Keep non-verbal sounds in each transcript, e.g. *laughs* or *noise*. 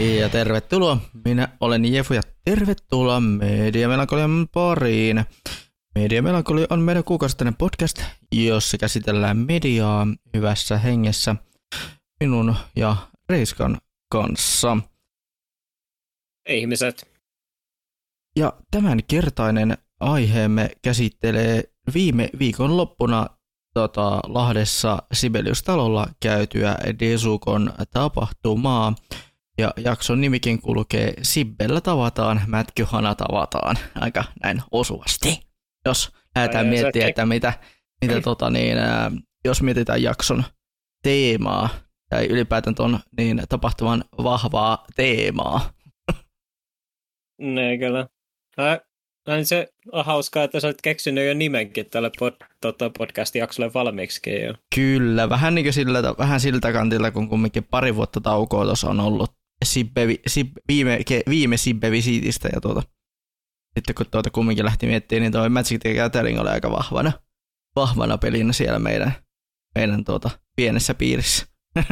Ja tervetuloa, minä olen Jefu ja tervetuloa Mediamelankolian pariin. Mediamelankoli on meidän kuukausittainen podcast, jossa käsitellään mediaa hyvässä hengessä minun ja Reiskan kanssa. Ihmiset. Ja tämän kertainen aiheemme käsittelee viime viikon loppuna tota, Lahdessa Sibelius-talolla käytyä Desukon tapahtumaa. Ja jakson nimikin kulkee Sibbellä tavataan, Mätkyhana tavataan. Aika näin osuvasti. Jos lähdetään miettiä, että mitä, mitä tota, niin, ää, jos mietitään jakson teemaa, tai ylipäätään ton niin tapahtuman vahvaa teemaa. Ne kyllä. Ää, Näin se on hauskaa, että sä olet keksinyt jo nimenkin tälle pod, tota, podcast-jaksolle valmiiksi jo. Kyllä, vähän, niin sillä, vähän siltä kantilta, kun kumminkin pari vuotta taukoa tuossa on ollut Sibbe, Sib, viime, ke, viime Sibbe-visiitistä ja tuota, sitten kun tuota kumminkin lähti miettimään, niin toi Magic the Gathering oli aika vahvana, vahvana pelinä siellä meidän, meidän tuota, pienessä piirissä. *laughs*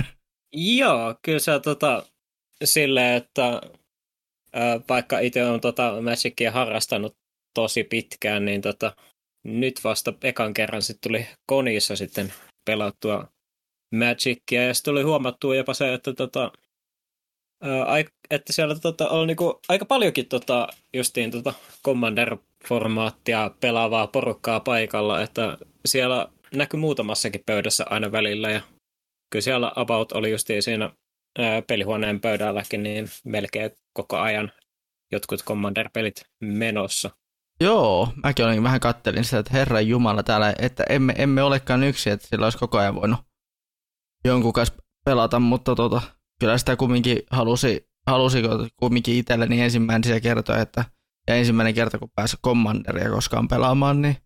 Joo, kyllä se tota, silleen, että ää, vaikka itse on tota Magicia harrastanut tosi pitkään, niin tota, nyt vasta ekan kerran sitten tuli konissa sitten pelattua Magicia, ja sitten tuli huomattua jopa se, että, tota, että siellä tota, on niinku aika paljonkin tota, justiin tota Commander-formaattia pelaavaa porukkaa paikalla, että siellä näkyy muutamassakin pöydässä aina välillä, ja kyllä siellä About oli justiin siinä ää, pelihuoneen pöydälläkin niin melkein koko ajan jotkut Commander-pelit menossa. Joo, mäkin olin vähän kattelin sitä, että herran jumala täällä, että emme, emme olekaan yksi, että sillä olisi koko ajan voinut jonkun kanssa pelata, mutta tota, kyllä sitä kumminkin halusi, halusi kumminkin itselleni ensimmäisiä kertoja, että ja ensimmäinen kerta, kun pääsi Commanderia koskaan pelaamaan, niin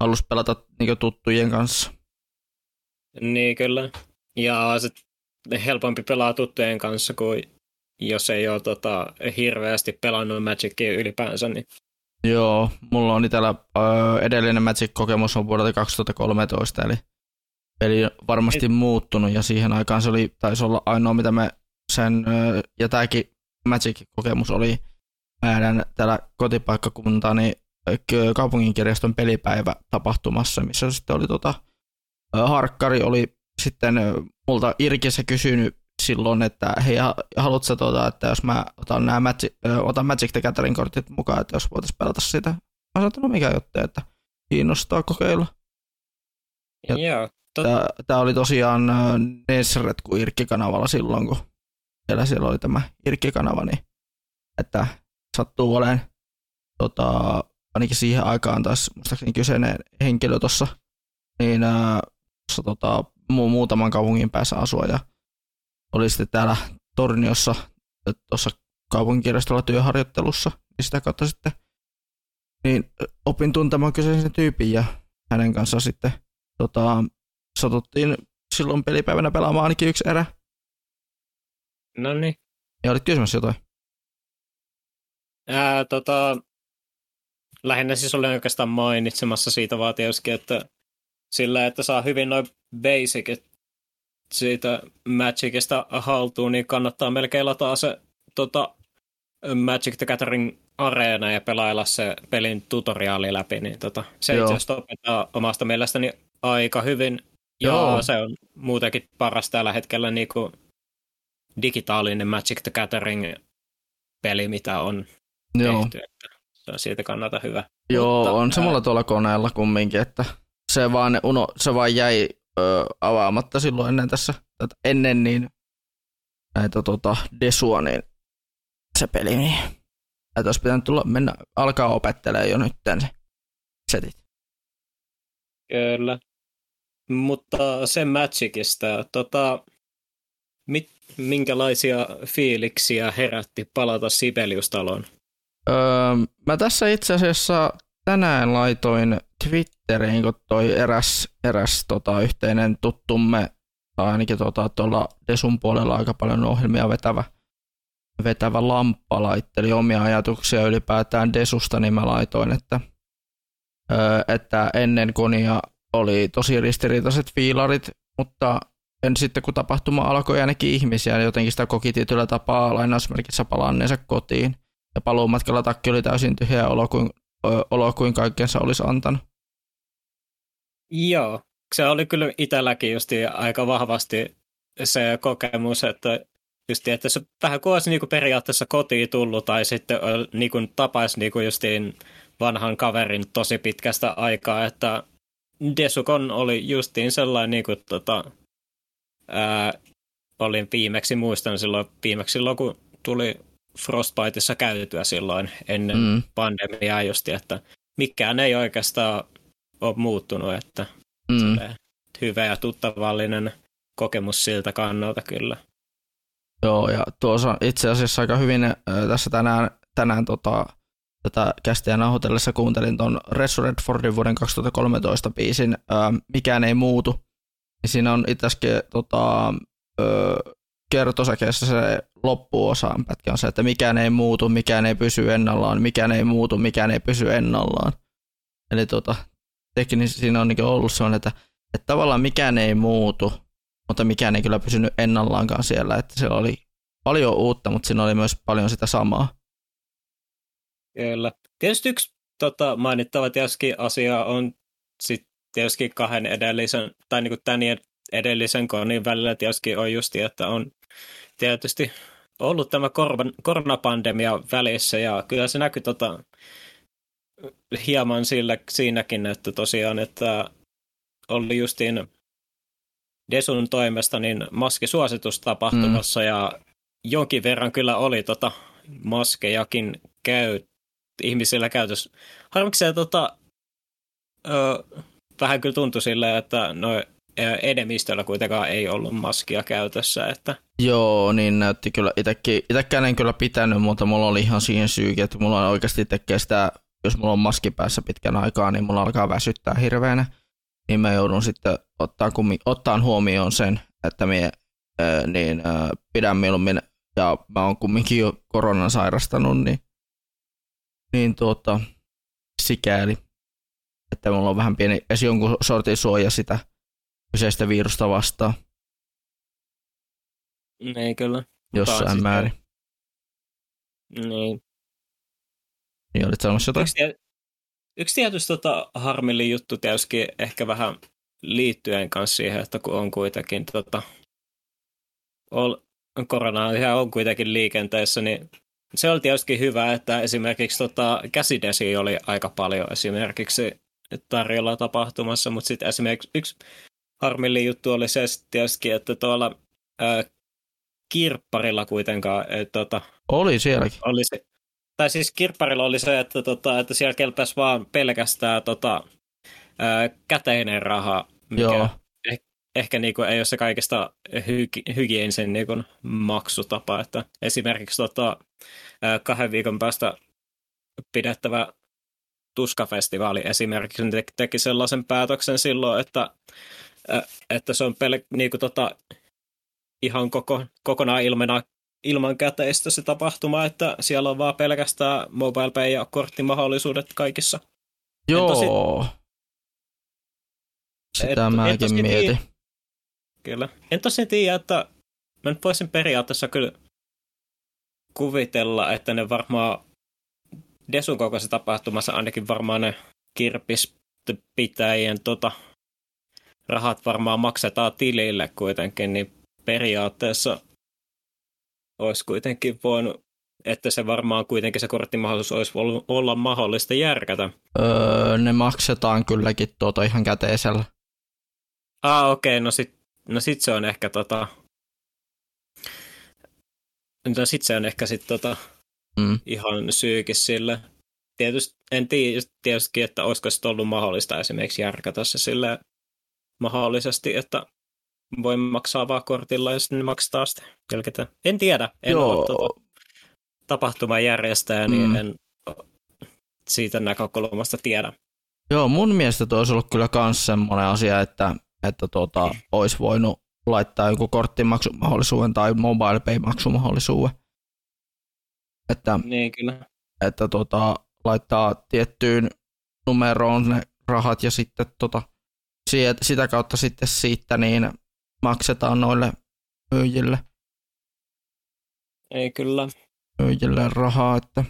halusi pelata niin tuttujen kanssa. Niin kyllä. Ja sit helpompi pelaa tuttujen kanssa kuin jos ei ole tota, hirveästi pelannut Magicia ylipäänsä. Niin. Joo, mulla on itsellä öö, edellinen Magic-kokemus on vuodelta 2013, eli peli on varmasti muuttunut ja siihen aikaan se oli, taisi olla ainoa, mitä me sen, ja tämäkin Magic-kokemus oli meidän täällä kotipaikkakuntani ö, kaupunginkirjaston pelipäivä tapahtumassa, missä sitten oli tota, Harkkari oli sitten multa Irkissä kysynyt silloin, että hei, ha- haluatko tuota, että jos mä otan nämä Magic, otan Magic the Gathering kortit mukaan, että jos voitaisiin pelata sitä. Mä sanoin, että no mikä juttu, että kiinnostaa kokeilla. Ja- Joo. Tot, tää oli tosiaan ö, Nesret kuin Irkki-kanavalla silloin, kun siellä, siellä oli tämä Irkki-kanava, niin että sattuu olemaan tota, ainakin siihen aikaan taas muistaakseni kyseinen henkilö tuossa niin ää, tossa, tota, mu- muutaman kaupungin päässä asua ja oli sitten täällä Torniossa tuossa kaupunkikirjastolla työharjoittelussa, niin sitä kautta sitten niin opin tuntemaan kyseisen tyypin ja hänen kanssaan sitten tota, satuttiin silloin pelipäivänä pelaamaan ainakin yksi erä. no niin. Ja olit kysymässä jotain. Ää, tota, lähinnä siis olin oikeastaan mainitsemassa siitä vaan tietysti, että sillä, että saa hyvin noin basicit siitä Magicista haltuun, niin kannattaa melkein lataa se tota, Magic the Gathering Areena ja pelailla se pelin tutoriaali läpi, niin tota, se Joo. itse asiassa opettaa omasta mielestäni aika hyvin. Ja Joo. se on muutenkin paras tällä hetkellä niin kuin digitaalinen Magic the Gathering peli, mitä on Joo, tehty. Se on siitä kannalta hyvä. Joo Mutta, on mulla tuolla koneella kumminkin, että se vaan, uno, se vaan jäi ö, avaamatta silloin ennen tässä, ennen niin näitä tota, Desua, niin se peli, niin että olisi pitänyt tulla, mennä, alkaa opettelemaan jo nyt se setit. Kyllä. Mutta sen Magicista, tota, mit, minkälaisia fiiliksiä herätti palata Sibelius-taloon? Öö, mä tässä itse asiassa tänään laitoin Twitteriin, kun toi eräs, eräs tota, yhteinen tuttumme, tai ainakin tota, tuolla Desun puolella aika paljon ohjelmia vetävä, vetävä lamppa laitteli omia ajatuksia ylipäätään Desusta, niin mä laitoin, että, öö, että ennen konia oli tosi ristiriitaiset fiilarit, mutta en sitten kun tapahtuma alkoi näki ihmisiä, niin jotenkin sitä koki tietyllä tapaa lainausmerkissä palanneensa kotiin. Ja paluumatkalla takki oli täysin tyhjä olo kuin, olo kuin kaikkensa olisi antanut. Joo, se oli kyllä itselläkin just aika vahvasti se kokemus, että just, että se vähän kuin olisi niin periaatteessa kotiin tullut tai sitten niin kuin tapaisi niin kuin justiin vanhan kaverin tosi pitkästä aikaa, että Desukon oli justiin sellainen, niin kuin, tota, ää, olin viimeksi, muistan silloin, viimeksi silloin, kun tuli Frostbiteissa käytyä silloin ennen mm. pandemiaa just, että mikään ei oikeastaan ole muuttunut, että mm. hyvä ja tuttavallinen kokemus siltä kannalta kyllä. Joo, ja tuossa itse asiassa aika hyvin äh, tässä tänään, tänään tota, tätä kästiä nauhoitellessa kuuntelin tuon Resurrected vuoden 2013 biisin äh, Mikään ei muutu. Ja siinä on itse asiassa tota, kertosäkeessä se loppuosaan pätkä on se, että mikään ei muutu, mikään ei pysy ennallaan, mikään ei muutu, mikään ei pysy ennallaan. Eli tota, teknisesti siinä on niin ollut sellainen, että, että tavallaan mikään ei muutu, mutta mikään ei kyllä pysynyt ennallaankaan siellä, että se oli paljon uutta, mutta siinä oli myös paljon sitä samaa. Kyllä. Tietysti yksi tota, mainittava tietysti asia on sitten tietysti kahden edellisen, tai niin kuin tämän edellisen konin välillä tietysti on just, että on tietysti ollut tämä koronapandemia välissä, ja kyllä se näkyy tota, hieman sillä, siinäkin, että tosiaan, että oli justiin Desun toimesta niin maskisuositus tapahtumassa mm. ja jonkin verran kyllä oli tota maskejakin käy, ihmisillä käytössä. Se tota, ö, vähän kyllä tuntui silleen, että no enemmistöllä kuitenkaan ei ollut maskia käytössä. Että... Joo, niin näytti kyllä. Itekään en kyllä pitänyt, mutta mulla oli ihan siihen syykin, että mulla oikeasti tekee sitä, jos mulla on maski päässä pitkän aikaa, niin mulla alkaa väsyttää hirveänä niin mä joudun sitten ottaa, kummi, ottaa huomioon sen, että ää, niin, ää, pidän mieluummin, ja mä oon kumminkin jo koronan sairastanut, niin, niin tuota, sikäli, että mulla on vähän pieni, esi jonkun sortin suoja sitä kyseistä virusta vastaan. Ei kyllä. Jossain määrin. Niin. Niin olit sanomassa jotain? Yksi, Yksi tietysti tota, harmillin juttu tietysti ehkä vähän liittyen kanssa siihen, että kun on kuitenkin tota, ol, korona on kuitenkin liikenteessä, niin se oli tietysti hyvä, että esimerkiksi tota, käsidesi oli aika paljon esimerkiksi tarjolla tapahtumassa, mutta sitten esimerkiksi yksi harmillin juttu oli se tietysti, että tuolla ää, kirpparilla kuitenkaan, et, tota, oli sielläkin. Oli se, tai siis kirpparilla oli se, että, tota, että siellä kelpäsi vaan pelkästään tota, ää, käteinen raha, mikä Joo. Eh, ehkä niinku ei ole se kaikista hygi- hygienisin niinku maksutapa. Että esimerkiksi tota, kahden viikon päästä pidettävä Tuskafestivaali esimerkiksi teki sellaisen päätöksen silloin, että, että se on pel- niinku tota, ihan koko, kokonaan ilmena ilman käteistä se tapahtuma, että siellä on vaan pelkästään mobile pay ja korttimahdollisuudet kaikissa. Joo. Tosi... Sitä et, mäkin mietin. Tiedä. Kyllä. En tosin tiedä, että mä nyt voisin periaatteessa kyllä kuvitella, että ne varmaan Desun kokoisessa tapahtumassa ainakin varmaan ne kirpispitäjien tota, rahat varmaan maksetaan tilille kuitenkin, niin periaatteessa olisi kuitenkin voinut, että se varmaan kuitenkin se korttimahdollisuus olisi voinut olla mahdollista järkätä. Öö, ne maksetaan kylläkin tuota ihan käteisellä. Ah, okei, okay, no sit, no sit se on ehkä tota... No sit se on ehkä sit tota mm. ihan syykin sille. Tietysti, en tiedä tietysti, että olisiko se ollut mahdollista esimerkiksi järkätä se sille mahdollisesti, että voi maksaa vaan kortilla ja sitten ne maksaa sitten jälkeen. En tiedä, en Joo. ole tuota tapahtuman järjestäjä, niin mm. en siitä näkökulmasta tiedä. Joo, mun mielestä tuo olisi ollut kyllä myös semmoinen asia, että, että tuota, olisi voinut laittaa joku korttimaksumahdollisuuden tai mobile pay maksumahdollisuuden. Että, niin kyllä. Että tuota, laittaa tiettyyn numeroon ne rahat ja sitten tota, sitä kautta sitten siitä niin maksetaan noille myyjille, Ei kyllä. myyjille rahaa, että,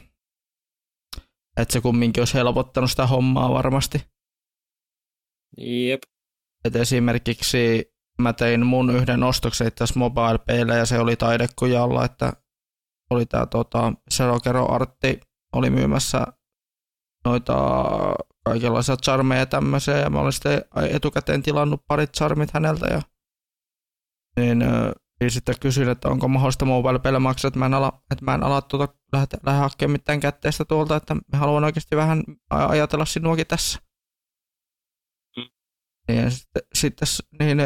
että se kumminkin olisi helpottanut sitä hommaa varmasti. Jep. Et esimerkiksi mä tein mun yhden ostoksen tässä mobile ja se oli taidekujalla, että oli tää tota, Serokero Artti oli myymässä noita kaikenlaisia charmeja ja tämmöisiä, ja mä olin sitten etukäteen tilannut parit charmit häneltä, ja niin, niin sitten kysyin, että onko mahdollista mobile maksaa, että mä en ala, että mä en ala tuota, lähde, lähde hakemaan mitään kätteistä tuolta, että mä haluan oikeasti vähän ajatella sinuakin tässä. Niin, sitten, sitten niin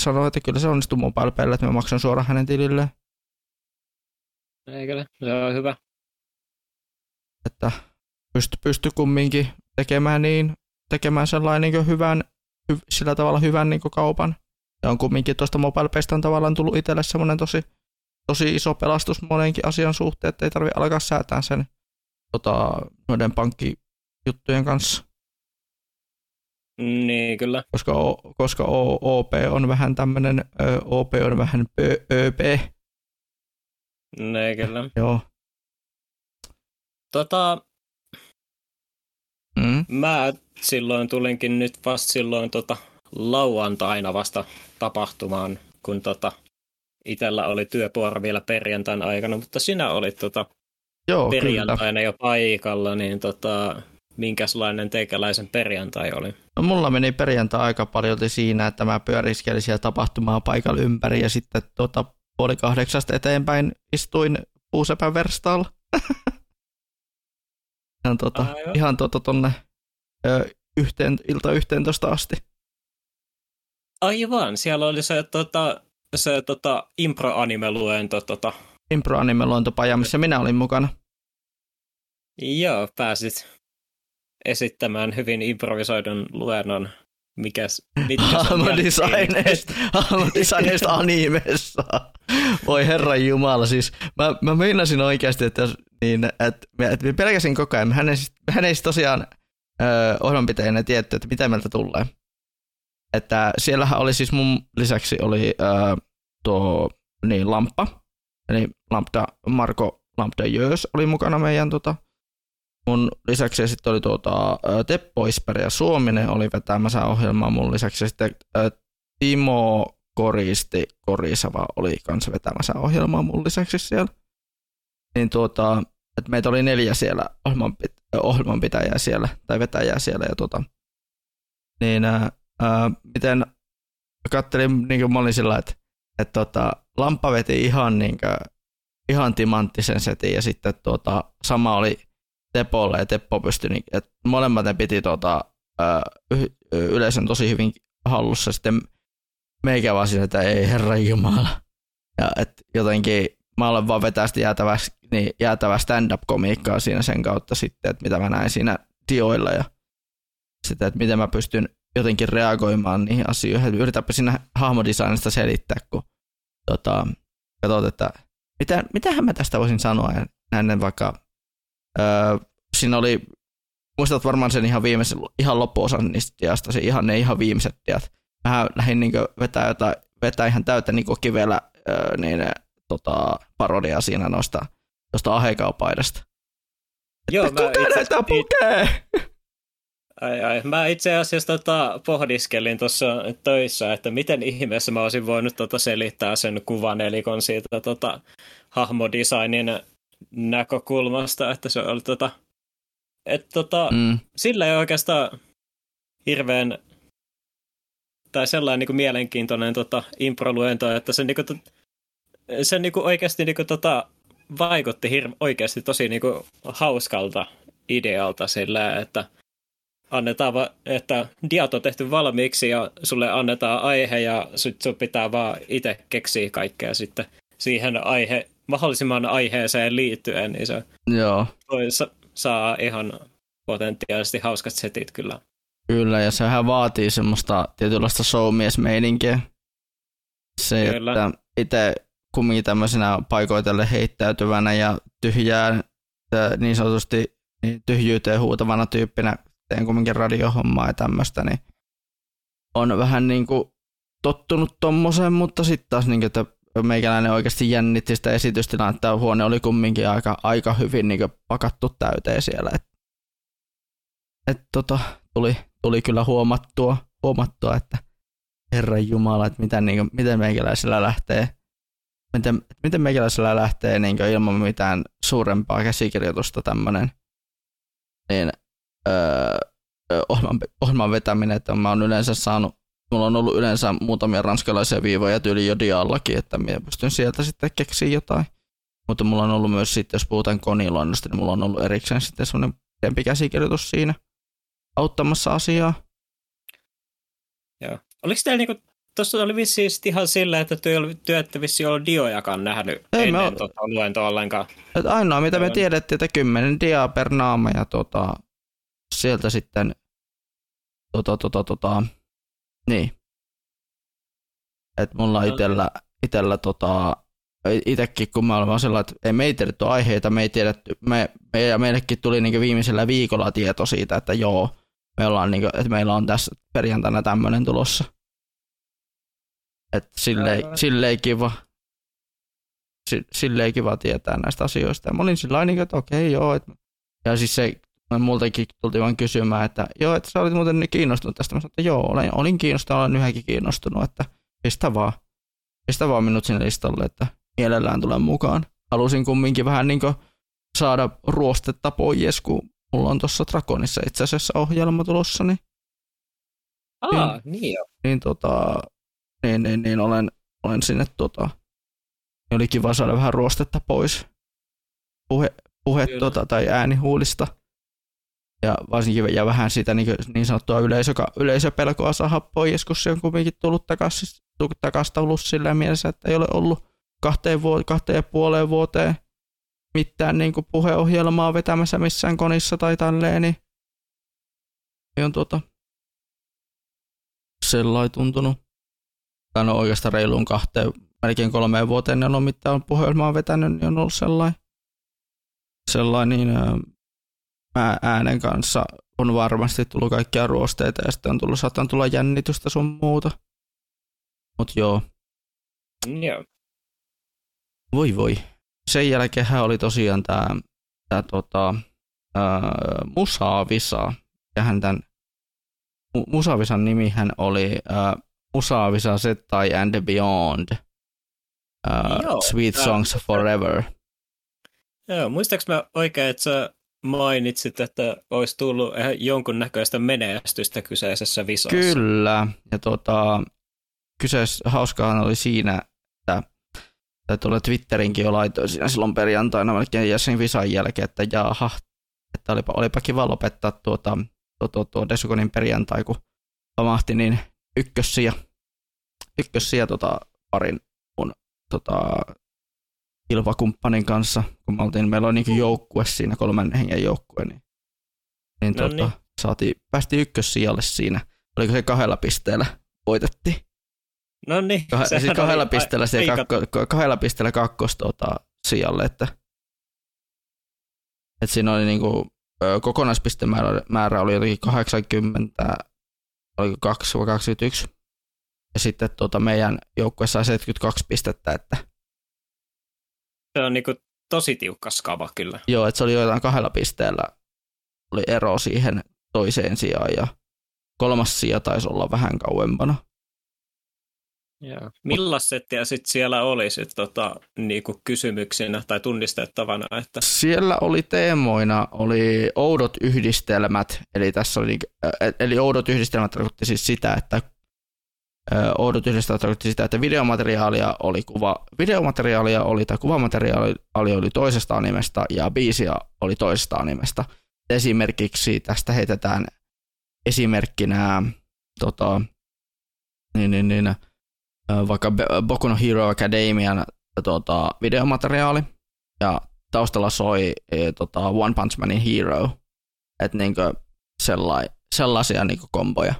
sanoi, että kyllä se onnistuu mobile että mä maksan suoraan hänen tililleen. Eikö Se on hyvä. Että pysty, pysty kumminkin tekemään niin, tekemään sellainen niin hyvän, hy, sillä tavalla hyvän niin kaupan. Ja on kumminkin tuosta MobilePaysta on tavallaan tullut itselle semmoinen tosi, tosi iso pelastus monenkin asian suhteen, että ei tarvitse alkaa säätää sen tota, noiden pankkijuttujen kanssa. Niin, kyllä. Koska, o, koska o, OP on vähän tämmöinen, OP on vähän ÖP. Niin, kyllä. Joo. Tota, mm. mä silloin tulinkin nyt vasta silloin tota, lauantaina vasta tapahtumaan, kun tota, itellä oli työpuoro vielä perjantain aikana, mutta sinä olit tota, Joo, perjantaina kyllä. jo paikalla, niin tota, minkälainen teikäläisen perjantai oli? No mulla meni perjantai aika paljon siinä, että mä pyöriskelin siellä tapahtumaa paikalla ympäri ja sitten tota, puoli kahdeksasta eteenpäin istuin puusepän verstaalla. *laughs* ihan tota, ihan tota tonne ö, yhteen, ilta yhteentoista asti. Aivan, siellä oli se, tota, se tota, impro-anime-luento. Tota. Impro-anime-luentopaja, missä minä olin mukana. Joo, pääsit esittämään hyvin improvisoidun luennon. Mikäs, mitkä *laughs* *laughs* animessa. Voi herran jumala, siis mä, mä meinasin oikeasti, että, jos, niin, että, että mä pelkäsin koko ajan. Hän ei, hän ei tosiaan ohjelmanpitäjänä tietty, että mitä meiltä tulee. Että siellähän oli siis mun lisäksi oli ää, tuo niin, Lamppa, eli Lambda, Marko Lambda Jöös oli mukana meidän tota, mun lisäksi sitten oli tuota, Teppo Isper ja Suominen oli vetämässä ohjelmaa mun lisäksi sitten ää, Timo Koristi Korisava oli kanssa vetämässä ohjelmaa mun lisäksi siellä. Niin tuota, että meitä oli neljä siellä ohjelmanpit- ohjelmanpitäjää siellä, tai vetäjää siellä, ja tuota, niin ää, miten kattelin, niin kuin mä olin sillä, että, että tota, Lamppa veti ihan, niin kuin, ihan timanttisen setin, ja sitten tuota, sama oli Tepolle, ja Teppo pystyi, niin, että molemmat ne piti ää, y- yleisön tosi hyvin hallussa, sitten meikä vaan siinä, että ei herra jumala. Ja että jotenkin mä olen vaan vetää sitä jäätävää, niin jäätävää stand-up-komiikkaa siinä sen kautta sitten, että mitä mä näin siinä dioilla ja sitten, että miten mä pystyn jotenkin reagoimaan niihin asioihin. Yritäpä siinä hahmodesignista selittää, kun tota, katsot, että mitä, mitähän mä tästä voisin sanoa ja näin vaikka öö, siinä oli, muistat varmaan sen ihan viimeisen, ihan loppuosan niistä diasta, se ihan, ne ihan viimeiset diat. Mä lähdin niin vetää, jotain, vetää ihan täyttä niin kivellä öö, niin, tota, parodiaa siinä noista, tuosta ahekaupaidasta. Joo, että mä kuka näitä pukee? Ai, ai. Mä itse asiassa tota, pohdiskelin tuossa töissä, että miten ihmeessä mä olisin voinut tota, selittää sen kuvan elikon siitä tota, hahmodesignin näkökulmasta, että se oli tota, että tota, mm. sillä ei oikeastaan hirveän tai sellainen niin kuin mielenkiintoinen tota, improluento, että se, niin kuin, se niin kuin oikeasti niin kuin, tota, vaikutti hir- oikeasti tosi niin kuin, hauskalta idealta sillä, että annetaan, va- että diat on tehty valmiiksi ja sulle annetaan aihe ja sit sun pitää vaan itse keksiä kaikkea sitten siihen aihe, mahdollisimman aiheeseen liittyen, niin se Joo. Sa- saa ihan potentiaalisesti hauskat setit kyllä. Kyllä, ja sehän vaatii semmoista tietynlaista showmies-meininkiä. Se, kyllä. että itse kumminkin tämmöisenä paikoitelle heittäytyvänä ja tyhjää niin sanotusti niin tyhjyyteen huutavana tyyppinä teen kumminkin radiohommaa ja tämmöistä, niin on vähän niin kuin tottunut tommoseen, mutta sitten taas niin, että meikäläinen oikeasti jännitti sitä esitystilannetta. Huone oli kumminkin aika, aika hyvin niin pakattu täyteen siellä. Et, et tota, tuli, tuli kyllä huomattua, huomattua, että Herran Jumala, että miten, niin kuin, miten meikäläisellä lähtee, miten, miten meikäläisellä lähtee niin ilman mitään suurempaa käsikirjoitusta tämmöinen niin, öö, ohjelman vetäminen, että mä oon yleensä saanut, mulla on ollut yleensä muutamia ranskalaisia viivoja tyyli jo diallakin, että mä pystyn sieltä sitten keksiä jotain. Mutta mulla on ollut myös sitten, jos puhutaan koniloinnosta, niin mulla on ollut erikseen sitten semmoinen pidempi käsikirjoitus siinä auttamassa asiaa. Joo. Oliko teillä niinku, tuossa oli vissiin ihan sillä, että työ, työtte vissiin ollut diojakaan nähnyt Ei ennen me tota, luentoa ollenkaan. Et ainoa, mitä me tiedettiin, että kymmenen dia per naama ja tota, sieltä sitten tota, tota, tota, niin. Et mulla itellä, itellä tota, itekin, kun mä olen vaan sellainen, että ei me ei tiedetty aiheita, me ei tiedetty, me, me, ja meillekin tuli niin viimeisellä viikolla tieto siitä, että joo, me ollaan niin kuin, että meillä on tässä perjantaina tämmöinen tulossa. Että silleen, silleen kiva, silleen kiva tietää näistä asioista. Ja mä olin sillä niin että okei, joo. Että, ja siis se, multakin tultiin vaan kysymään, että joo, että sä olit muuten niin kiinnostunut tästä. Mä sanoin, että joo, olen, olin kiinnostunut, olen yhäkin kiinnostunut, että pistä vaan, pistä vaan minut sinne listalle, että mielellään tulen mukaan. Halusin kumminkin vähän niin saada ruostetta pois, kun mulla on tuossa Dragonissa itse asiassa ohjelma tulossa, niin, Aa, niin, niin jo. Niin, tota, niin, niin, niin olen, olen sinne tota, niin oli kiva saada vähän ruostetta pois puhe, puhe tota, tai äänihuulista. Ja varsinkin ja vähän sitä niin, niin sanottua yleisö, yleisöpelkoa saada pois, kun se on kuitenkin tullut takaisin takas tullut sillä mielessä, että ei ole ollut kahteen, vuoteen, kahteen ja puoleen vuoteen mitään niin kuin puheohjelmaa vetämässä missään konissa tai tälleen, niin on tuota sellainen tuntunut. Tai no oikeastaan reiluun kahteen, melkein kolmeen vuoteen, niin on mitään puheohjelmaa vetänyt, niin on ollut sellainen, sellainen niin, äänen kanssa on varmasti tullut kaikkia ruosteita ja sitten on tullut, saattaa tulla jännitystä sun muuta. Mut joo. Joo. Voi voi sen jälkeen oli tosiaan tämä tää, tota, Musaavisa. Ja hän tämän Musavisan nimihän oli uh, Musavisa Zettai and Beyond. Uh, Joo, Sweet Songs Forever. Joo, muistaaks mä oikein, että sä mainitsit, että olisi tullut jonkunnäköistä menestystä kyseisessä visassa? Kyllä, ja tota, kyseessä hauskaan oli siinä, että tai tuolla Twitterinkin jo laitoin siinä silloin perjantaina melkein jäsen Visan jälkeen, että jaha, että olipa, olipa kiva lopettaa tuota, tuo, tuo, tuo Desukonin perjantai, kun pamahti niin ykkössiä, ykkössiä tota, parin mun tota, kilpakumppanin kanssa, kun me oltiin, meillä on niin joukkue siinä, kolmen hengen joukkue, niin, niin, no tota, niin. Saatiin, päästiin ykkössijalle siinä. Oliko se kahdella pisteellä voitettiin? No niin. Kah- siis kahdella, oli, pisteellä se kakko, kahdella pisteellä kakkos tuota, sijalle, että, että siinä oli niinku, kokonaispistemäärä määrä oli jotenkin 80, oliko 2 vai 21. Ja sitten tuota, meidän joukkue sai 72 pistettä, että se on niinku tosi tiukka skava kyllä. Joo, että se oli jotain kahdella pisteellä oli ero siihen toiseen sijaan ja kolmas sija taisi olla vähän kauempana. Joo. Millaiset sitten siellä oli sit, tota, niinku kysymyksinä tai tunnistettavana? Että... Siellä oli teemoina oli oudot yhdistelmät, eli tässä oli, eli oudot yhdistelmät tarkoitti siis sitä, että oudot yhdistelmät tarkoitti sitä, että videomateriaalia oli kuva, videomateriaalia oli tai kuvamateriaalia oli toisesta animesta ja biisiä oli toisesta animesta. Esimerkiksi tästä heitetään esimerkkinä tota, niin, niin, niin, vaikka Boku no Hero Academian tota, videomateriaali ja taustalla soi e, tota, One Punch Manin Hero. Että niinku sellai, sellaisia niinku komboja.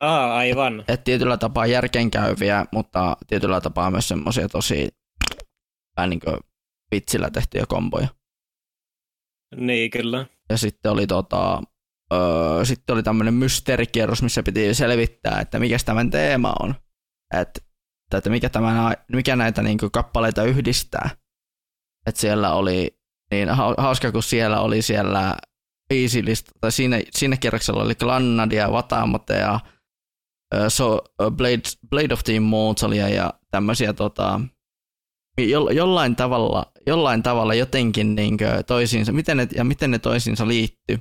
Aa, aivan. Et, et tietyllä tapaa järkeenkäyviä, mutta tietyllä tapaa myös semmoisia tosi vähän niinku vitsillä tehtyjä komboja. Niin, kyllä. Ja sitten oli tota, öö, sitten oli tämmöinen mysteerikierros, missä piti selvittää, että mikä tämän teema on. että, että mikä, tämä, mikä näitä niin kuin, kappaleita yhdistää. Että siellä oli niin hauska, kun siellä oli siellä biisilista, tai siinä, siinä kerroksella oli Glannadia, Vatamotea, so, Blade, Blade of the Immortalia ja tämmöisiä tota, jo, jollain, tavalla, jollain tavalla jotenkin niin toisiinsa, miten ne, ja miten ne toisiinsa liittyy.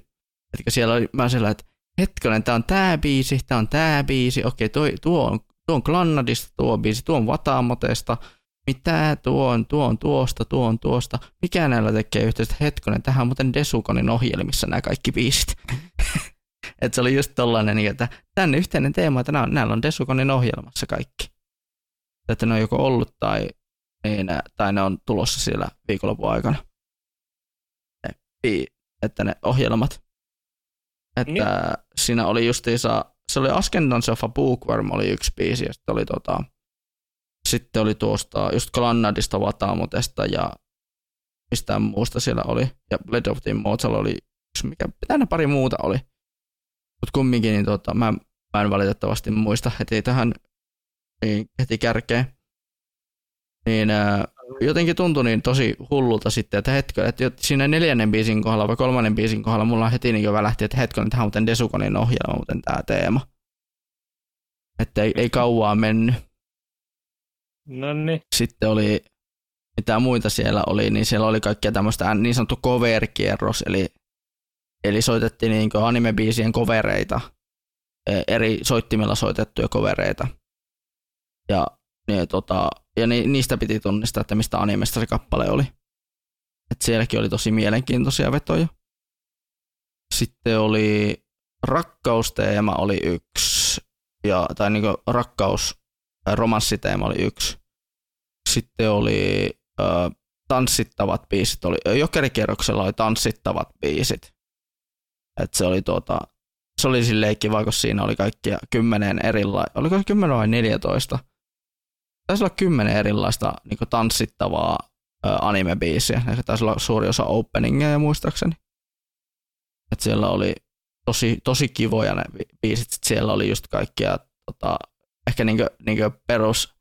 Että siellä oli mä sillä, että hetkonen, tää on tää biisi, tää on tää biisi, okei, toi, tuo on, tuo on Glannadista tuo biisi, tuo on Vatamotesta, mitä tuo on, tuo on tuosta, tuo on tuosta, mikä näillä tekee yhteistä, hetkonen, tähän on muuten Desukonin ohjelmissa nämä kaikki biisit. *laughs* että se oli just tollainen, niin että tänne yhteinen teema, että näillä on Desukonin ohjelmassa kaikki. Että ne on joko ollut tai, niin, tai ne on tulossa siellä viikonlopun aikana. Että ne ohjelmat. Että niin. siinä oli justiinsa, se oli Ascendance of a Bookworm oli yksi biisi, ja sitten oli tota, sitten oli tuosta just Glannadista, Vatamotesta ja mistään muusta siellä oli. Ja Blade of the Immortal oli yksi, mikä tänne pari muuta oli. Mutta kumminkin, niin tota, mä, mä, en valitettavasti muista heti tähän niin heti kärkeen. Niin ää, jotenkin tuntui niin tosi hullulta sitten, että hetken, että siinä neljännen biisin kohdalla vai kolmannen biisin kohdalla mulla heti niin välähti, että hetken, tähän muuten Desukonin ohjelma, muuten tämä teema. Että ei, ei kauaa mennyt. Nonni. Sitten oli, mitä muita siellä oli, niin siellä oli kaikkea tämmöistä niin sanottu cover-kierros, eli, eli soitettiin niin anime-biisien kovereita, e, eri soittimilla soitettuja kovereita. Ja, niin, tota, ja ni, niistä piti tunnistaa, että mistä animesta se kappale oli. Et sielläkin oli tosi mielenkiintoisia vetoja. Sitten oli rakkausteema oli yksi, ja, tai niin rakkaus, romanssiteema oli yksi. Sitten oli ö, tanssittavat biisit. Oli, jokerikierroksella oli tanssittavat biisit. Et se oli tuota, se oli silleen kiva, kun siinä oli kaikkia kymmenen erilaista, oliko se kymmenen vai 14? Taisi olla kymmenen erilaista niin tanssittavaa anime-biisiä. Ja se taisi olla suuri osa openingeja muistaakseni. Et siellä oli tosi, tosi kivoja ne biisit. Sitten siellä oli just kaikkia tota, ehkä niinku, niinku perus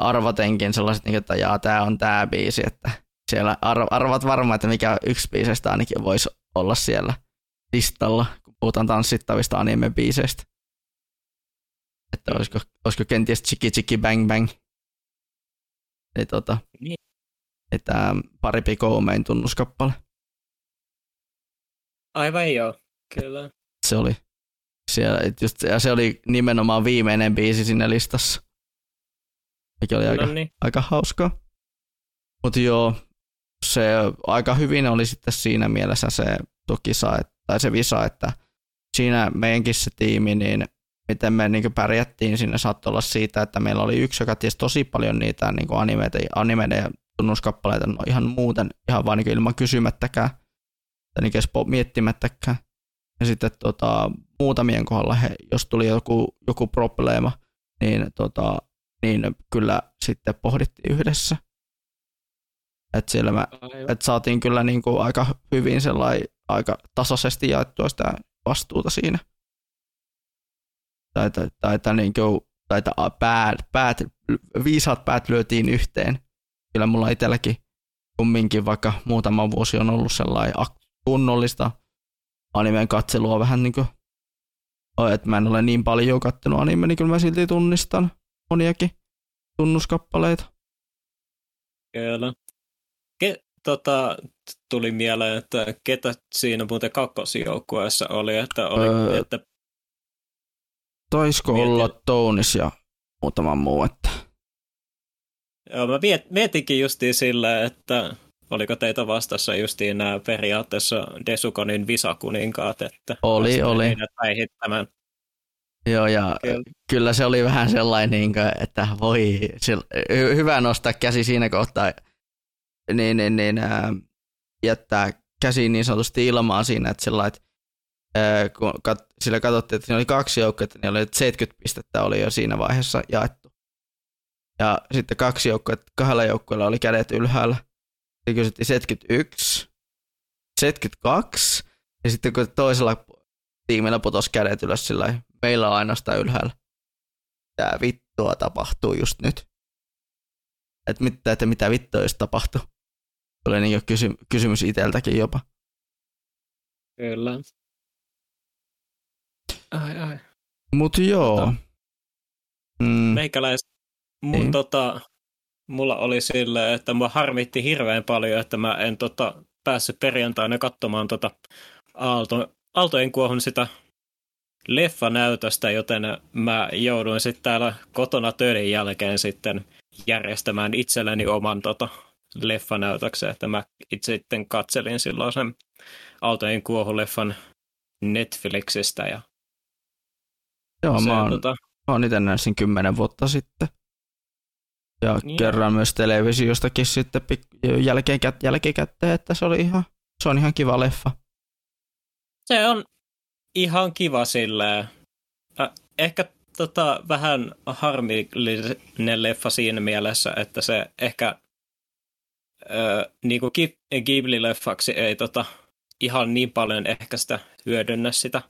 arvatenkin sellaiset, niinku, että jaa, tää on tää biisi, että siellä arv- arvat varmaan, että mikä yksi biisestä ainakin voisi olla siellä listalla, kun puhutaan tanssittavista anime-biiseistä. Että olisiko, olisiko kenties Chiki Chiki Bang Bang. Eli tota, niin. että pari Pikoumein tunnuskappale. Aivan joo, kyllä. Se oli siellä, just, ja se oli nimenomaan viimeinen biisi siinä listassa. Mikä oli aika, niin. aika hauskaa. Mutta joo, se aika hyvin oli sitten siinä mielessä se tukisa, tai se visa, että siinä meidänkin se tiimi, niin miten me niin pärjättiin sinne saattoi olla siitä, että meillä oli yksi, joka tiesi tosi paljon niitä niin animeita, animeiden ja tunnuskappaleita no ihan muuten, ihan vaan niin ilman kysymättäkään, tai niin miettimättäkään. Ja sitten tota, muutamien kohdalla, he, jos tuli joku, joku probleema, niin, tota, niin kyllä sitten pohdittiin yhdessä. Että siellä mä, et saatiin kyllä niin kuin aika hyvin sellainen, aika tasaisesti jaettua sitä vastuuta siinä. Tai, tai, tai, tai, niin kuin, tai päät, päät, viisaat päät lyötiin yhteen. Kyllä mulla itselläkin kumminkin, vaikka muutama vuosi on ollut sellainen kunnollista animeen katselua vähän niin kuin, että mä en ole niin paljon kattelua anime, niin kyllä mä silti tunnistan moniakin tunnuskappaleita. Kyllä. Ke, tota, tuli mieleen, että ketä siinä muuten kakkosjoukkueessa oli, että oli, öö, että Taisiko mietin. olla Tounis ja muutama muu, että... Joo, mä mietinkin justiin sillä, että Oliko teitä vastassa justiin nämä periaatteessa Desukonin visakuninkaat? Että oli, oli. Päihittämään. Joo, ja kyllä. kyllä se oli vähän sellainen, niin että voi, hyvä nostaa käsi siinä kohtaa, niin, niin, niin ää, jättää käsi niin sanotusti ilmaan siinä, että sillä että kun kat, sillä katsottiin, että siinä oli kaksi joukkoa, niin oli 70 pistettä oli jo siinä vaiheessa jaettu. Ja sitten kaksi joukkoa, kahdella joukkueella oli kädet ylhäällä ja kysyttiin 71, 72, ja sitten kun toisella tiimillä putosi kädet ylös sillä meillä on ainoastaan ylhäällä. mitä vittua tapahtuu just nyt. Että mitä, että mitä vittua jos tapahtuu. Tulee niin kysy- kysymys itseltäkin jopa. Kyllä. Ai ai. Mut joo. Tota, mm, Meikäläis, mun Niin. tota, mulla oli silleen, että mua harmitti hirveän paljon, että mä en tota, päässyt perjantaina katsomaan tota Aalto, Aaltojen kuohun sitä leffanäytöstä, joten mä jouduin sitten täällä kotona töiden jälkeen sitten järjestämään itselleni oman tota, leffanäytöksen, että mä itse sitten katselin silloin sen Aaltojen kuohuleffan Netflixistä ja joo, se, mä oon, tota, mä oon itse näin sen kymmenen vuotta sitten. Ja Joo. kerran myös televisiostakin sitten pik- jälkeen, jälkikäteen, että se oli ihan, se on ihan kiva leffa. Se on ihan kiva silleen. Äh, Ehkä tota, vähän harmillinen leffa siinä mielessä, että se ehkä niinku Ghib- Ghibli-leffaksi ei tota, ihan niin paljon ehkä sitä hyödynnä sitä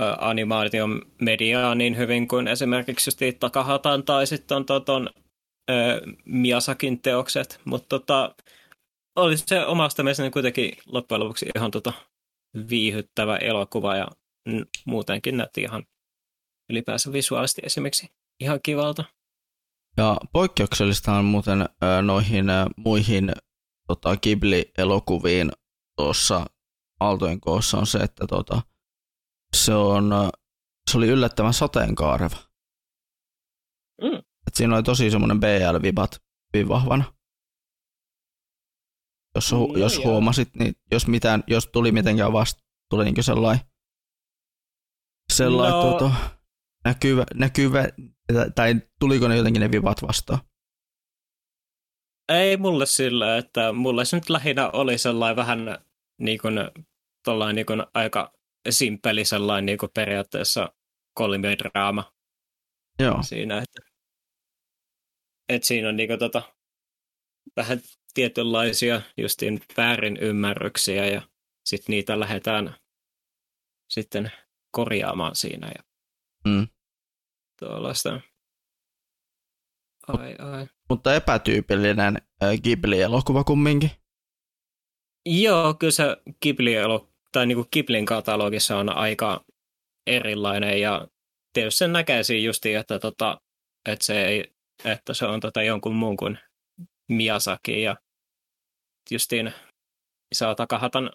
äh, animaation mediaa niin hyvin kuin esimerkiksi just Takahatan tai sitten on toton äh, Miyasakin teokset, mutta tota, oli se omasta mielestäni kuitenkin loppujen lopuksi ihan tota, viihyttävä elokuva ja muutenkin näytti ihan ylipäänsä visuaalisesti esimerkiksi ihan kivalta. Ja poikkeuksellista on muuten noihin muihin tota, Ghibli-elokuviin tuossa Aaltojen koossa on se, että tota, se, on, se oli yllättävän sateenkaareva. Mm. Et siinä oli tosi semmoinen BL-vibat hyvin vahvana. Jos, hu- Joo, jos joo. huomasit, niin jos, mitään, jos tuli mitenkään vasta, tuli niinkö sellainen, sellainen No. tota, näkyvä, näkyvä, tai tuliko ne jotenkin ne vibat vastaan? Ei mulle sillä, että mulle se nyt lähinnä oli sellainen vähän niin kuin, tollain niin kuin aika simppeli sellainen niin kuin periaatteessa kolmiodraama Joo. siinä, että, että siinä on niin kuin, tota, vähän tietynlaisia justiin väärin ymmärryksiä ja sitten niitä lähdetään sitten korjaamaan siinä ja Mm. tuollaista. Ai, ai. Mutta epätyypillinen Ghibli-elokuva kumminkin. Joo, kyllä se Ghibli tai niin kuin Ghiblin katalogissa on aika erilainen ja tietysti sen näkee siinä justiin, että, tota, että, se, ei, että se on tota jonkun muun kuin Miyazaki ja justiin Isao Takahatan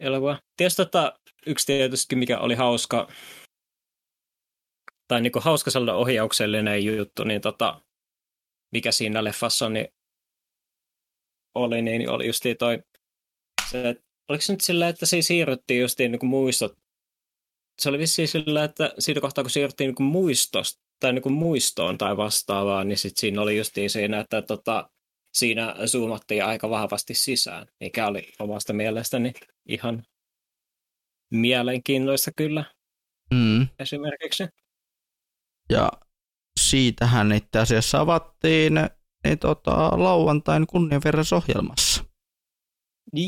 elokuva. Tietysti tota, yksi tietysti, mikä oli hauska, tai niin kuin hauska sellainen ohjauksellinen juttu, niin tota, mikä siinä leffassa niin oli, niin oli justiin toi, se, että oliko se nyt sillä, että siinä siirryttiin justiin niin kuin muistot, se oli vissiin sillä, että siitä kohtaa kun siirryttiin niin kuin muistosta, tai niin kuin muistoon tai vastaavaa, niin sitten siinä oli justiin siinä, että tota, siinä zoomattiin aika vahvasti sisään, mikä oli omasta mielestäni ihan mielenkiintoista kyllä Mm. esimerkiksi. Ja siitähän itse asiassa avattiin niin tota, lauantain kunnianverraisohjelmassa.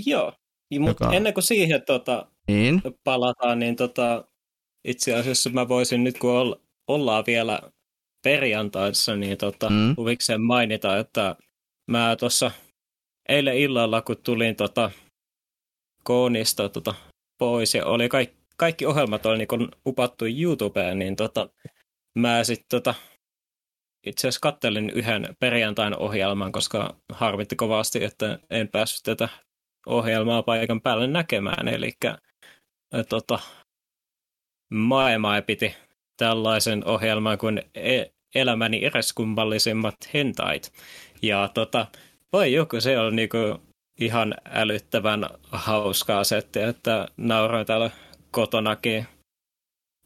Joo, mutta Joka- ennen kuin siihen tota, Niin. palataan, niin tota, itse asiassa mä voisin nyt, kun olla, ollaan vielä perjantaissa, niin tota, mm. huvikseen mainita, että mä tuossa eilen illalla, kun tulin tota, koonista tota, pois ja oli kaikki, kaikki ohjelmat oli niin upattu YouTubeen, niin tota, mä sitten tota, itse asiassa kattelin yhden perjantain ohjelman, koska harvitti kovasti, että en päässyt tätä ohjelmaa paikan päälle näkemään. Eli tota, maailmaa piti tällaisen ohjelman kuin e- elämäni eräskummallisimmat hentait. Ja tota, voi joku, se on niinku ihan älyttävän hauskaa settiä, että nauroin täällä kotonakin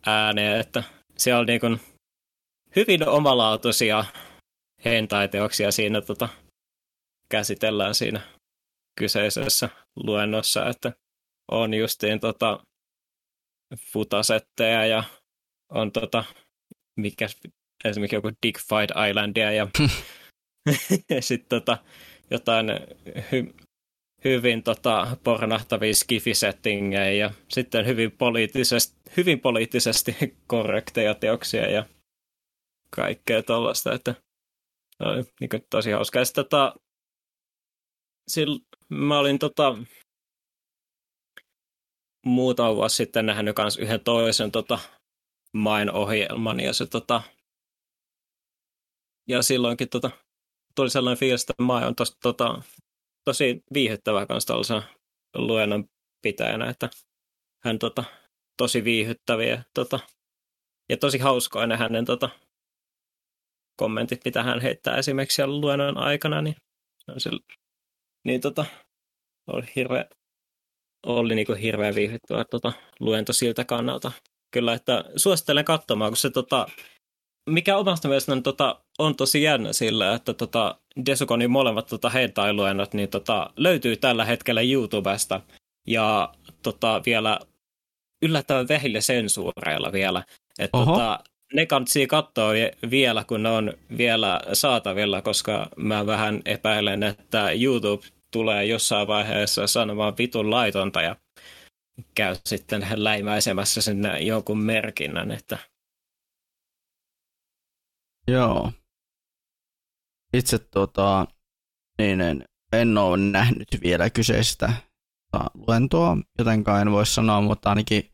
ääneen, että siellä on niinku hyvin omalaatuisia hentai-teoksia siinä tota, käsitellään siinä kyseisessä luennossa, että on justiin tota, futasetteja ja on tota, mikä, esimerkiksi joku Digfied Islandia ja *laughs* sitten tota, jotain hy, hyvin tota, pornahtavia skifisettingejä ja sitten hyvin poliittisesti, hyvin poliittisesti *laughs* korrekteja teoksia ja kaikkea tuollaista, että oli niin kuin, tosi hauska. Ja sitten, tota, sillä, mä olin tota, muutama vuosi sitten nähnyt myös yhden toisen tota, main-ohjelman, ja se tota, ja silloinkin tota, tuli sellainen fiilis, että Mai on tos, tota, tosi viihyttävä kanssa tällaisena luennon pitäjänä, että hän tota, tosi viihyttäviä tota, ja tosi hauskoja hänen tota, kommentit, mitä hän heittää esimerkiksi siellä luennon aikana, niin, se, niin tota, oli hirveä, oli niin hirveän viihdyttävä tota, luento siltä kannalta. Kyllä, että suosittelen katsomaan, kun se tota, mikä omasta mielestäni tota, on tosi jännä sillä, että tota, Desukonin molemmat tota, hentai-luennot niin tota, löytyy tällä hetkellä YouTubesta ja tota, vielä yllättävän vähillä sensuureilla vielä. Että tota, ne kannattaa katsoa vielä, kun ne on vielä saatavilla, koska mä vähän epäilen, että YouTube tulee jossain vaiheessa sanomaan vitun laitonta ja käy sitten läimäisemässä sinne jonkun merkinnän, että Joo. Itse tota, niin en, en ole nähnyt vielä kyseistä luentoa, jotenkaan en voi sanoa, mutta ainakin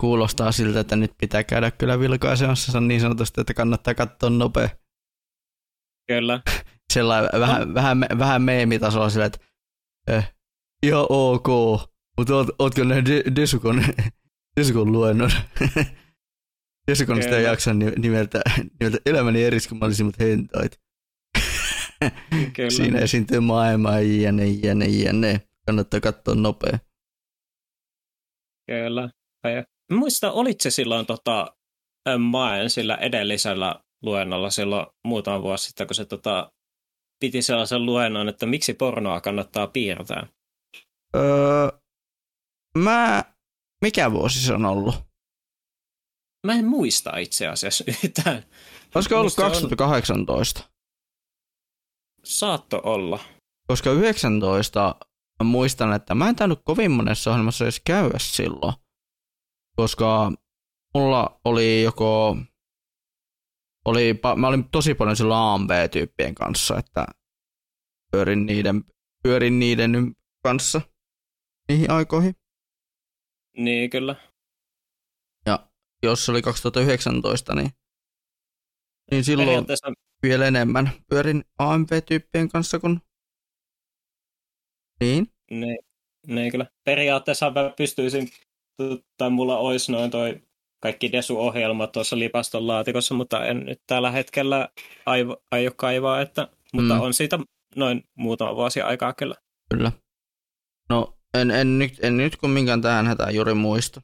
kuulostaa siltä, että nyt pitää käydä kyllä vilkaisemassa niin sanotusti, että kannattaa katsoa nopea. Kyllä. *laughs* Sellainen vähän, vähän, vähän meemitasolla sillä, että eh, ihan ok, mutta oot, ootko nähnyt Desukon, Desukon luennon? Desukon sitä jaksan nimeltä, nimeltä elämäni eriskummallisimmat hentait. Kyllä. *laughs* Siinä esiintyy maailmaa, jne, jne, jne. Kannattaa katsoa nopea. Kyllä. Muista, olit se silloin tota, Maen sillä edellisellä luennolla silloin muutama vuosi sitten, kun se tota, piti sellaisen luennon, että miksi pornoa kannattaa piirtää? Öö, mä, mikä vuosi se on ollut? Mä en muista itse asiassa *laughs* yhtään. Olisiko ollut 2018? On... Saatto olla. Koska 19 mä muistan, että mä en tainnut kovin monessa ohjelmassa edes käydä silloin koska mulla oli joko, oli, mä olin tosi paljon silloin AMV-tyyppien kanssa, että pyörin niiden, pyörin niiden kanssa niihin aikoihin. Niin, kyllä. Ja jos se oli 2019, niin, niin silloin vielä enemmän pyörin AMV-tyyppien kanssa kuin... Niin? Niin, niin kyllä. Periaatteessa mä pystyisin tai mulla olisi noin toi kaikki Desu-ohjelmat tuossa lipaston laatikossa, mutta en nyt tällä hetkellä aivo, aio kaivaa, että, mutta mm. on siitä noin muutama vuosi aikaa kyllä. Kyllä. No en, en, nyt, en nyt kumminkaan tähän hätään juuri muista.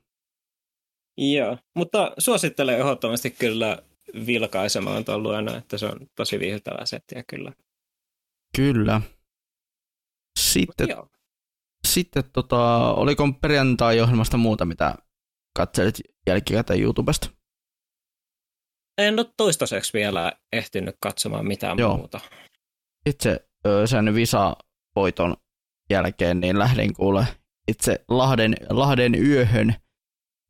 Joo, mutta suosittelen ehdottomasti kyllä vilkaisemaan tuon luena, että se on tosi viihdyttävä settiä kyllä. Kyllä. Sitten sitten tota, oliko perjantai-ohjelmasta muuta, mitä katselit jälkikäteen YouTubesta? En ole toistaiseksi vielä ehtinyt katsomaan mitään Joo. muuta. Itse sen Visa-voiton jälkeen niin lähdin kuule itse Lahden, Lahden yöhön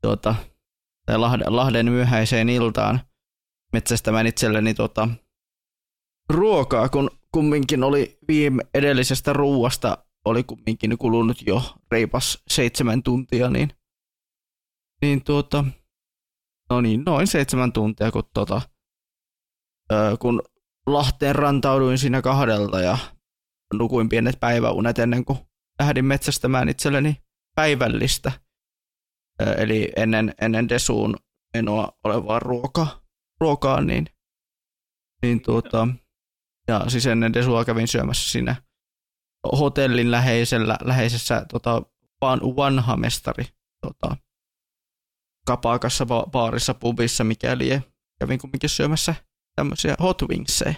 tuota, tai Lahden, Lahden myöhäiseen iltaan metsästämään itselleni tuota, ruokaa, kun kumminkin oli viime edellisestä ruuasta oli kumminkin kulunut jo reipas seitsemän tuntia, niin, niin tuota, no niin, noin seitsemän tuntia, kun, tuota, kun Lahteen rantauduin siinä kahdelta ja nukuin pienet päiväunet ennen kuin lähdin metsästämään itselleni päivällistä, eli ennen, ennen desuun menoa olevaa ruokaa, ruokaa niin, niin tuota, ja siis ennen desua kävin syömässä siinä hotellin läheisellä, läheisessä tota, vanha mestari tota, kapakassa, baarissa, pubissa, mikäli kävin kumminkin syömässä tämmöisiä hot wingsseja.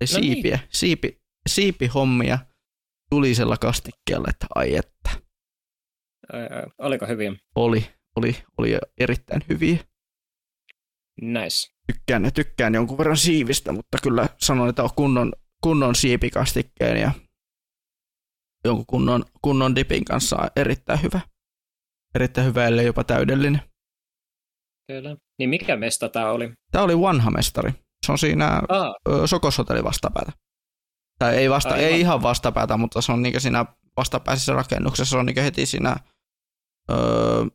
Ja no siipiä, niin. siipi, siipihommia tulisella kastikkeella, että ai että. Ää, oliko hyviä? Oli, oli, oli erittäin hyviä. Nice. Tykkään, tykkään jonkun verran siivistä, mutta kyllä sanon, että on kunnon kunnon siipikastikkeen ja jonkun kunnon, kunnon dipin kanssa on erittäin hyvä. Erittäin hyvä, ellei jopa täydellinen. Kyllä. Niin mikä mesta tämä oli? Tämä oli vanha mestari. Se on siinä Ah, Sokoshotelli vastapäätä. Tai ei, vasta, Aivan. ei ihan vastapäätä, mutta se on niinku siinä vastapäisessä rakennuksessa. Se on niinku heti siinä, öö,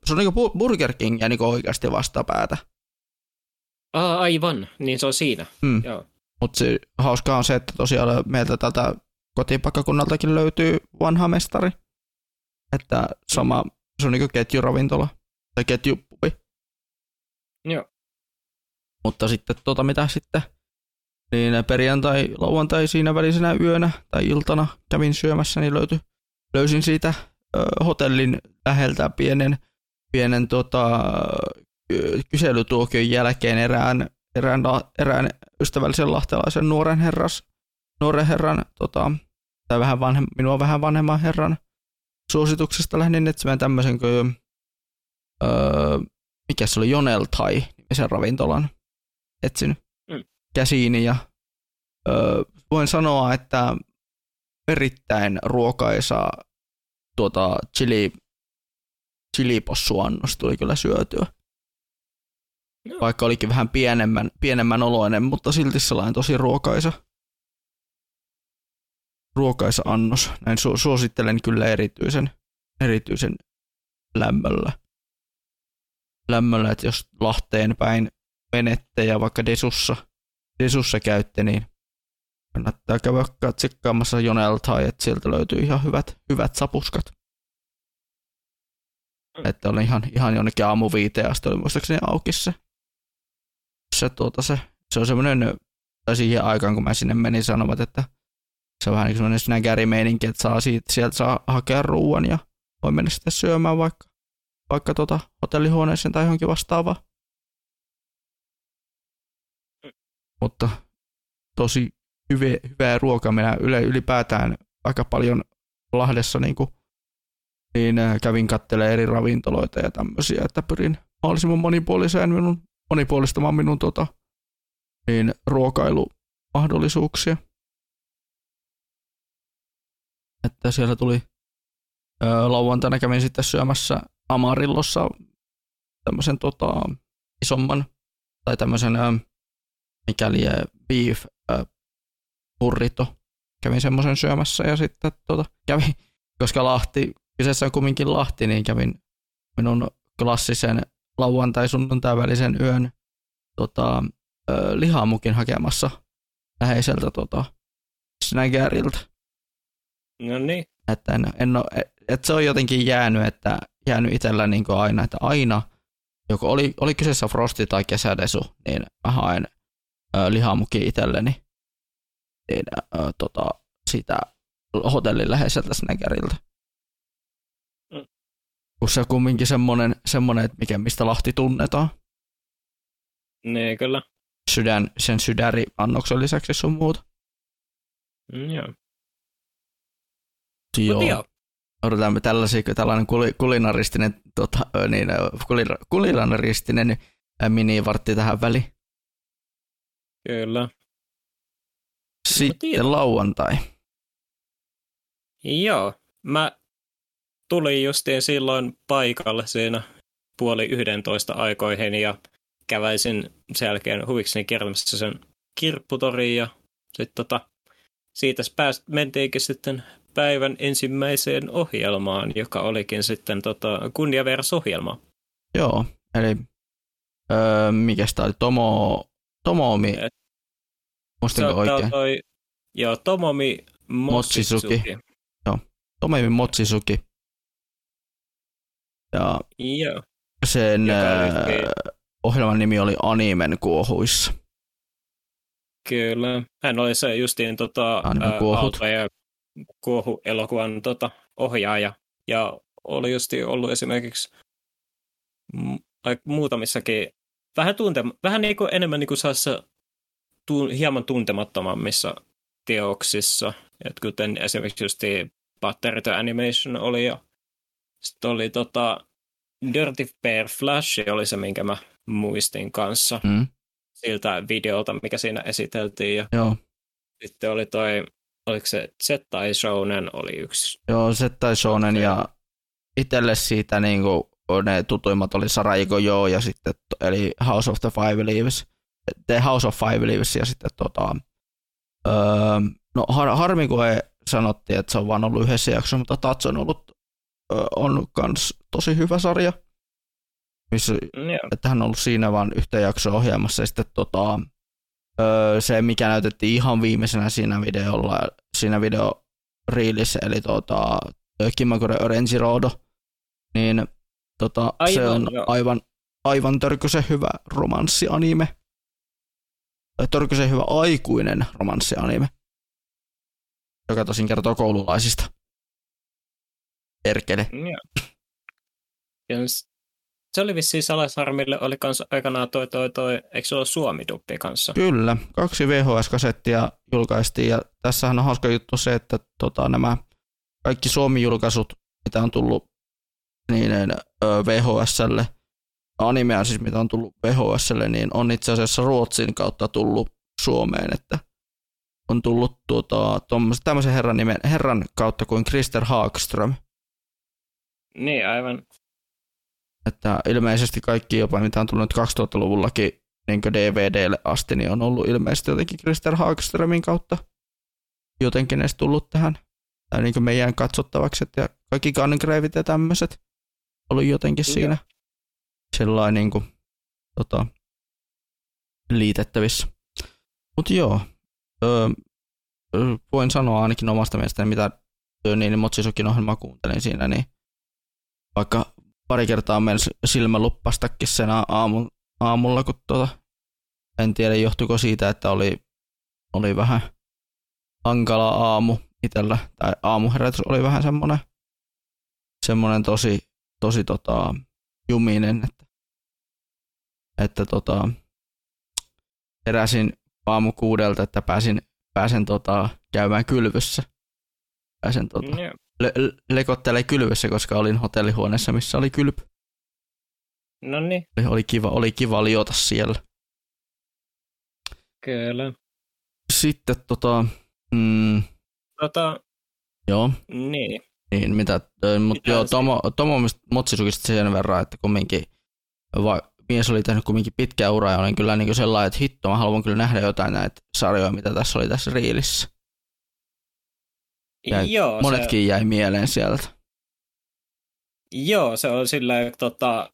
se on niinku Bu- Burger King ja niinku oikeasti vastapäätä. ah, aivan. Niin se on siinä. Mm. Joo. Mutta se, hauskaa on se, että tosiaan meiltä tältä kotipaikkakunnaltakin löytyy vanha mestari. Että sama, se on niinku ketjuravintola tai ketjupubi. Joo. Mutta sitten tota mitä sitten, niin perjantai, lauantai siinä välisenä yönä tai iltana kävin syömässä, niin löytyi, löysin siitä ö, hotellin läheltä pienen, pienen tota, kyselytuokion jälkeen erään, erään, erään ystävällisen lahtelaisen nuoren herras, nuoren herran, tota, tai vähän vanhem, minua vähän vanhemman herran suosituksesta lähdin etsimään tämmöisen kuin, öö, mikä se oli, Jonel Tai nimisen ravintolan etsinyt Mm. käsiini ja öö, voin sanoa, että erittäin ruokaisa tuota chili, chilipossuannos tuli kyllä syötyä. Joo. Vaikka olikin vähän pienemmän, pienemmän oloinen, mutta silti sellainen tosi ruokaisa, ruokaisa annos. Näin su- suosittelen kyllä erityisen, erityisen lämmöllä. Lämmöllä, että jos Lahteen päin menette ja vaikka Desussa, Desussa käytte, niin kannattaa käydä vaikka tsekkaamassa Jonel tai että sieltä löytyy ihan hyvät, hyvät sapuskat. Mm. Että oli ihan, ihan jonnekin aamu viiteen asti oli muistaakseni auki se. Se, tuota, se, se on semmoinen, tai siihen aikaan kun mä sinne menin sanovat, että se on vähän niin semmoinen snägärimeininki, että saa siitä, sieltä saa hakea ruuan ja voi mennä sitten syömään vaikka, vaikka tota hotellihuoneeseen tai johonkin vastaavaan. Mutta tosi hyviä, hyvää ruokaa. Minä yle, ylipäätään aika paljon Lahdessa niin, kuin, niin kävin katselemaan eri ravintoloita ja tämmöisiä, että pyrin mahdollisimman monipuoliseen minun, monipuolistamaan minun tota, niin, ruokailumahdollisuuksia. Että siellä tuli ö, lauantaina kävin sitten syömässä Amarillossa tämmöisen tota, isomman tai tämmöisen mikäli beef ö, burrito. Kävin semmoisen syömässä ja sitten tota, kävin, koska Lahti, kyseessä on kumminkin Lahti, niin kävin minun klassisen lauantai-sunnuntai välisen yön tota, ö, lihamukin hakemassa läheiseltä tota, snaggerilta. No niin. Että en, en ole, et se on jotenkin jäänyt, että jäänyt itsellä niin aina, että aina, joko oli, oli kyseessä frosti tai kesädesu, niin mä haen ö, itselleni niin, ö, tota, sitä hotellin läheiseltä snaggerilta. Kun se on kumminkin semmonen, semmonen että mikä, mistä Lahti tunnetaan. Niin, kyllä. Sydän, sen sydäri annoksen lisäksi sun muuta. Mm, joo. Joo. Joo. Odotamme tällaisia, tällainen kuli, kulinaristinen, tota, niin, ö, kulina, kulinaristinen minivartti tähän väliin. Kyllä. Sitten lauantai. Joo. Mä tulin justiin silloin paikalle siinä puoli yhdentoista aikoihin ja käväisin sen jälkeen huvikseni kiertämässä sen kirpputoriin ja sitten tota, siitä pääst, mentiinkin sitten päivän ensimmäiseen ohjelmaan, joka olikin sitten tota, kunniaversohjelma. Joo, eli öö, mikä sitä oli? Tomo, Tomomi, muistanko oikein? toi, joo, Tomomi Mochizuki. Mochizuki. Tomomi Motsisuki. Ja Joo, sen Joka ohjelman nimi oli Animen kuohuissa. kyllä. Hän oli se justiin tota, ää, ja kuohu-elokuvan tota, ohjaaja. Ja oli justiin ollut esimerkiksi muutamissakin vähän, tunte, vähän niin kuin enemmän niin kuin sellaisissa tu, hieman tuntemattomammissa teoksissa. Et kuten esimerkiksi justiin Butter the Animation oli ja sitten oli tota Dirty Pair Flash oli se, minkä mä muistin kanssa Mm, siltä videolta, mikä siinä esiteltiin. Ja joo, sitten oli toi, oliko se Zettai Shounen oli yksi. joo, Zettai Shonen ja itselle siitä niinku ne tutuimmat oli Sarajevo Joo ja sitten, eli House of the Five Leaves, The House of Five Leaves ja sitten tota, öö, no har, harmi kun ei sanottiin, että se on vaan ollut yhdessä jaksossa, mutta Tats on ollut, on kans tosi hyvä sarja, missä, yeah. että hän on ollut siinä vaan yhtä jaksoa ohjaamassa ja sitten tota, se, mikä näytettiin ihan viimeisenä siinä videolla, siinä video reelissä, eli tota, Kimakure Orange Road, niin tota, aivan, se on jo. aivan, aivan törkysen hyvä romanssianime. Törkysen hyvä aikuinen romanssianime, joka tosin kertoo koululaisista. Perkele. Ja. Ja se oli vissiin Salasarmille, oli kans aikanaan toi, toi, toi, eikö se ole Suomi-duppi kanssa? Kyllä, kaksi VHS-kasettia julkaistiin ja tässähän on hauska juttu se, että tota, nämä kaikki Suomi-julkaisut, mitä on tullut niin VHSlle, animea siis mitä on tullut VHSlle, niin on itse asiassa Ruotsin kautta tullut Suomeen, että on tullut tuota, tämmöisen herran, nimen, herran kautta kuin Krister Haagström. Niin, aivan. Että ilmeisesti kaikki jopa, mitä on tullut 2000-luvullakin niin DVDlle asti, niin on ollut ilmeisesti jotenkin Krister Haagströmin kautta jotenkin edes tullut tähän tai niin meidän katsottavaksi, ja kaikki Gungravit ja tämmöiset oli jotenkin ja. siinä sellainen niin kuin, tota, liitettävissä. Mutta joo, öö, voin sanoa ainakin omasta mielestäni, mitä niin Motsisokin ohjelmaa kuuntelin siinä, niin vaikka pari kertaa meni silmä luppastakin sen aamu, aamulla, kun tota, en tiedä johtuiko siitä, että oli, oli vähän hankala aamu itsellä, tai aamuherätys oli vähän semmoinen, semmoinen tosi, tosi tota, juminen, että, että tota, heräsin aamu kuudelta, että pääsin, pääsen tota, käymään kylvyssä. Pääsen tota, yeah. Le- lekottelemaan kylvyssä, koska olin hotellihuoneessa, missä oli kylpy. No niin. Oli, oli, kiva, oli kiva liota siellä. Kyllä. Sitten tota, mm, Tota, joo. Niin. Niin, mitä, mutta joo, Tomo, Tomo Motsisukista sen verran, että kumminkin va, mies oli tehnyt kumminkin pitkää uraa ja olin kyllä niin sellainen, että hitto, mä haluan kyllä nähdä jotain näitä sarjoja, mitä tässä oli tässä riilissä. Jäi, joo, monetkin se... jäi mieleen sieltä. Joo, se on sillä tota,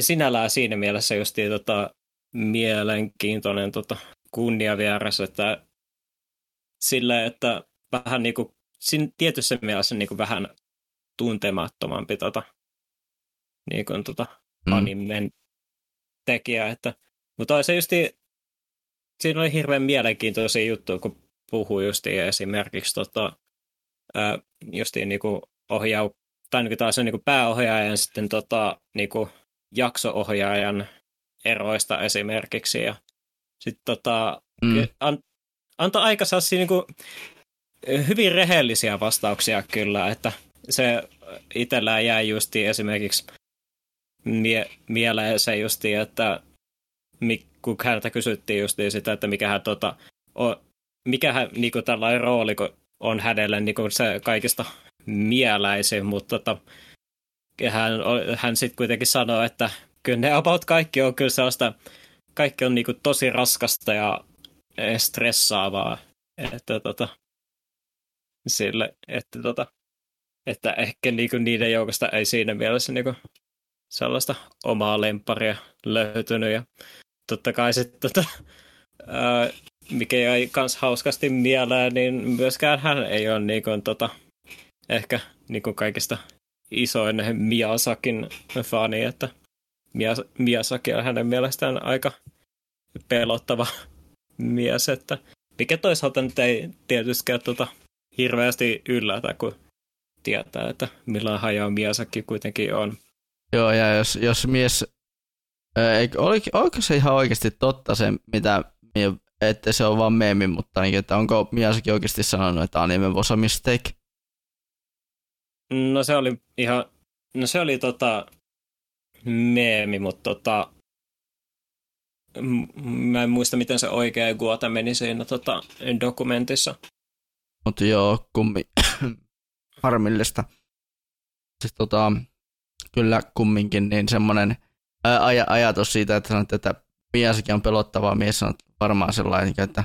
sinällään siinä mielessä just tota, mielenkiintoinen tota, kunniavieras, että sillä, että vähän niin kuin, siinä tietyssä mielessä niin kuin vähän tuntemattomampi tota, niin kuin, tota, mm. animen tekijä. Että, mutta se justi, siinä oli hirveän mielenkiintoisia juttuja, kun puhui justi esimerkiksi tota, ää, justiin niin kuin ohjau, tai niin kuin taas niin kuin pääohjaajan sitten tota, niin kuin jakso-ohjaajan eroista esimerkiksi. Ja sitten tota, mm. an, antoi aika niin kuin, hyvin rehellisiä vastauksia kyllä, että se itsellään jäi justi esimerkiksi mie- mieleen se justi, että kun häntä kysyttiin justi sitä, että mikä hän tota, on, mikä hän, niin kuin tällainen rooli on hänelle niin kuin se kaikista mieläisin, mutta tota, hän, hän sitten kuitenkin sanoi, että kyllä ne about kaikki on kyllä sellaista, kaikki on niin kuin tosi raskasta ja stressaavaa, että tota, sille, että, tota, että ehkä niinku niiden joukosta ei siinä mielessä niinku sellaista omaa lemparia löytynyt. Ja totta kai sitten tota, *laughs* mikä jäi kans hauskasti mieleen, niin myöskään hän ei ole niinku, tota, ehkä niinku kaikista isoin Miasakin fani, että Miyazaki on hänen mielestään aika pelottava *laughs* mies, että mikä toisaalta nyt ei tietysti tota, hirveästi yllätä, kun tietää, että millä hajaa Miyazaki kuitenkin on. Joo, ja jos, jos mies, eikö, oliko se ihan oikeasti totta se, mitä, että se on vaan meemi, mutta niin, että onko Miyazaki oikeasti sanonut, että anime was a mistake? No se oli ihan, no se oli tota meemi, mutta tota, mä en muista, miten se oikea Guota meni siinä tota, dokumentissa. Mutta joo, kummi *coughs* harmillista. Siis tota, kyllä kumminkin niin semmoinen aj- ajatus siitä, että sanot, että Miasakin on pelottava mies, on varmaan sellainen, että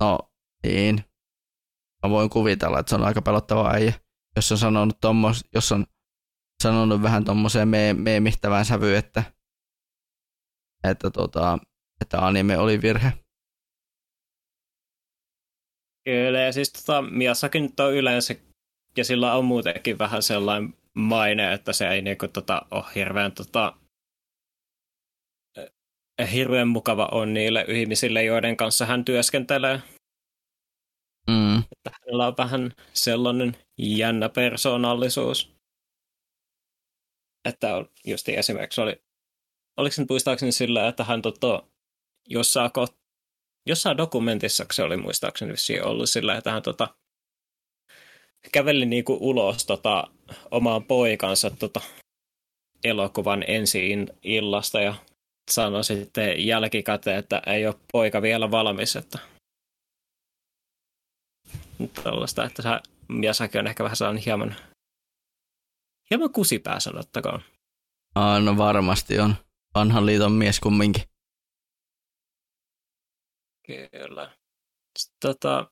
no niin, mä voin kuvitella, että se on aika pelottava äijä, jos on sanonut, tommos, jos on sanonut vähän tuommoiseen me- meemittävään sävyyn, että, että, tota, että anime oli virhe. Kyllä, ja siis tota, Miassakin nyt on yleensä, ja sillä on muutenkin vähän sellainen maine, että se ei niinku, tota, ole hirveän, tota, hirveän mukava on niille ihmisille, joiden kanssa hän työskentelee. Mm. Että hänellä on vähän sellainen jännä persoonallisuus. Että on, just esimerkiksi oli, oliko nyt muistaakseni sillä, että hän tota, jossain, ko, jossain dokumentissa se oli muistaakseni vissiin ollut sillä, että hän tota, käveli niinku ulos tota, omaan poikansa tota, elokuvan ensi illasta ja sanoi sitten jälkikäteen, että ei ole poika vielä valmis, että tällaista, että sä, Miyazaki on ehkä vähän sellainen hieman, hieman kusipää sanottakoon. Ah, no varmasti on. Vanhan liiton mies kumminkin. Kyllä. Sitten, tota,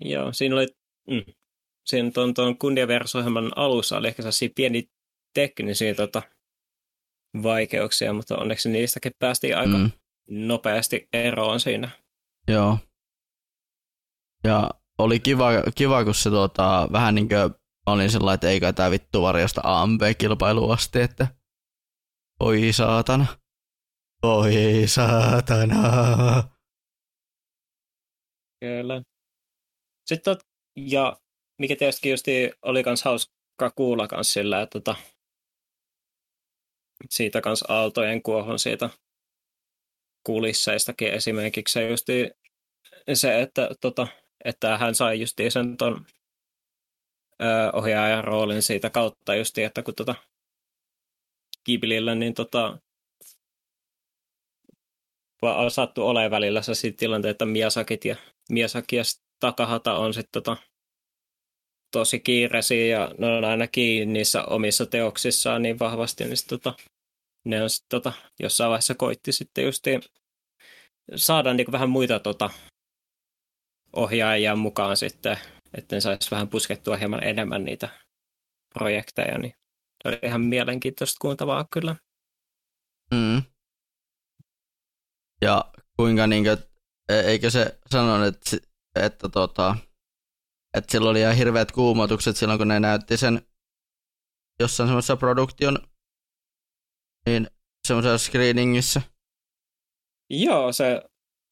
joo, siinä oli, mm, siinä tuon, tuon alussa oli ehkä sellaisia pieni teknisiä tota, vaikeuksia, mutta onneksi niistäkin päästiin aika mm. nopeasti eroon siinä. Joo. Ja oli kiva, kiva kun se tuota, vähän niin kuin olin sellainen, että eikä tämä vittu varjosta AMP-kilpailu asti, että oi saatana. Oi saatana. Kyllä. Sitten, ja mikä tietysti just oli kans hauska kuulla kans sillä, että tota, siitä kans aaltojen kuohon siitä kulisseistakin esimerkiksi. Se justi se, että, tota, että hän sai justi sen ton ö, ohjaajan roolin siitä kautta justi, että kun tota, Kibilillä, niin tota, sattu olemaan välillä se tilanteet, että Miasakit ja Miyazaki ja Takahata on sitten tota, tosi kiireisiä ja ne on aina kiinni niissä omissa teoksissaan niin vahvasti, niin sit, tota, ne on sitten tota, jossain vaiheessa koitti sitten justiin saada niin vähän muita tota, ohjaajia mukaan sitten, että ne saisi vähän puskettua hieman enemmän niitä projekteja, niin oli ihan mielenkiintoista kuuntavaa kyllä. Mm. Ja kuinka niinkö, e, eikö se sanonut, että, että, tota, että sillä oli ihan hirveät kuumotukset silloin, kun ne näytti sen jossain semmoisessa produktion niin semmoisessa screeningissä. Joo, se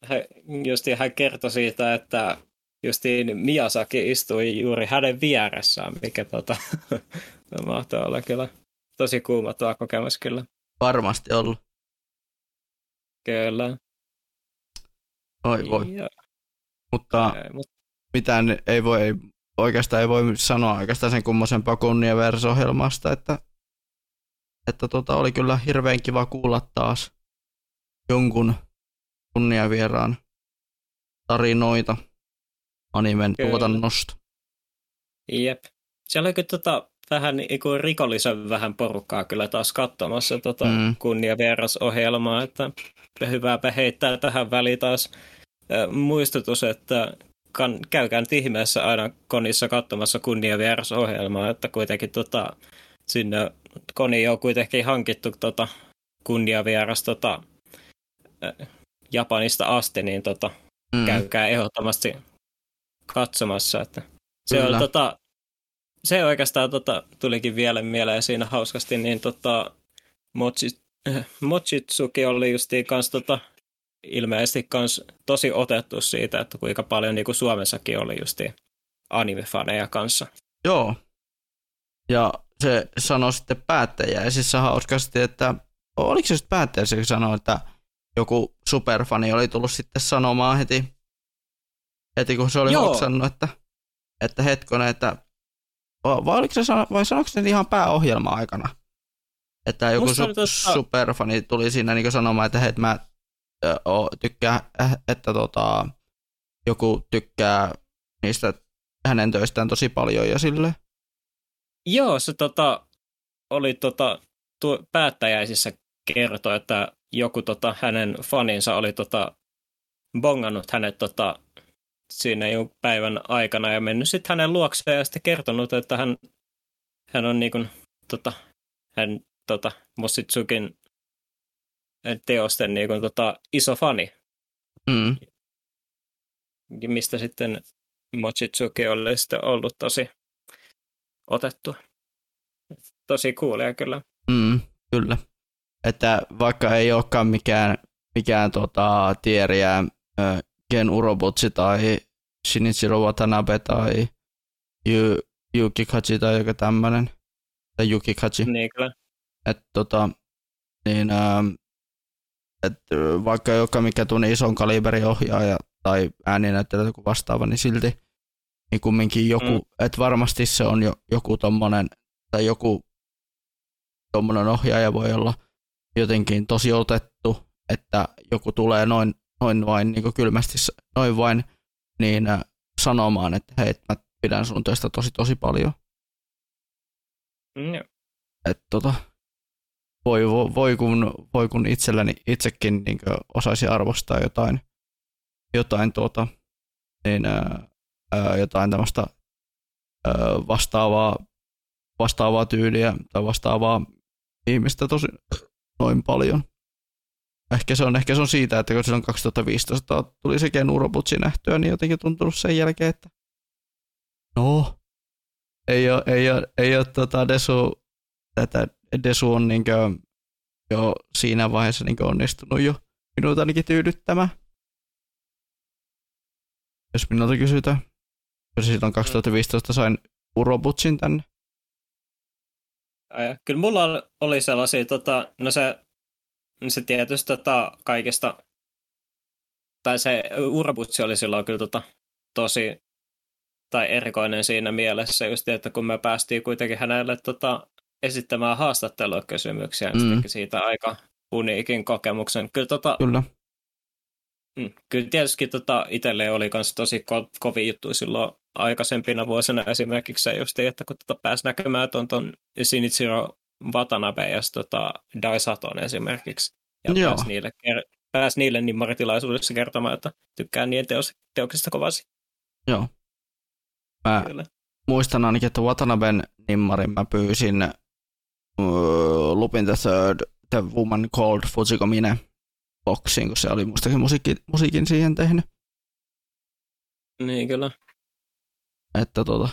he, justi hän kertoi siitä, että justiin Miyazaki istui juuri hänen vieressään, mikä tota, *laughs* mahtoi olla kyllä tosi kuumattava kokemus kyllä. Varmasti ollut. Kyllä. Oi voi. Ja. Mutta ei, mutta mitään ei voi, oikeastaan ei voi sanoa oikeastaan sen kummosempaa kunniaversohjelmasta, että, että tota, oli kyllä hirveän kiva kuulla taas jonkun kunniavieraan tarinoita animen kyllä. tuotannosta. Jep. Siellä oli kyllä tota, vähän niin kuin rikollisen vähän porukkaa kyllä taas katsomassa tota mm. kunniavierasohjelmaa, että hyvääpä heittää tähän väliin taas muistutus, että kan, käykää nyt ihmeessä aina konissa katsomassa kunniavierasohjelmaa, että kuitenkin tota, sinne koni on kuitenkin hankittu tota, kunniavieras tota, Japanista asti, niin tota, mm. käykää ehdottomasti katsomassa. Että se, on, tota, se oikeastaan tota, tulikin vielä mieleen siinä hauskasti, niin tota, Mochi, äh, Mochitsuki oli justiin kans tota, ilmeisesti kans tosi otettu siitä, että kuinka paljon niin kuin Suomessakin oli justiin anime-faneja kanssa. Joo. Ja se sanoi sitten päättäjäisissä hauskasti, että oliko se sitten päättäjäisissä, kun sanoi, että joku superfani oli tullut sitten sanomaan heti, heti kun se oli hoksannut, että, että hetkonen, että vai, oliko se, vai sanoiko se ihan pääohjelma-aikana? Että joku su- tosta... superfani tuli siinä niin sanomaan, että hei, mä o, tykkään, äh, että tota, joku tykkää niistä hänen töistään tosi paljon ja sille. Joo, se tota, oli tota, tuo päättäjäisissä kertoi, että joku tota, hänen faninsa oli tota, bongannut hänet tota, siinä jo päivän aikana ja mennyt sitten hänen luokseen ja sitten kertonut, että hän, hän on niin kuin, tota, hän tota, Mossitsukin teosten niin kuin, tota, iso fani. Mm. Mistä sitten Mochitsuki oli sitten ollut tosi otettu. Tosi kuulia kyllä. Mm, kyllä. Että vaikka ei olekaan mikään, mikään tota, tieriä äh, Gen Urobutsi tai Shinichiro Watanabe tai Yu, Yukikachi tai joku tämmöinen. Tai Yukikachi. Niin kyllä. Että tota, niin, ähm, et, vaikka olekaan mikä tunne ison kaliberin ohjaaja tai ääninäyttelijä joku vastaava, niin silti niin kumminkin joku, mm. että varmasti se on jo, joku tommonen, tai joku tommonen ohjaaja voi olla jotenkin tosi otettu, että joku tulee noin, noin vain niin kylmästi, noin vain niin äh, sanomaan, että hei, mä pidän sun työstä tosi tosi paljon. Mm. Että tota, voi, voi, kun, voi kun itselläni itsekin niin osaisi arvostaa jotain, jotain, tuota, niin, ää, ää, jotain tämmöistä vastaavaa, vastaavaa tyyliä tai vastaavaa ihmistä tosi noin paljon. Ehkä se on, ehkä se on siitä, että kun silloin 2015 tuli se Ken Urobutsi nähtyä, niin jotenkin tuntunut sen jälkeen, että no, ei ole, ei ole, ei ole tota Desu, tätä Desu on niin jo siinä vaiheessa niin onnistunut jo minut ainakin tyydyttämään. Jos minulta kysytään. Silloin 2015 sain Urobutsin tänne. Ja, kyllä mulla oli sellaisia, tota, no se, se tietysti tota, kaikista, tai se Urobutsi oli silloin kyllä tota, tosi tai erikoinen siinä mielessä just, että kun me päästiin kuitenkin hänelle tota, esittämään haastattelukysymyksiä, niin mm. siitä aika uniikin kokemuksen. Kyllä, tota, kyllä. Mm, kyllä tietysti tota, itselle oli myös tosi ko- kovin juttu silloin aikaisempina vuosina esimerkiksi se just, että kun tota pääsi näkemään tuon, tuon Shinichiro Watanabe ja tota, Daisaton esimerkiksi. Ja Joo. pääsi niille, pääsi niille niin maritilaisuudessa kertomaan, että tykkään niiden teos, teoksista kovasti. Joo. Mä Kyllä. muistan ainakin, että Watanaben nimmarin mä pyysin uh, Lupin the Third, The Woman Called Fujiko Mine boksiin, kun se oli muistakin musiikki, musiikin siihen tehnyt. Niin kyllä. Että tota,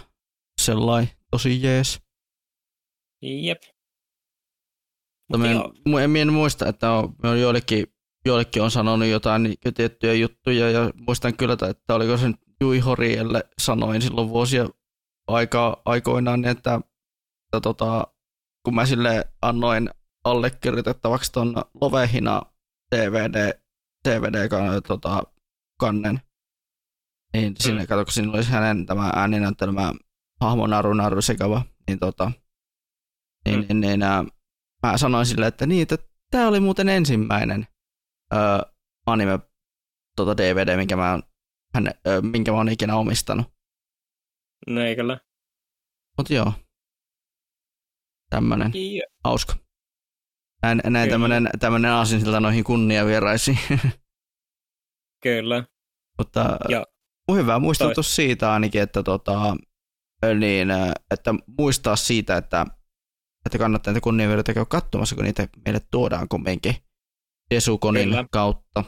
sellainen tosi jees. Jep. Mutta en, en muista, että on, on joillekin, joillekin on sanonut jotain tiettyjä juttuja ja muistan kyllä, että oliko se Jui Horielle sanoin silloin vuosia aika, aikoinaan, että, että tota, kun mä sille annoin allekirjoitettavaksi ton Lovehina DVD, DVD tota, kannen, niin sinne, mm. kato, kun siinä olisi hänen tämä ääninäyttelemä hahmo Naru Naru Sekava, niin tota, niin, mm. niin, niin ää, mä sanoin sille, että niin, että tämä oli muuten ensimmäinen öö, anime tota DVD, minkä mä, hän, öö, minkä mä oon ikinä omistanut. No ei kyllä. Mut joo. Tämmönen. Ja. Hauska. Näin, näin tämmönen, tämmönen aasinsilta noihin kunniavieraisiin. *laughs* Kyllä. Mutta ja. Hyvä muistutus siitä ainakin, että, tota, niin, että muistaa siitä, että, että kannattaa niitä kunniavieraita käydä katsomassa, kun niitä meille tuodaan kumminkin Jesukonin Kyllä. kautta.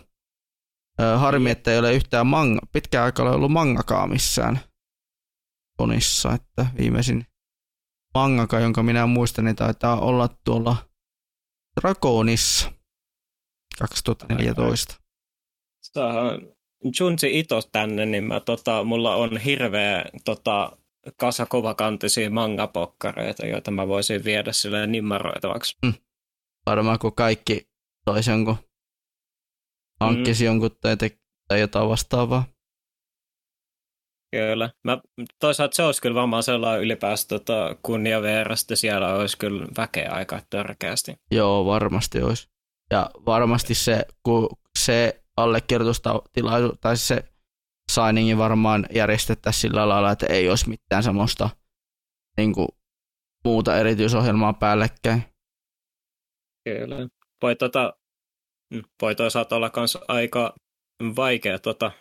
Harmi, että ei ole yhtään manga, pitkään aikaa ollut mangakaa missään konissa, että viimeisin mangaka, jonka minä muistan, niin taitaa olla tuolla Dragonissa 2014. Saadaan Junji Ito tänne, niin mä, tota, mulla on hirveä tota, kasa kovakantisia mangapokkareita, joita mä voisin viedä sille nimmaroitavaksi. Mm. Varmaan kun kaikki toisen jonkun, hankkisi mm. jonkun tai, te, tai jotain vastaavaa. Kyllä. Mä, toisaalta se olisi kyllä varmaan sellainen ylipäänsä tota, kunnia vierasta. Siellä olisi kyllä väkeä aika törkeästi. Joo, varmasti olisi. Ja varmasti se, kun se allekirjoitustilaisuus, tai se signingi varmaan järjestettäisiin sillä lailla, että ei olisi mitään semmoista niin kuin, muuta erityisohjelmaa päällekkäin. Kyllä. Voi, tota, voi toisaalta olla myös aika vaikea tota,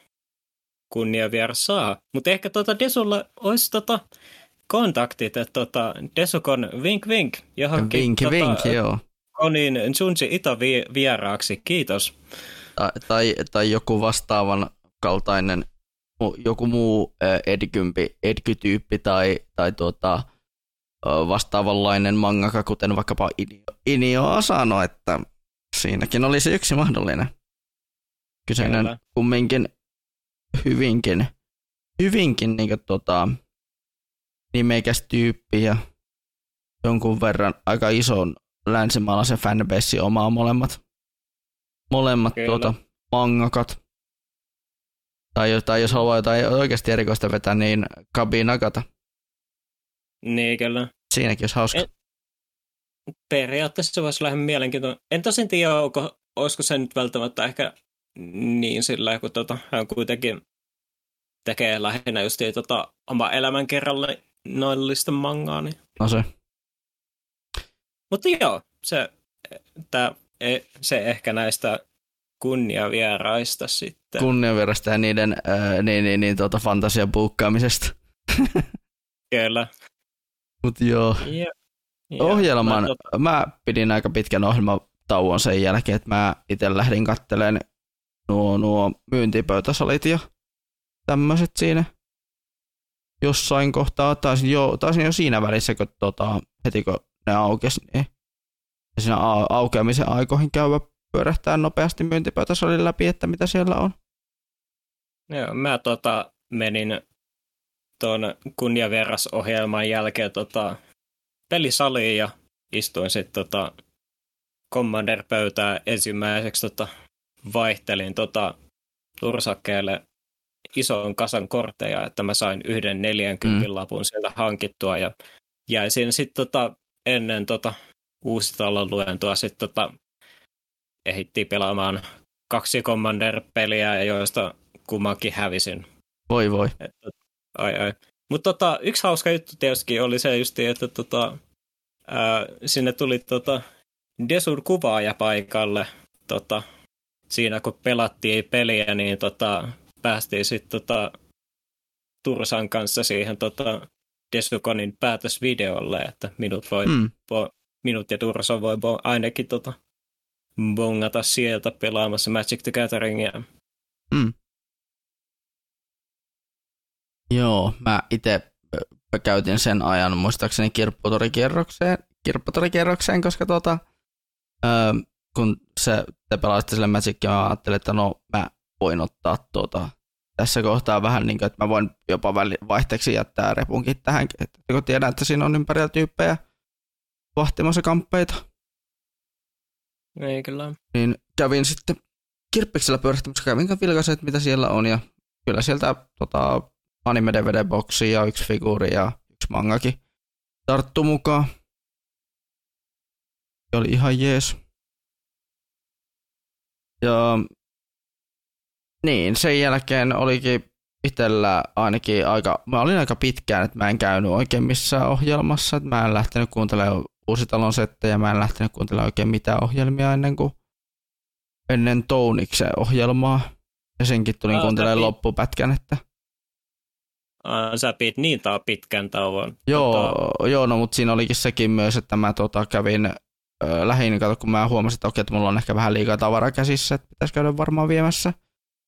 kunnia vielä saa. Mutta ehkä tota Desulla olisi tota, kontaktit, että tota, Desukon vink vink johonkin Vinki, tota, vinki, joo. Konin Junji Ito vi- vieraaksi. Kiitos. Tai, tai, tai joku vastaavan kaltainen, joku muu edkympi, edky-tyyppi tai, tai tuota, vastaavanlainen mangaka, kuten vaikkapa Inio, Inio Asano, että siinäkin olisi yksi mahdollinen. Kyseinen Kyllä. kumminkin hyvinkin, hyvinkin niin kuin, tota, nimekäs tyyppi ja jonkun verran aika ison länsimaalaisen fanbase omaa molemmat, molemmat Kyllä. tuota, mangakat. Tai, jos- tai jos haluaa jotain oikeasti erikoista vetää, niin Kabi Nagata. Niin kyllä. Siinäkin olisi hauska. En- Periaatteessa se voisi lähteä mielenkiintoinen. En tosin tiedä, onko, olisiko se nyt välttämättä ehkä niin sillä, kun tota, hän kuitenkin tekee lähinnä just tota, oma elämän kerralle noillista mangaa. Niin. No se. Mutta joo, se, tää, e- se ehkä näistä kunniavieraista sitten. Kunniavirrasta ja niiden ää, niin, niin, niin, tuota, fantasian buukkaamisesta. *laughs* Kyllä. Mut joo. Ja, ja, Ohjelman, mä tota- mä pidin aika pitkän ohjelmatauon sen jälkeen, että mä itse lähdin katteleen nuo, nuo myyntipöytäsalit ja tämmöiset siinä jossain kohtaa. Taisin jo, taisin jo siinä välissä, kun tota, heti kun ne aukesi, niin siinä au- aukeamisen aikoihin käydä pyörähtää nopeasti myyntipöytäsalin läpi, että mitä siellä on. Joo, mä tota, menin tuon kunniaverasohjelman jälkeen tota, pelisaliin ja istuin sitten tota, Commander-pöytää ensimmäiseksi tota, vaihtelin tota, tursakkeelle ison kasan kortteja, että mä sain yhden 40 Mm. lapun sieltä hankittua ja jäisin sitten tota, ennen tota, uusitalon luentoa sitten tota, ehittiin pelaamaan kaksi Commander-peliä, joista kummankin hävisin. Voi voi. Että, ai ai. Mutta tota, yksi hauska juttu tietysti oli se just, että tota, ää, sinne tuli tota, Desur kuvaaja paikalle. Tota, siinä kun pelattiin peliä, niin tota, päästiin sitten tota, Tursan kanssa siihen tota, Desukonin päätösvideolle, että minut, voi, Mm. vo, minut ja Tursa voi bo, ainakin tota, bongata sieltä pelaamassa Magic the Gatheringia. Mm. Joo, mä itse käytin sen ajan muistaakseni kirpputorikierrokseen, kirpputorikierrokseen koska tota, öö, kun se, te pelasitte sille Magicia, mä ajattelin, että no mä voin ottaa tuota, tässä kohtaa vähän niin kuin, että mä voin jopa väli, vaihteeksi jättää repunkin tähän, että kun tiedän, että siinä on ympärillä tyyppejä vahtimassa kamppeita, Ei kyllä. niin kävin sitten kirppiksellä pyörittämässä, kävin vilkaisen, että mitä siellä on, ja kyllä sieltä tota, anime dvd boksi ja yksi figuuri ja yksi mangakin tarttu mukaan. Ja oli ihan jees. Ja niin, sen jälkeen olikin itsellä ainakin aika, mä olin aika pitkään, että mä en käynyt oikein missään ohjelmassa, että mä en lähtenyt kuuntelemaan uusitalon settejä, mä en lähtenyt kuuntelemaan oikein mitään ohjelmia ennen kuin ennen Touniksen ohjelmaa. Ja senkin tulin Aa, kuuntelemaan pit- loppupätkän, että Aa, sä pit niin taa pitkän tauon. Joo, Tota, joo no, mutta siinä olikin sekin myös, että mä tota, kävin ö, lähin, kato, kun mä huomasin, että okei, että mulla on ehkä vähän liikaa tavaraa käsissä, että pitäisi käydä varmaan viemässä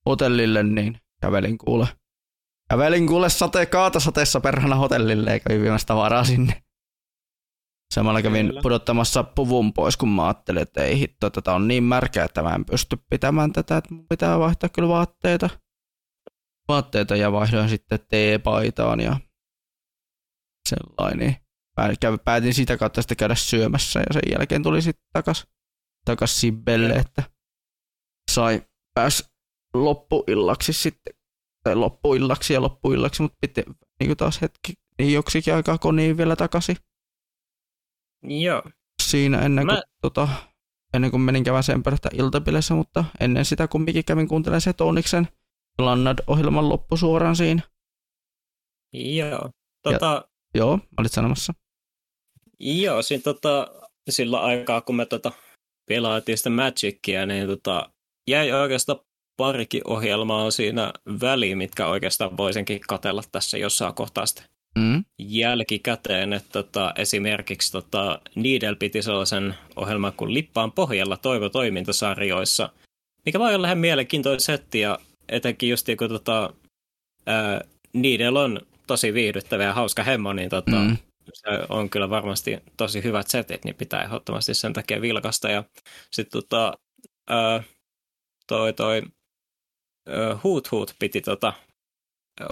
hotellille, niin kävelin kuule. Kävelin kuule sate, kaatosateessa perhana hotellille, eikä viemässä tavaraa sinne. Samalla kävin Kyllä. pudottamassa puvun pois, kun mä ajattelin, että ei hitto, tätä on niin märkää, että mä en pysty pitämään tätä, että mun pitää vaihtaa kyllä vaatteita. Vaatteita ja vaihdoin sitten teepaitaan ja sellainen. Päätin sitä kautta sitten käydä syömässä ja sen jälkeen tuli sitten takas, takas Sibbelle, Joo. että sai pääs loppuillaksi sitten, tai loppuillaksi ja loppuillaksi, mutta piti niin taas hetki, niin joksikin aikaa koniin vielä takaisin Joo, siinä ennen kuin, Mä- tota, ennen kuin menin käväseen pöydästä iltapileissä, mutta ennen sitä kumminkin kävin kuuntelemaan se Toniksen Lannad-ohjelman loppu suoraan siinä. joo. Tota, Joo, olit sanomassa. Joo, siinä tota, sillä aikaa, kun me tota, pelaatiin sitä Magicia, niin tota, jäi oikeastaan parikin ohjelmaa siinä väliin, mitkä oikeastaan voisinkin katella tässä jossain kohtaa sitten mm. jälkikäteen. Että tota, esimerkiksi tota, Needle piti sellaisen ohjelman kuin Lippaan pohjalla toivo-toimintasarjoissa, mikä voi olla ihan mielenkiintoinen setti ja etenkin just kun tota, ää, Needle on tosi viihdyttävä ja hauska hemmo, niin tota, mm. se on kyllä varmasti tosi hyvät setit, niin pitää ehdottomasti sen takia vilkasta. Ja sitten tota, toi, toi Hoot Hoot piti tota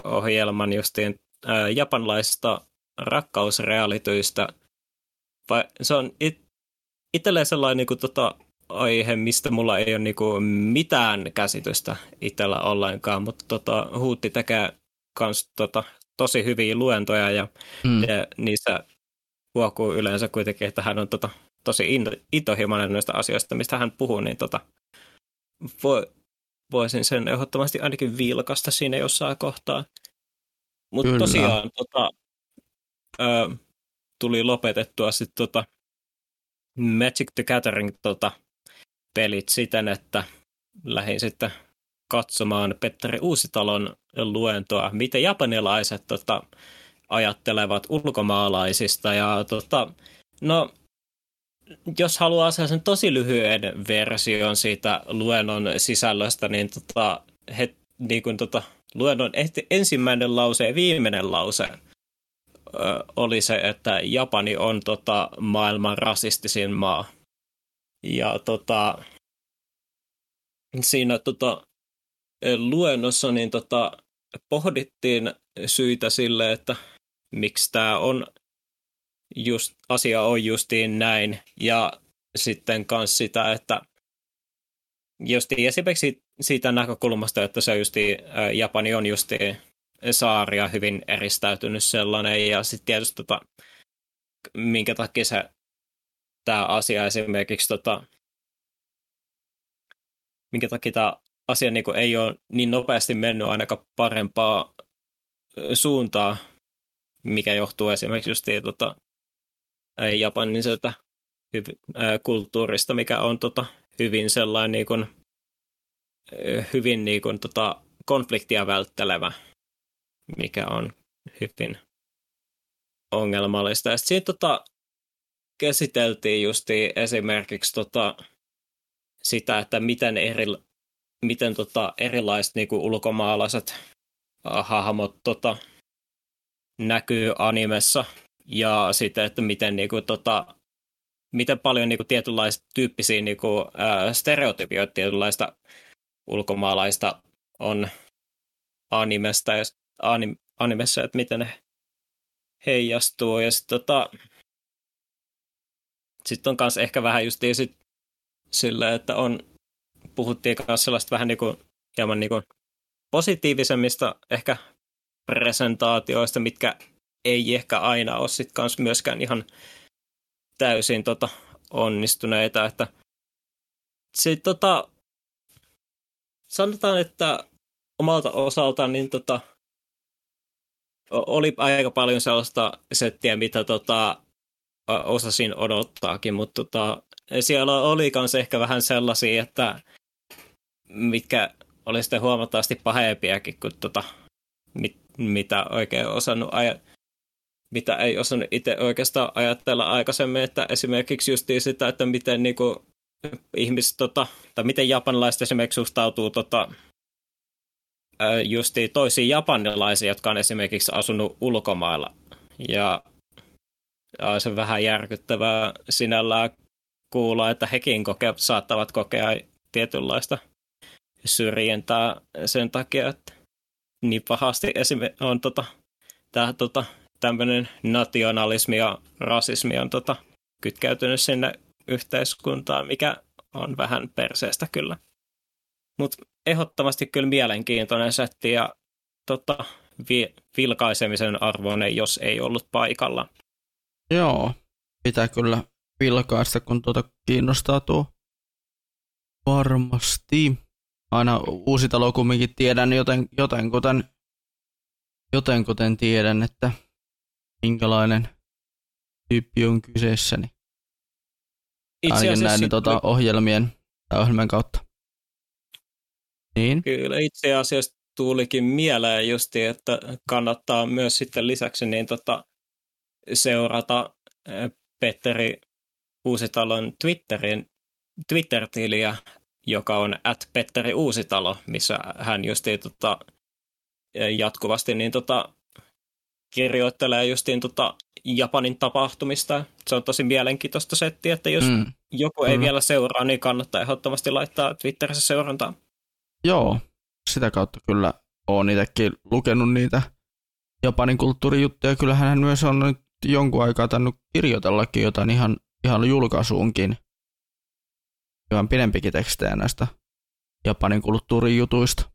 ohjelman justiin ää, japanlaista rakkausrealityistä. Vai, se on it, itselleen sellainen niin kuin, tota, aihe, mistä mulla ei ole niin kuin, mitään käsitystä itsellä ollenkaan, mutta tota, Huutti tekee kans tota, tosi hyviä luentoja ja, mm. ja niissä huokuu yleensä kuitenkin, että hän on tota, tosi intohimoinen noista asioista, mistä hän puhuu, niin tota, voi, voisin sen ehdottomasti ainakin vilkasta siinä jossain kohtaa. Mutta tosiaan tota, ö, tuli lopetettua sitten tota Magic the Gathering tota, pelit siten, että lähdin sitten katsomaan Petteri Uusitalon luentoa, miten japanilaiset tota, ajattelevat ulkomaalaisista. Ja tota, no, jos haluaa sen tosi lyhyen version siitä luennon sisällöstä, niin, tota, he, niin kuin tota, luennon ensimmäinen lause ja viimeinen lause oli se, että Japani on tota, maailman rasistisin maa. Ja tota, siinä tota, luennossa niin tota, pohdittiin syitä sille, että miksi tämä on just, asia on justiin näin. Ja sitten myös sitä, että justiin esimerkiksi siitä näkökulmasta, että se justi, Japani on justi saaria hyvin eristäytynyt sellainen, ja sitten tietysti tota, minkä takia se tämä asia esimerkiksi, tota, minkä takia tämä asia niin ei ole niin nopeasti mennyt ainakaan parempaa suuntaa, mikä johtuu esimerkiksi just tota, Japanin sieltä kulttuurista, mikä on tota, hyvin sellainen niin kuin, hyvin niin kuin, tota, konfliktia välttelevä, mikä on hyvin ongelmallista. Sitten tota, käsiteltiin justi esimerkiksi tota, sitä, että miten, eri, miten tota, erilaiset niin kuin ulkomaalaiset hahmot tota, näkyy animessa ja sitten, että miten, niin kuin, tota, miten paljon niin kuin, tietynlaista tyyppisiä niin kuin, ää, stereotypioita tietynlaista ulkomaalaista on animesta ja anim, animessa, että miten ne heijastuu. Ja sitten tota, sit on myös ehkä vähän just sit sillä, että on, puhuttiin myös sellaista vähän niin kuin, hieman niin kuin positiivisemmista ehkä presentaatioista, mitkä ei ehkä aina ole sit kans myöskään ihan täysin tota, onnistuneita, että se, tota, sanotaan, että omalta osaltaan niin tota, oli aika paljon sellaista settiä, mitä tota, osasin odottaakin, mutta tota, siellä oli myös ehkä vähän sellaisia, että mitkä oli sitten huomattavasti pahempiakin kuin tota, mit, mitä oikein osannut aj- mitä ei osannut itse oikeastaan ajatella aikaisemmin, että esimerkiksi just sitä, että miten niinku ihmiset, tota, tai miten japanilaiset esimerkiksi suhtautuu tota, justi toisiin japanilaisiin, jotka on esimerkiksi asunut ulkomailla. Ja, se vähän järkyttävää sinällään kuulla, että hekin koke, saattavat kokea tietynlaista syrjintää sen takia, että niin pahasti esimerkiksi on tota, tämä tota, tämmöinen nationalismi ja rasismi on tota, kytkeytynyt sinne yhteiskuntaan, mikä on vähän perseestä kyllä. Mutta ehdottomasti kyllä mielenkiintoinen setti ja tota, vi- vilkaisemisen arvoinen, jos ei ollut paikalla. Joo, pitää kyllä vilkaista, kun tuota kiinnostaa tuo varmasti. Aina uusi talo kumminkin tiedän joten, joten, joten tiedän, että minkälainen tyyppi on kyseessä, niin Itse ainakin näiden sit tota, ohjelmien, tai ohjelmien kautta. Niin, Kyllä, itse asiassa tulikin mieleen justi, että kannattaa myös sitten lisäksi niin tota, seurata eh, Petteri Uusitalon Twitterin, Twitter-tiliä, joka on at Petteri Uusitalo, missä hän justiin tota, eh, jatkuvasti niin tota, kirjoittelee justiin tota Japanin tapahtumista. Se on tosi mielenkiintoista settiä, että jos mm, joku ei Kyllä. vielä seuraa, niin kannattaa ehdottomasti laittaa Twitterissä seurantaa. joo, sitä kautta kyllä olen itsekin lukenut niitä Japanin kulttuurijuttuja. Kyllähän hän myös on nyt jonkun aikaa tainnut kirjoitellakin jotain ihan, ihan julkaisuunkin. Ihan pidempikin tekstejä näistä Japanin kulttuurijutuista.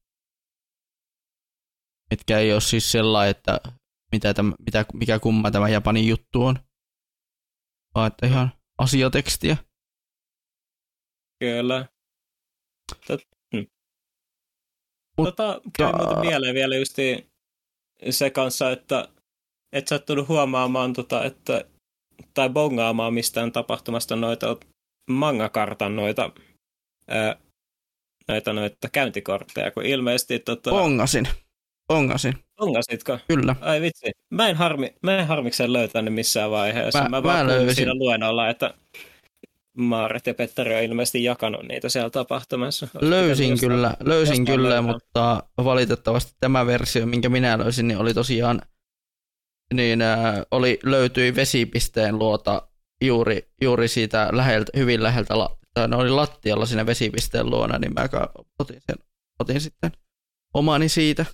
Mitkä ei ole siis sellainen, että mitä tämä, mitä, mikä kumma tämä Japanin juttu on. Vaan että ihan asiatekstiä. Kyllä. Tot, mm. Mut- tota, käy muuten mieleen vielä just se kanssa, että et sattunut huomaamaan, tota, että, tai bongaamaan mistään tapahtumasta noita mangakartan noita, ää, noita, noita käyntikortteja, kun ilmeisesti tota, Pongasin. Pongasin, bongasitko? kyllä. Ai vitsi, mä en, harmi, mä en harmikseen löytänyt missään vaiheessa. Mä- Mä, mä vaan löysin. siinä luennolla, että Maaret ja Petteri on ilmeisesti jakanut niitä siellä tapahtumassa. Olisiko Löysin jostain- kyllä, löysin jostain kyllä, löytää? mutta valitettavasti tämä versio, minkä minä löysin, niin oli tosiaan, niin äh, oli, löytyi vesipisteen luota juuri, juuri siitä läheltä, hyvin läheltä, la- ne oli lattialla siinä vesipisteen luona, niin mä otin, sen, otin sitten omani siitä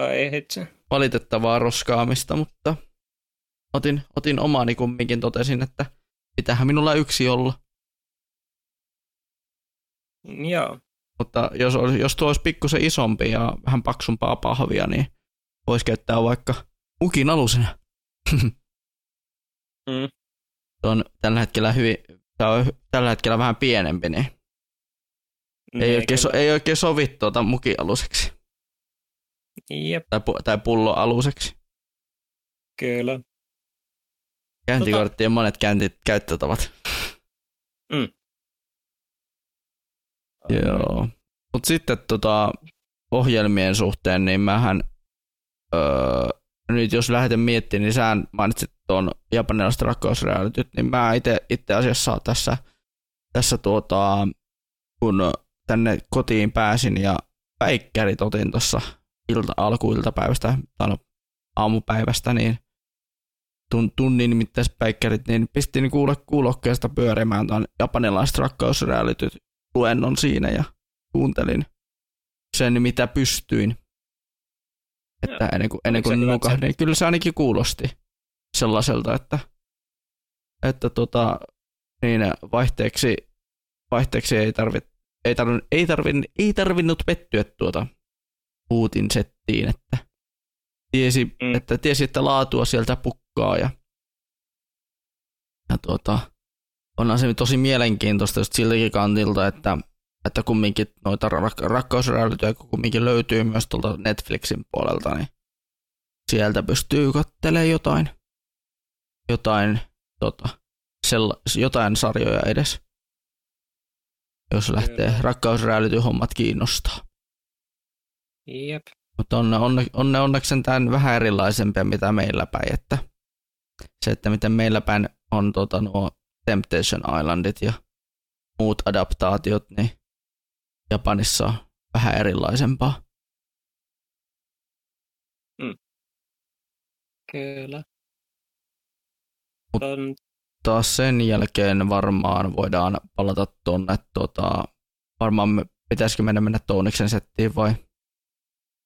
Ai hitse. valitettavaa roskaamista, mutta otin, otin omani kumminkin, totesin, että pitäähän minulla yksi olla. Joo. Mutta jos, jos tuo olisi pikkusen isompi ja vähän paksumpaa pahvia, niin voisi käyttää vaikka mukin alusena. *laughs* Mm. Se on tällä hetkellä hyvin, tämä on tällä hetkellä vähän pienempi, niin ei Niin, oikein, so, ei oikein sovi tuota mukialuseksi Jep, tai, pu, tai pulloaluseksi. kyllä. Käyntikorttien monet käynti, käyttötavat. Mm. Joo. Mutta sitten tota, ohjelmien suhteen, niin mähän öö, nyt jos lähden miettimään, niin sä mainitsit tuon japanilaiset rakkausrealityt, niin mä itse, itse asiassa tässä, tässä tuota, kun tänne kotiin pääsin ja päikkärit otin tuossa ilta, alkuiltapäivästä tai no, aamupäivästä, niin tun, tunnin mittaiset päikkärit, niin pistin kuule kuulokkeesta pyörimään tuon japanilaiset rakkausrealityt luennon siinä ja kuuntelin sen, mitä pystyin. Että ennen kuin, ennen kuin nukahdin, niin kyllä se ainakin kuulosti sellaiselta, että, että tota, niin vaihteeksi, vaihteeksi ei, tarvit, ei, tarvin, ei, tarvin, ei tarvinnut pettyä tuota Putin settiin, että tiesi, Mm. että tiesi, että laatua sieltä pukkaa ja, ja tuota, onhan se tosi mielenkiintoista just siltäkin kantilta, että, että kumminkin noita rak- rakkausrealityjä kumminkin löytyy myös tuolta Netflixin puolelta, niin sieltä pystyy katselemaan jotain, jotain, tota, sella, jotain sarjoja edes, jos lähtee Kyllä. rakkausreality hommat kiinnostaa. Jep. Mutta on, on, on ne onneksi tämän vähän erilaisempia mitä meillä päin, että se, että miten meillä päin on tota, nuo Temptation Islandit ja muut adaptaatiot, niin Japanissa on vähän erilaisempaa. Kyllä. Mut- On, Taas sen jälkeen varmaan voidaan palata tuonne, tota, varmaan me, pitäisikö mennä mennä Tooniksen settiin vai?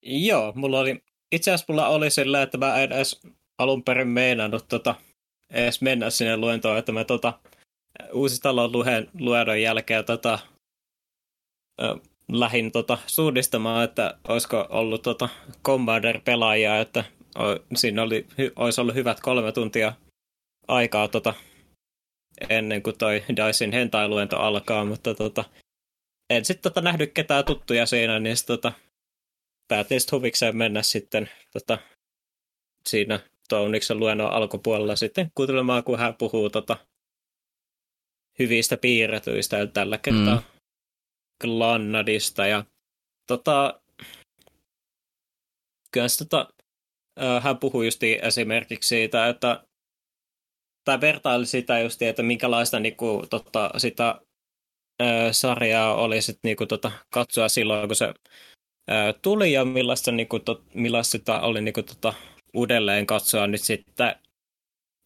Joo, mulla oli, itse asiassa mulla oli sillä, että mä en edes alun perin meinannut tota, edes mennä sinne luentoon, että mä tota, Uusistalon luen, luennon jälkeen tota, ö, lähin tota, suunnistamaan, että olisiko ollut tota Commander-pelaajia, että o, siinä oli, hy, olisi ollut hyvät kolme tuntia aikaa tota, ennen kuin toi Dicen hentai-luento alkaa, mutta tota, en sitten tota, nähnyt ketään tuttuja siinä, niin sit, tota, päätin sitten huvikseen mennä sitten tota, siinä Touniksen luennon alkupuolella sitten kuuntelemaan, kun hän puhuu tota, hyvistä piirretyistä tällä kertaa mm. Glannadista. Ja tota, kyllä tota, hän puhui just esimerkiksi siitä, että tai vertaili sitä just, että minkälaista niinku, tota, sitä ää, sarjaa oli sit, niinku, tota, katsoa silloin, kun se tuli ja millaista, niinku, tot, millaista sitä oli niinku, tota, uudelleen katsoa nyt sitten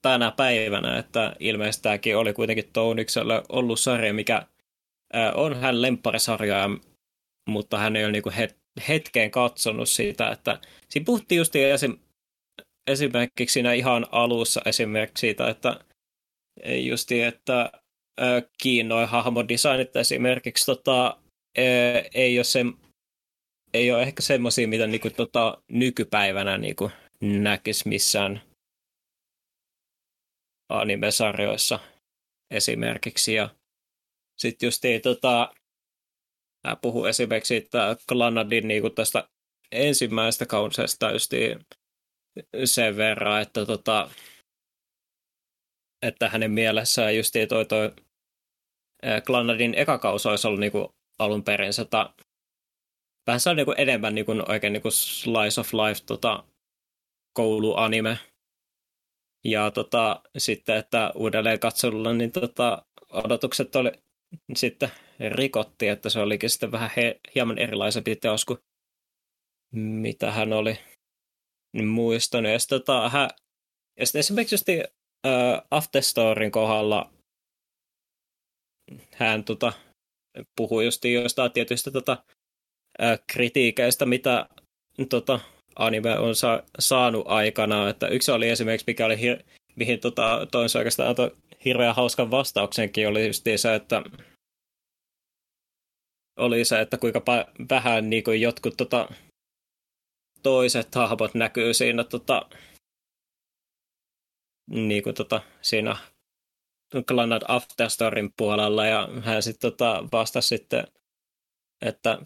tänä päivänä, että ilmeisesti tämäkin oli kuitenkin Tounikselle ollut sarja, mikä ää, on hän lempparisarja, mutta hän ei ole niinku het, hetkeen katsonut siitä, että siinä puhuttiin just esim, esimerkiksi siinä ihan alussa esimerkiksi siitä, että justi, että kiinnoin hahmodesignit esimerkiksi tota, ei ole, se, ei ole ehkä semmoisia, mitä niinku, tota, nykypäivänä niinku, näkisi missään anime-sarjoissa esimerkiksi. Ja sitten just tota, puhuu esimerkiksi että Glanadin niinku tästä ensimmäisestä kausesta just sen verran, että, tota, että hänen mielessään just toi, toi Glanadin eka kausi olisi ollut niinku alun perin sata, vähän se on niinku enemmän niinku oikein niinku slice of life tota, kouluanime. Ja tota, sitten, että uudelleen katselulla niin tota, odotukset oli sitten rikotti, että se olikin sitten vähän he, hieman erilaisempi teos kuin mitä hän oli niin muistanut. Ja sitten, tota, hän, ja sitten esimerkiksi just, uh, Afterstorin kohdalla hän tota, puhui just jostain tietystä tota, kritiikeistä, mitä tota, anime on sa- saanut aikana. Että yksi oli esimerkiksi, mikä oli hir- mihin tota, toinen oikeastaan antoi hirveän hauskan vastauksenkin, oli just se, että oli se, että kuinka vähän niin kuin jotkut tota, toiset hahmot näkyy siinä, tota, niin kuin, tota, siinä Glanad Afterstorin puolella ja hän sitten tota, vastasi sitten, että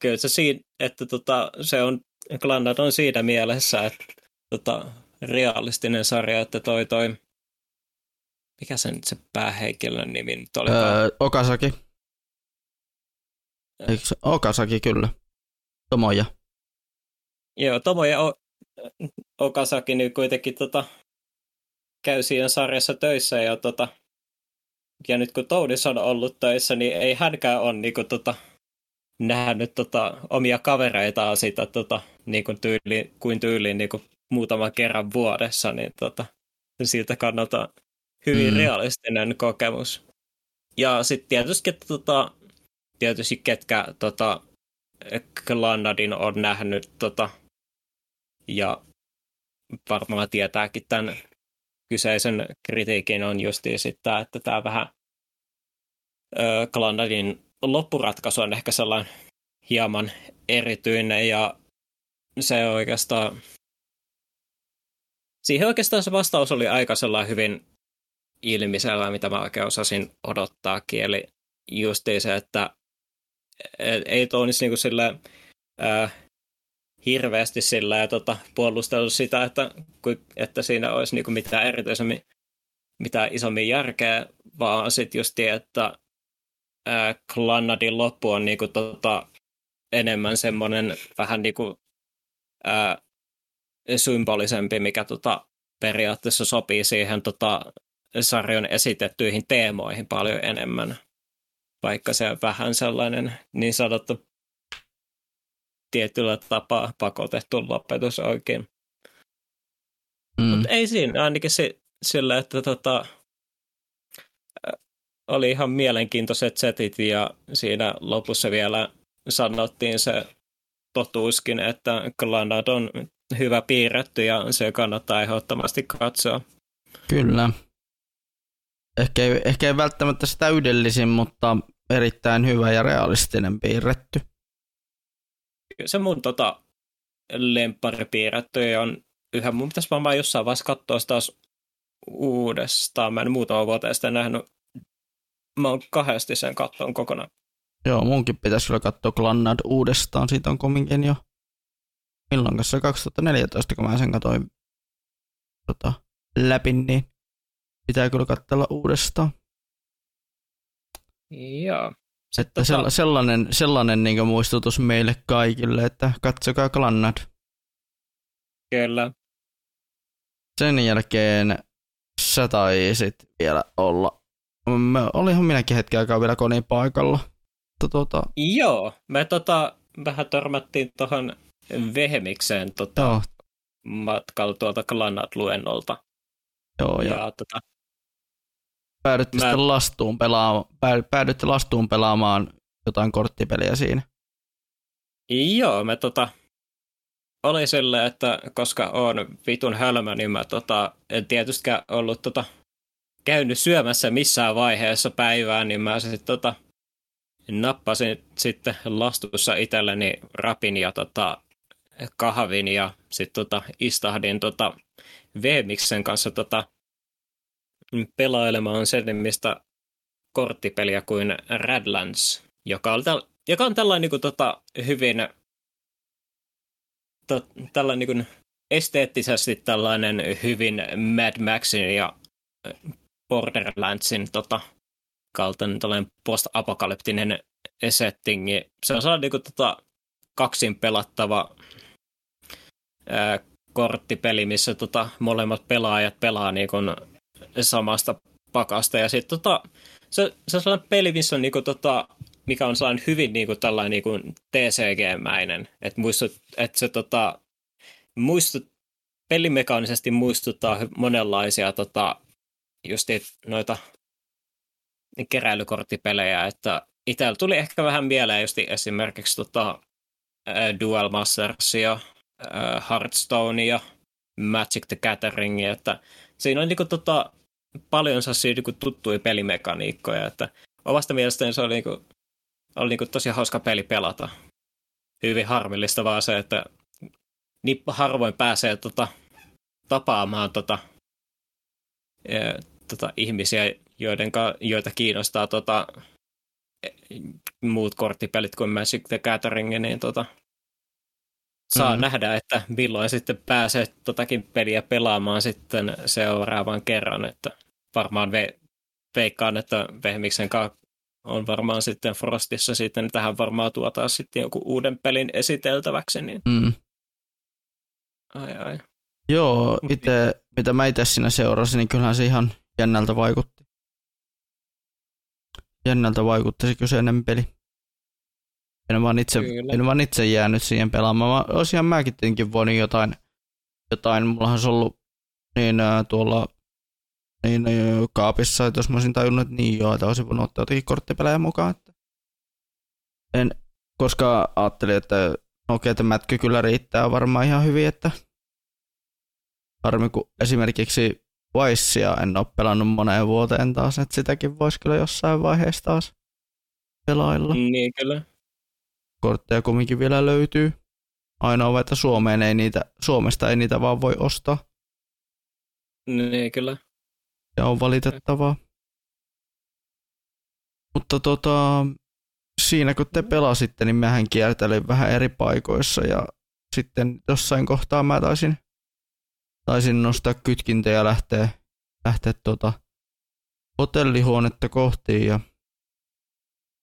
kyllä se, siinä, että tota, se on, Glanad on siinä mielessä, että tota, realistinen sarja, että toi toi, mikä se nyt se päähenkilön nimi nyt oli? Öö, Okasaki. Eikö se? Okasaki kyllä. Tomoja. Joo, Tomo ja o- Okasaki nyt kuitenkin tota, käy siinä sarjassa töissä ja, tota, ja nyt kun Toudis on ollut töissä, niin ei hänkään ole niin kuin, tota, nähnyt tota, omia kavereitaan sitä tota, niin kuin tyyli, kuin tyyliin niin kuin muutaman kerran vuodessa, niin tota, siltä kannalta hyvin mm. realistinen kokemus. Ja sitten tietysti, tota, tietysti ketkä tota, Glanadin on nähnyt tota, ja varmaan tietääkin tämän kyseisen kritiikin on justi sitä, että tämä vähän Glanadin loppuratkaisu on ehkä sellainen hieman erityinen ja se oikeastaan siihen oikeastaan se vastaus oli aika sellainen hyvin ilmisellä, mitä mä oikein osasin odottaakin. Eli justiin se, että ei Toonis niinku sille ää, hirveästi sillä ja tota, puolustellut sitä, että, että siinä olisi niinku mitään erityisemmin, mitään isommin järkeä, vaan sitten just että ää, Klannadin loppu on niinku tota, enemmän semmoinen vähän niinku, ää, symbolisempi, mikä tota, periaatteessa sopii siihen tota, sarjan esitettyihin teemoihin paljon enemmän. Vaikka se on vähän sellainen niin sanottu tietyllä tapaa pakotettu lopetus oikein. Mm. Mutta ei siinä, ainakin se, sillä, että tota, oli ihan mielenkiintoiset setit ja siinä lopussa vielä sanottiin se totuuskin, että Glanad on hyvä piirretty ja se kannattaa ehdottomasti katsoa. Kyllä. Ehkä ei, ehkä ei välttämättä sitä ydellisin, mutta erittäin hyvä ja realistinen piirretty. Se mun tota, lempparipiirretty on yhä, mun pitäisi varmaan jossain vaiheessa katsoa sitä taas uudestaan. Mä en muutama vuoteen sitä nähnyt. Mä oon kahdesti sen kattoon kokonaan. Joo, munkin pitäisi kyllä katsoa Glannad uudestaan. Siitä on kumminkin jo milloin kanssa 2014, kun mä sen katsoin tota, läpi, niin pitää kyllä katsella uudestaan. Joo. Että tota... sellainen, sellainen niin muistutus meille kaikille, että katsokaa Klannad. Kyllä. Sen jälkeen sä taisit vielä olla. Me, olihan minäkin hetken aikaa vielä koneen paikalla. Tota... Joo, me tota, vähän törmättiin tuohon Vehemikseen tota, Joo. matkalla tuolta Klannad-luennolta. Joo, ja, ja tota, päädytte mä... sitten lastuun pelaamaan, päädytte lastuun pelaamaan jotain korttipeliä siinä. Joo, me tota, oli silleen, että koska on vitun hölmö, niin mä tota, en tietystikään ollut tota, käynyt syömässä missään vaiheessa päivää, niin mä sitten tota, nappasin sitten lastussa itselleni rapin ja tota, kahvin ja sitten tota, istahdin tota, Vemiksen kanssa tota, pelailemaan sen, mistä korttipeliä kuin Radlands, joka on, täl, joka on tällainen niin kuin, tota, hyvin to, tällainen niin kuin, esteettisesti tällainen hyvin Mad Maxin ja Borderlandsin tota, kaltainen tällainen post-apokalyptinen settingi. Se on sellainen niin kuin, tota, kaksin pelattava ää, korttipeli, missä tota, molemmat pelaajat pelaa niin kuin, samasta pakasta. Ja sitten tota, se, se on sellainen peli, missä on niinku tota, mikä on sellainen hyvin niinku tällainen niinku TCG-mäinen. Että muistut, et se tota, muistut, pelimekaanisesti muistuttaa monenlaisia tota, just noita keräilykorttipelejä, että itsellä tuli ehkä vähän mieleen just esimerkiksi tota, Duel Mastersia, Hearthstonea, Magic the Gatheringia, että siinä on niinku tota, paljon sellaisia niinku tuttuja pelimekaniikkoja, että omasta mielestäni se oli, niinku, oli niinku tosi hauska peli pelata. Hyvin harmillista vaan se, että niin harvoin pääsee tota, tapaamaan tota, tota, ihmisiä, joiden, joita kiinnostaa tota, muut korttipelit kuin Magic the Gathering, niin tota, saa mm. nähdä, että milloin sitten pääsee totakin peliä pelaamaan sitten seuraavan kerran, että varmaan ve, veikkaan, että Vehmiksen kanssa on varmaan sitten Frostissa sitten, tähän varmaan tuotaan sitten joku uuden pelin esiteltäväksi, niin mm. ai ai. Joo, ite, mitä mä itse siinä seurasin, niin kyllähän se ihan jännältä vaikutti. Jännältä vaikutti se kyseinen peli. En vaan itse, en vaan itse jäänyt siihen pelaamaan. Mä, olisin mäkin tietenkin voinut jotain, jotain, mullahan olisi ollut niin äh, tuolla niin äh, kaapissa, että jos mä olisin tajunnut, että niin joo, että olisin voinut ottaa jotakin korttipelejä mukaan. Että en, koska ajattelin, että okei, että mätky kyllä riittää varmaan ihan hyvin, että harmi kun esimerkiksi Vicea en ole pelannut moneen vuoteen taas, että sitäkin voisi kyllä jossain vaiheessa taas pelailla. Niin kyllä kortteja kumminkin vielä löytyy. Ainoa, että Suomeen ei niitä, Suomesta ei niitä vaan voi ostaa. Niin, kyllä. Ja on valitettavaa. Mutta tota, siinä kun te pelasitte, niin mähän kiertelin vähän eri paikoissa ja sitten jossain kohtaa mä taisin, taisin nostaa kytkintä ja lähteä, lähteä tota hotellihuonetta kohti ja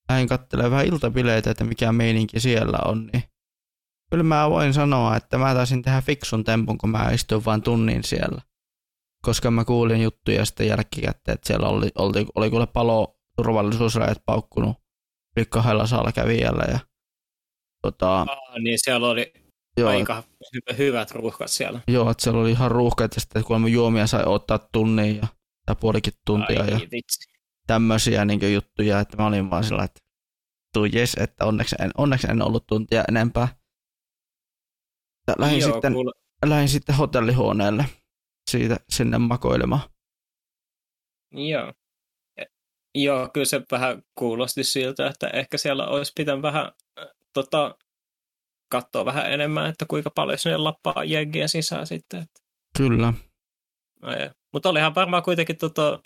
lähdin katselemaan vähän iltapileitä, että mikä meininki siellä on, niin kyllä mä voin sanoa, että mä taisin tehdä fiksun tempun, kun mä istuin vain tunnin siellä. Koska mä kuulin juttuja sitten jälkikäteen, että siellä oli, oli, oli kyllä palo turvallisuusrajat paukkunut yli kahdella saalla kävijällä. Ja, tota, Aa, niin siellä oli joo, aika hyvät ruuhkat siellä. Joo, että siellä oli ihan ruuhkat ja sitten kun juomia sai ottaa tunnin ja, tai puolikin tuntia. Ai, ja, vitsi tämmöisiä niin juttuja, että mä olin vaan sillä, että tuu jes, että onneksi en, onneksi en ollut tuntia enempää. Ja lähdin, Joo, sitten, kuule. lähdin sitten hotellihuoneelle siitä sinne makoilemaan. Joo. E, joo, kyllä se vähän kuulosti siltä, että ehkä siellä olisi pitänyt vähän tota, katsoa vähän enemmän, että kuinka paljon sinne lappaa jengiä sisään sitten. Että... Kyllä. No, Mutta olihan varmaan kuitenkin tota,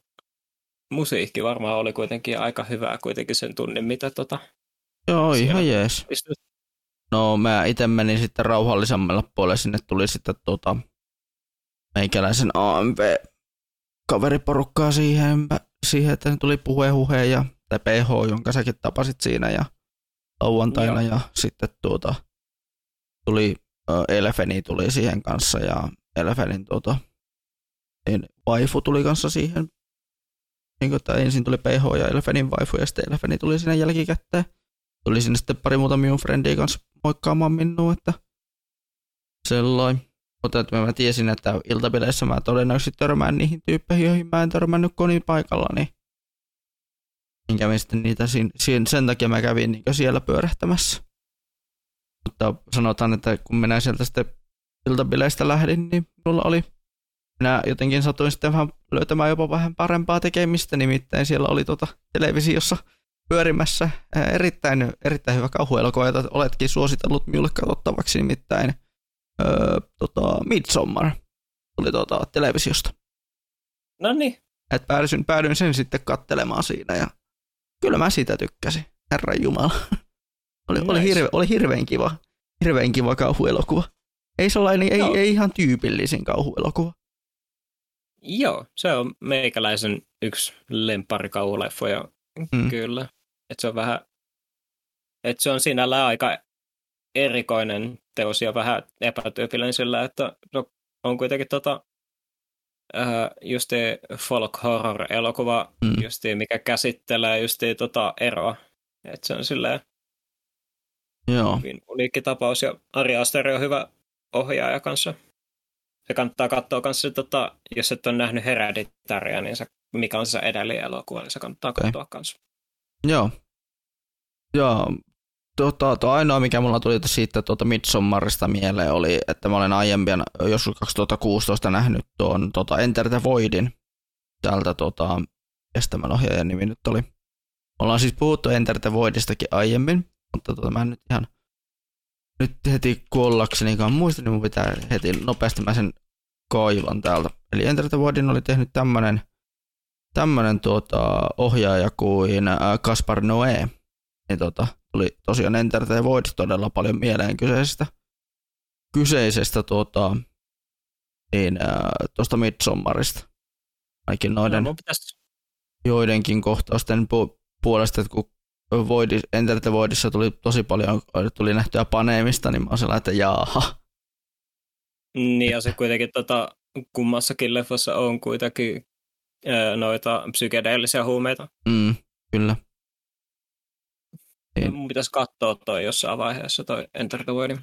musiikki varmaan oli kuitenkin aika hyvää kuitenkin sen tunnin, mitä tota... Joo, ihan jees. Pistyt. No mä itse menin sitten rauhallisemmalle puolelle, sinne tuli sitten tota, meikäläisen AMV kaveriporukkaa siihen, siihen, että tuli puhehuhe ja tai PH, jonka säkin tapasit siinä ja lauantaina ja sitten tuota, tuli Elfeni tuli siihen kanssa ja Elfenin tuota, niin waifu tuli kanssa siihen. Niin kuin, ensin tuli PH ja Elfenin waifu ja sitten Elfeni tuli sinne jälkikäteen. Tuli sinne sitten pari muuta minun friendia kanssa moikkaamaan minua, että sellainen. Mutta että mä tiesin, että iltapileissä mä todennäköisesti törmään niihin tyyppeihin, joihin mä en törmännyt konin paikalla, niin niin kävin sitten niitä sin, sen takia mä kävin niin siellä pyörähtämässä. Mutta sanotaan, että kun minä sieltä sitten iltabileistä lähdin, niin minulla oli, minä jotenkin satuin sitten vähän löytämään jopa vähän parempaa tekemistä, nimittäin siellä oli tuota televisiossa pyörimässä erittäin, erittäin hyvä kauhuelokuva, jota oletkin suositellut minulle katsottavaksi, nimittäin öö, tota, Midsommar tuli tuota, televisiosta. No niin. Et päädyin, päädyin sen sitten kattelemaan siinä ja kyllä mä siitä tykkäsin, herran jumala. Oli, nice. oli, hirve, oli hirveän kiva, hirveän kiva kauhuelokuva. Ei sellainen, ei, ei ihan tyypillisin kauhuelokuva. Joo, se on meikäläisen yksi lempparikauhuleffoja, mm. kyllä. Että se on vähän, että se on sinällään aika erikoinen teos ja vähän epätyypillinen sillä, että on kuitenkin tota, äh, justi folk horror elokuva, mm. justi, mikä käsittelee justi tota eroa. Että se on silleen Joo. hyvin uniikki tapaus ja Ari Aster on hyvä ohjaaja kanssa. Se kannattaa katsoa kanssa, tota, jos et ole nähnyt Hereditaria, niin se, mikä on se edellinen elokuva, niin se kannattaa okay. katsoa kanssa. Joo. Joo, tota, to ainoa, mikä mulla tuli siitä tuota Midsommarista mieleen oli, että mä olen aiemmin joskus 2016 nähnyt tuon tota Enter the Voidin täältä tota, kestämän ohjaajan nimi nyt oli. Ollaan siis puhuttu Enter the Voidistakin aiemmin, mutta tota, mä en nyt ihan nyt heti kuollaksenikaan muista, niin mun pitää heti nopeasti mä sen kaivan täältä. Eli Enter the Voidin oli tehnyt tämmönen, tämmönen tuota, ohjaaja kuin Kaspar Noé. Niin tota, tuli tosiaan Enter the Void todella paljon mieleen kyseisestä, kyseisestä tuota, niin, tuosta Midsommarista. Ainakin noiden no, pitäisi... joidenkin kohtausten pu- puolesta, että kun Void, Enter the Voidissa tuli tosi paljon tuli nähtyä paneemista, niin mä oon että jaaha. Niin, ja se kuitenkin tota, kummassakin leffassa on kuitenkin noita psykedeellisiä huumeita. Mm, kyllä. Niin. Mun pitäisi katsoa toi jossain vaiheessa toi Enter the Voidin.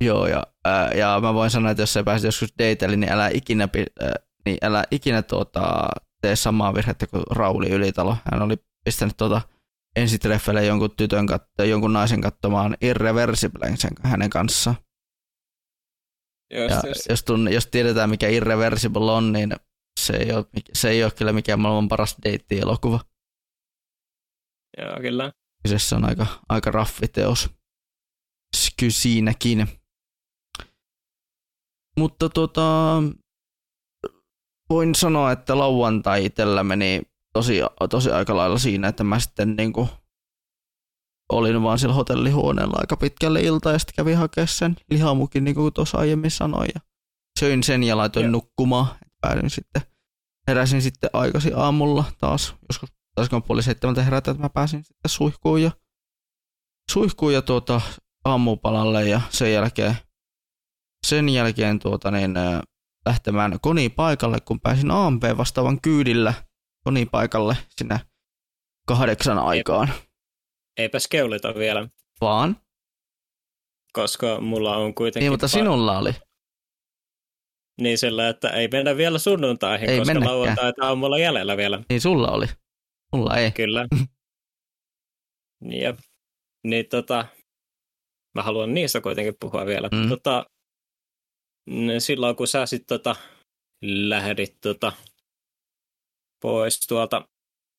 Joo, ja, ää, ja mä voin sanoa, että jos sä pääset joskus dateille, niin älä ikinä, ää, niin älä ikinä tuota, tee samaa virhettä kuin Rauli Ylitalo. Hän oli pistänyt tuota, ensitreffeille jonkun tytön katto, jonkun naisen katsomaan Irreversiblen sen, hänen kanssaan. Just, ja just. Jos, tunne, jos tiedetään, mikä Irreversible on, niin se ei ole, se ei ole kyllä mikään maailman paras deitti-elokuva. Joo, kyllä. Kyseessä on aika, aika raffiteos. Kyllä siinäkin. Mutta tota, voin sanoa, että lauantai itsellä meni tosi, tosi aika lailla siinä, että mä sitten niin kuin olin vaan sillä hotellihuoneella aika pitkälle ilta ja sitten kävin hakemaan sen lihamukin, niin kuin tuossa aiemmin sanoin. Ja söin sen ja laitoin Joo. nukkumaan. Päädyin sitten, heräsin sitten aikaisin aamulla taas, joskus taisiko puoli seitsemältä herätä, että mä pääsin sitten suihkuun ja, suihkuun ja tuota, aamupalalle ja sen jälkeen, sen jälkeen tuota, niin, lähtemään konipaikalle, kun pääsin AMP vastaavan kyydillä konipaikalle sinä kahdeksan aikaan. Eipä skeulita vielä. Vaan? Koska mulla on kuitenkin... Niin, mutta sinulla oli. Niin sillä, että ei mennä vielä sunnuntaihin, ei koska lauantaita on mulla jäljellä vielä. Niin sulla oli. Mulla ei. Kyllä. *laughs* ja, niin tota, mä haluan niistä kuitenkin puhua vielä. Mm. Tota, silloin kun sä sitten tota, lähdit tota, pois tuolta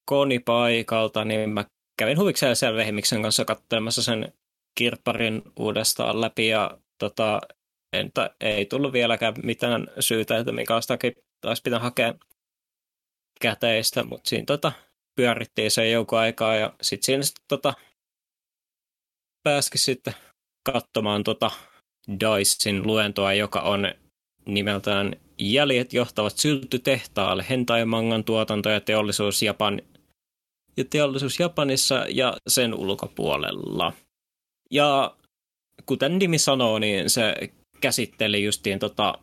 konipaikalta, niin mä kävin huvikseen siellä Vehimiksen kanssa katselemassa sen kirpparin uudestaan läpi ja tota, entä, ei tullut vieläkään mitään syytä, että mikä olisi pitänyt hakea käteistä, mutta siinä tota, pyörittiin sen joukon aikaa ja sitten siinä sit, tota, pääskin sitten katsomaan tota Dicein luentoa, joka on nimeltään jäljet johtavat syltytehtaalle hentai-mangan tuotanto ja teollisuus, Japan, ja teollisuus Japanissa ja sen ulkopuolella. Ja kuten nimi sanoo, niin se käsitteli justiin tota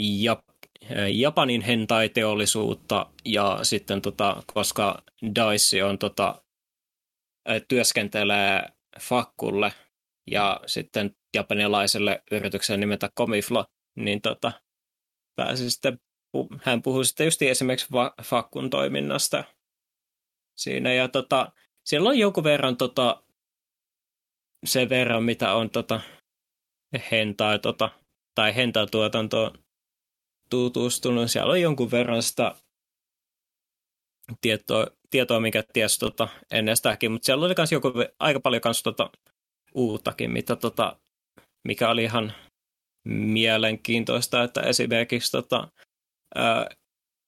Jap- Japanin hentai-teollisuutta ja sitten tota, koska Dice on tota, työskentelee Fakkulle ja sitten japanilaiselle yritykselle nimeltä Comiflo, niin tota, pääsi sitten, hän puhui sitten just esimerkiksi Fakkun toiminnasta siinä. Ja tota, siellä on jonkun verran tota, sen verran, mitä on tota, hentai, tota, tai hentatuotantoon tutustunut. Siellä on jonkun verran sitä tietoa, tietoa mikä ties tota, ennestäänkin, mutta siellä oli myös joku, aika paljon kans, tota, uuttakin, mitä, tota, mikä oli ihan mielenkiintoista, että esimerkiksi tota, ää,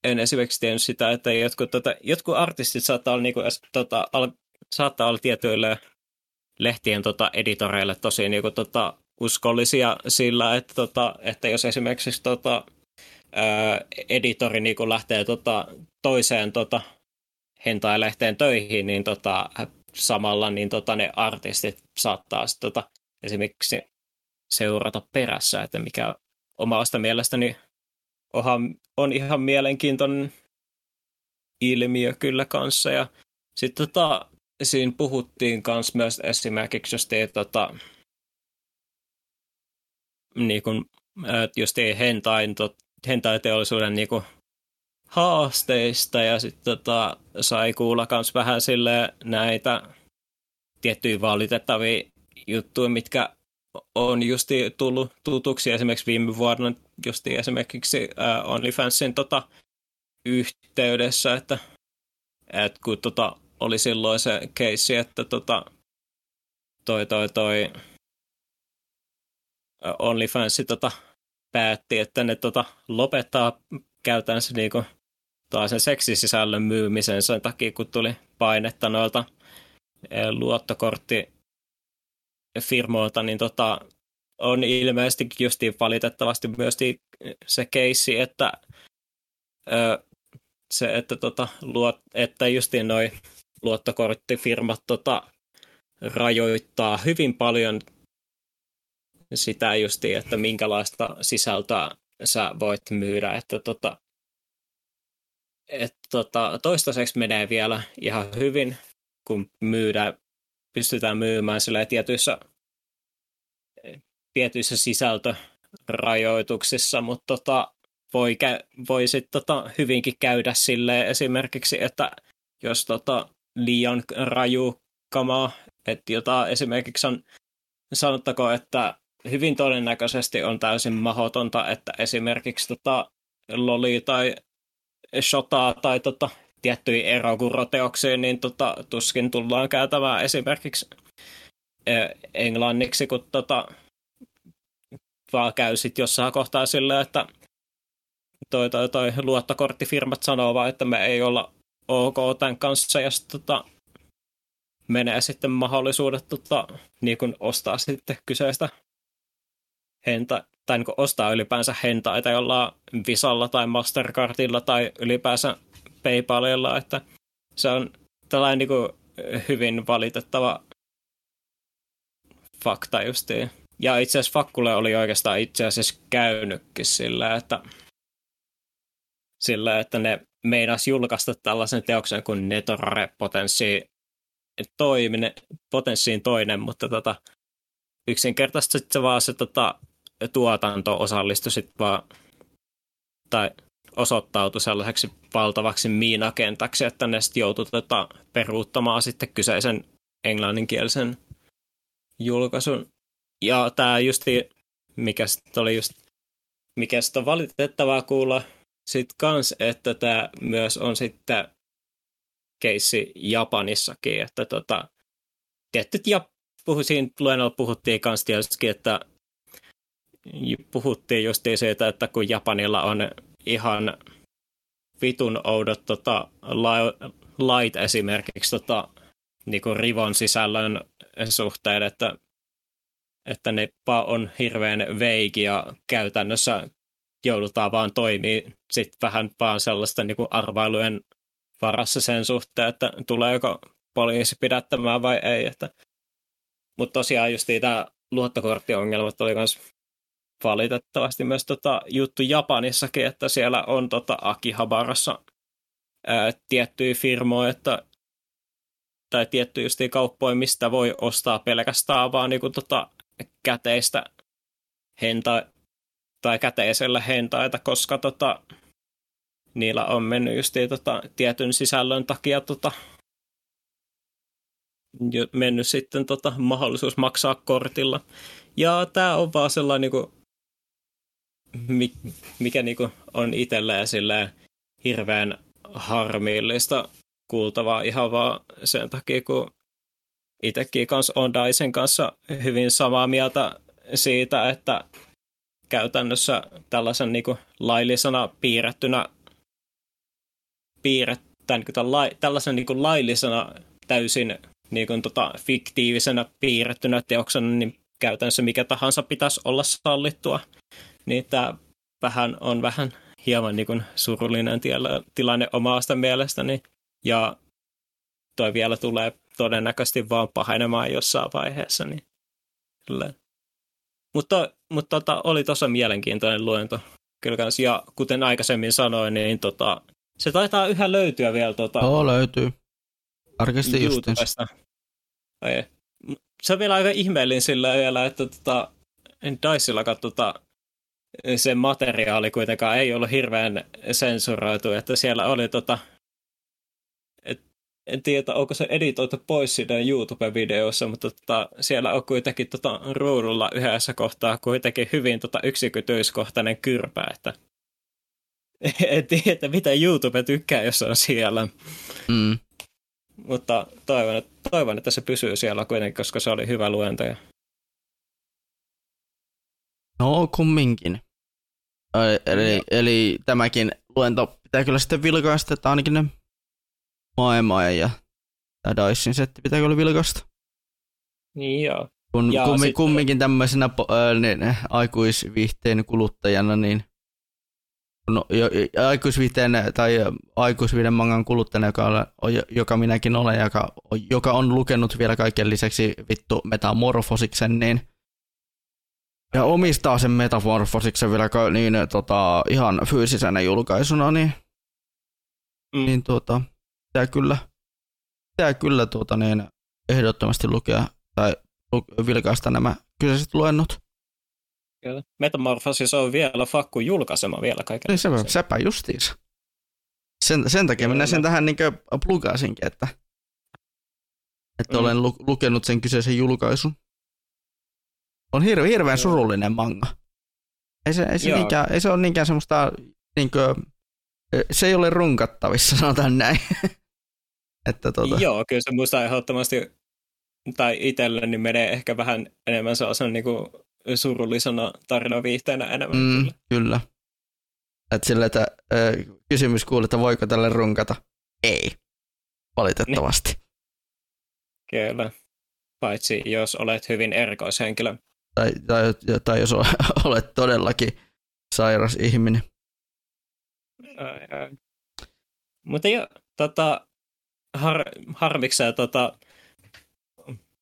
en esimerkiksi tiennyt sitä, että jotkut, tota, jotkut artistit saattaa olla, niinku, tota, al, saattaa olla tietyille lehtien tota, editoreille tosi niinku, tota, uskollisia sillä, että, tota, että jos esimerkiksi tota, ää, editori niinku, lähtee tota, toiseen tota, hentai-lehteen töihin, niin tota, samalla niin tota, ne artistit saattaa sit, tota, esimerkiksi seurata perässä, että mikä omasta mielestäni onhan, on ihan mielenkiintoinen ilmiö kyllä kanssa. Ja sitten tota, siinä puhuttiin kans myös esimerkiksi jos te, tota, niin kun, jos te hentain, tot, hentai-teollisuuden niin kun, haasteista ja sitten tota, sai kuulla kans vähän sille näitä tiettyjä valitettavia juttuja, mitkä on justi tullut tutuksi esimerkiksi viime vuonna justi esimerkiksi uh, OnlyFansin tota, yhteydessä, että, että kun tota, oli silloin se keissi, että tota, toi, toi, toi OnlyFans tota, päätti, että ne tota, lopettaa käytännössä niinku, sen seksisisällön myymisen sen takia, kun tuli painetta noilta luottokortti firmoilta, niin tota, on ilmeisesti justiin valitettavasti myös se keissi, että ö, se, että, tota, luot, että justiin noi luottokorttifirmat tota, rajoittaa hyvin paljon sitä justiin, että minkälaista sisältöä sä voit myydä, että tota, et, tota, toistaiseksi menee vielä ihan hyvin, kun myydään pystytään myymään sillä tietyissä, tietyissä sisältörajoituksissa, mutta tota, voi, voi sit tota hyvinkin käydä sille esimerkiksi, että jos tota liian raju kamaa, että jota esimerkiksi on, sanottako, että hyvin todennäköisesti on täysin mahdotonta, että esimerkiksi tota loli tai shotaa tai tota tiettyjä erokuroteoksia, niin tota, tuskin tullaan käytämään esimerkiksi englanniksi, kun tota, vaan käy sitten jossain kohtaa silleen, että toi, toi, toi luottokorttifirmat sanoo vaan, että me ei olla ok tämän kanssa, ja sitten tota, menee sitten mahdollisuudet tota, niin kun ostaa sitten kyseistä henta, tai niin ostaa ylipäänsä hentaita jollain Visalla tai Mastercardilla tai ylipäänsä PayPalilla, että se on tällainen niin kuin hyvin valitettava fakta justiin. Ja itse asiassa Fakkulle oli oikeastaan itse asiassa käynytkin sillä, että, sillä, että ne meinas julkaista tällaisen teoksen kuin Netorare Potenssi toimine, potenssiin toinen, mutta tota, yksinkertaisesti se vaan se tota, tuotanto osallistui sitten vaan, tai osoittautui sellaiseksi valtavaksi miinakentäksi, että ne sitten joutui tota, peruuttamaan sitten kyseisen englanninkielisen julkaisun. Ja tämä justi, mikä sitten oli just, mikä sitten on valitettavaa kuulla sitten kans, että tämä myös on sitten keissi Japanissakin, että tota, tietyt ja puhu, siinä luennolla puhuttiin kans tietysti, että puhuttiin just siitä, että kun Japanilla on ihan vitun oudot tota, lait esimerkiksi tota, niinku rivon sisällön suhteen, että, että ne on hirveän veiki ja käytännössä joudutaan vaan toimii sit vähän vaan sellaista niin kuin arvailujen varassa sen suhteen, että tuleeko poliisi pidättämään vai ei. Että... Mutta tosiaan just tämä luottokorttiongelmat oli myös valitettavasti myös tota juttu Japanissakin, että siellä on tota Akihabarassa ää, tiettyjä firmoja, että, tai tiettyjä justiin kauppoja, mistä voi ostaa pelkästään vaan niin tota, käteistä henta, tai käteisellä hentaita, koska tota, niillä on mennyt justiin tota, tietyn sisällön takia tota, mennyt sitten tota, mahdollisuus maksaa kortilla. Ja tämä on vaan sellainen, niin mikä niin kuin, on itselleen hirveän harmillista kuultavaa ihan vaan sen takia, kun itsekin kanssa on Daisen kanssa hyvin samaa mieltä siitä, että käytännössä tällaisen niin kuin laillisena piirrettynä piirret, tämän, niin tällaisen niin kuin laillisena täysin niin kuin, tota, fiktiivisena piirrettynä teoksena, niin käytännössä mikä tahansa pitäisi olla sallittua. Niin tämä vähän on vähän hieman niin kuin surullinen tilanne omasta mielestäni. Ja toi vielä tulee todennäköisesti vaan pahenemaan jossain vaiheessa. Niin mutta, mutta tota, oli tosi mielenkiintoinen luento. Kyllä kans. Ja kuten aikaisemmin sanoin, niin tota, se taitaa yhä löytyä vielä. Tota, Joo, löytyy. Tarkisti YouTubesta. Se on vielä aika ihmeellinen sillä vielä, että tota, Dicellakaan tota, se materiaali kuitenkaan ei ollut hirveän sensuroitu, että siellä oli tota, et, en tiedä, onko se editoitu pois siinä YouTube-videossa, mutta tota, siellä on kuitenkin tota, ruudulla yhdessä kohtaa kuitenkin hyvin tota, yksityskohtainen kyrpä, että *laughs* en tiedä, mitä YouTube tykkää, jos on siellä. Mm. Mutta toivon, että, toivon, että se pysyy siellä kuitenkin, koska se oli hyvä luento. No, kumminkin. Eli, eli tämäkin luento pitää kyllä sitten vilkaista, että ainakin ne maailmaa ja tämä Dicein setti pitää kyllä vilkaista. Niin joo. Kun ja kummi, sitten... kumminkin tämmöisenä äh, niin, aikuisviihteen kuluttajana, niin no, jo, aikuisviihteen tai aikuisviihden mangan kuluttajana, joka, on, joka minäkin olen, joka, joka on lukenut vielä kaiken lisäksi vittu metamorfosiksen, niin ja omistaa sen metamorfosiksen vielä niin, tota, ihan fyysisenä julkaisuna, niin, mm. niin tuota, pitää kyllä, pitää kyllä tuota, niin, ehdottomasti lukea tai vilkaista nämä kyseiset luennot. Kyllä. Metamorfosis on vielä fakku julkaisema vielä kaiken. Niin se, sepä justiinsa. Sen, sen takia minä sen tähän niin plugasinkin, että, että mm. olen lu, lukenut sen kyseisen julkaisun. On hirve, hirveän surullinen manga. Ei se, ei se, niinkään, ei se ole niinkään semmoista, niin kuin, se ei ole runkattavissa, sanotaan näin. *laughs* että tuota... Joo, kyllä se muista ehdottomasti, tai itselleni niin menee ehkä vähän enemmän sellaisen niin kuin surullisena tarinaviihteenä enemmän. Mm, kyllä. kyllä. Et sille, että ö, kysymys kuuluu, että voiko tälle runkata? Ei, valitettavasti. Niin. Kyllä, paitsi jos olet hyvin erikoishenkilö. Tai, tai, tai jos *laughs* olet todellakin sairas ihminen. Mutta jo, tota, har, harmikseen, tota,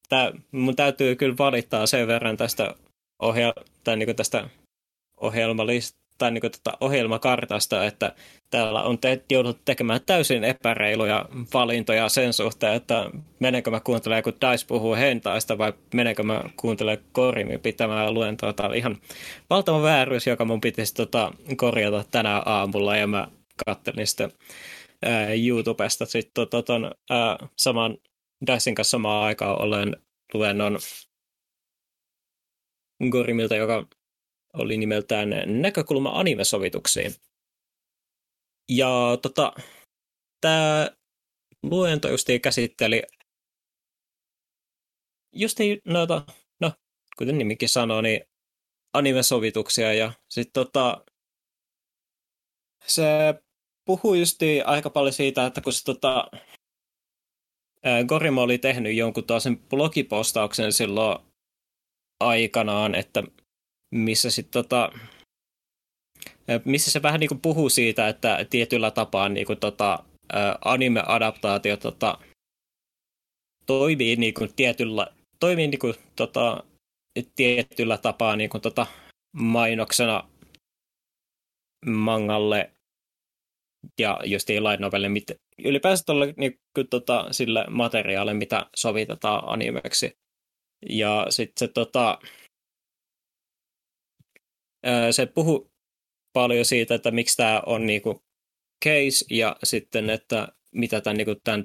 tää, mun täytyy kyllä valittaa sen verran tästä ohjel, tai niin tästä ohjelmalista, tai niin tota ohjelmakartasta, että täällä on te, jouduttu tekemään täysin epäreiluja valintoja sen suhteen, että menenkö mä kuuntelemaan, kun Dice puhuu hentaista, vai menenkö mä kuuntelemaan Korimin pitämään luentoa. Tämä oli ihan valtava vääryys, joka mun pitäisi tota, korjata tänä aamulla, ja mä kattelin sitten ää, YouTubesta sitten tota, ton, ää, saman Dicen kanssa samaan aikaan olen luennon Gorimilta, joka oli nimeltään Näkökulma animesovituksiin. Ja tota, tämä luento justiin käsitteli justiin noita, no kuten nimikin sanoo, niin animesovituksia ja sitten tota, se puhui justiin aika paljon siitä, että kun se tota, Gorima oli tehnyt jonkun toisen blogipostauksen silloin aikanaan, että missä sitten tota, missä se vähän niin kuin puhuu siitä, että tietyllä tapaa niin kuin tota, anime-adaptaatio tota, toimii niin kuin tietyllä, toimii niin kuin, tota, tietyllä tapaa niin kuin, tota, mainoksena mangalle ja just light novelle, mit, ylipäänsä tolle, niin kuin, tota, sille materiaalille, mitä sovitetaan animeksi. Ja sitten se, tota, se puhuu paljon siitä, että miksi tämä on niinku case ja sitten, että mitä tämän, niinku, tämän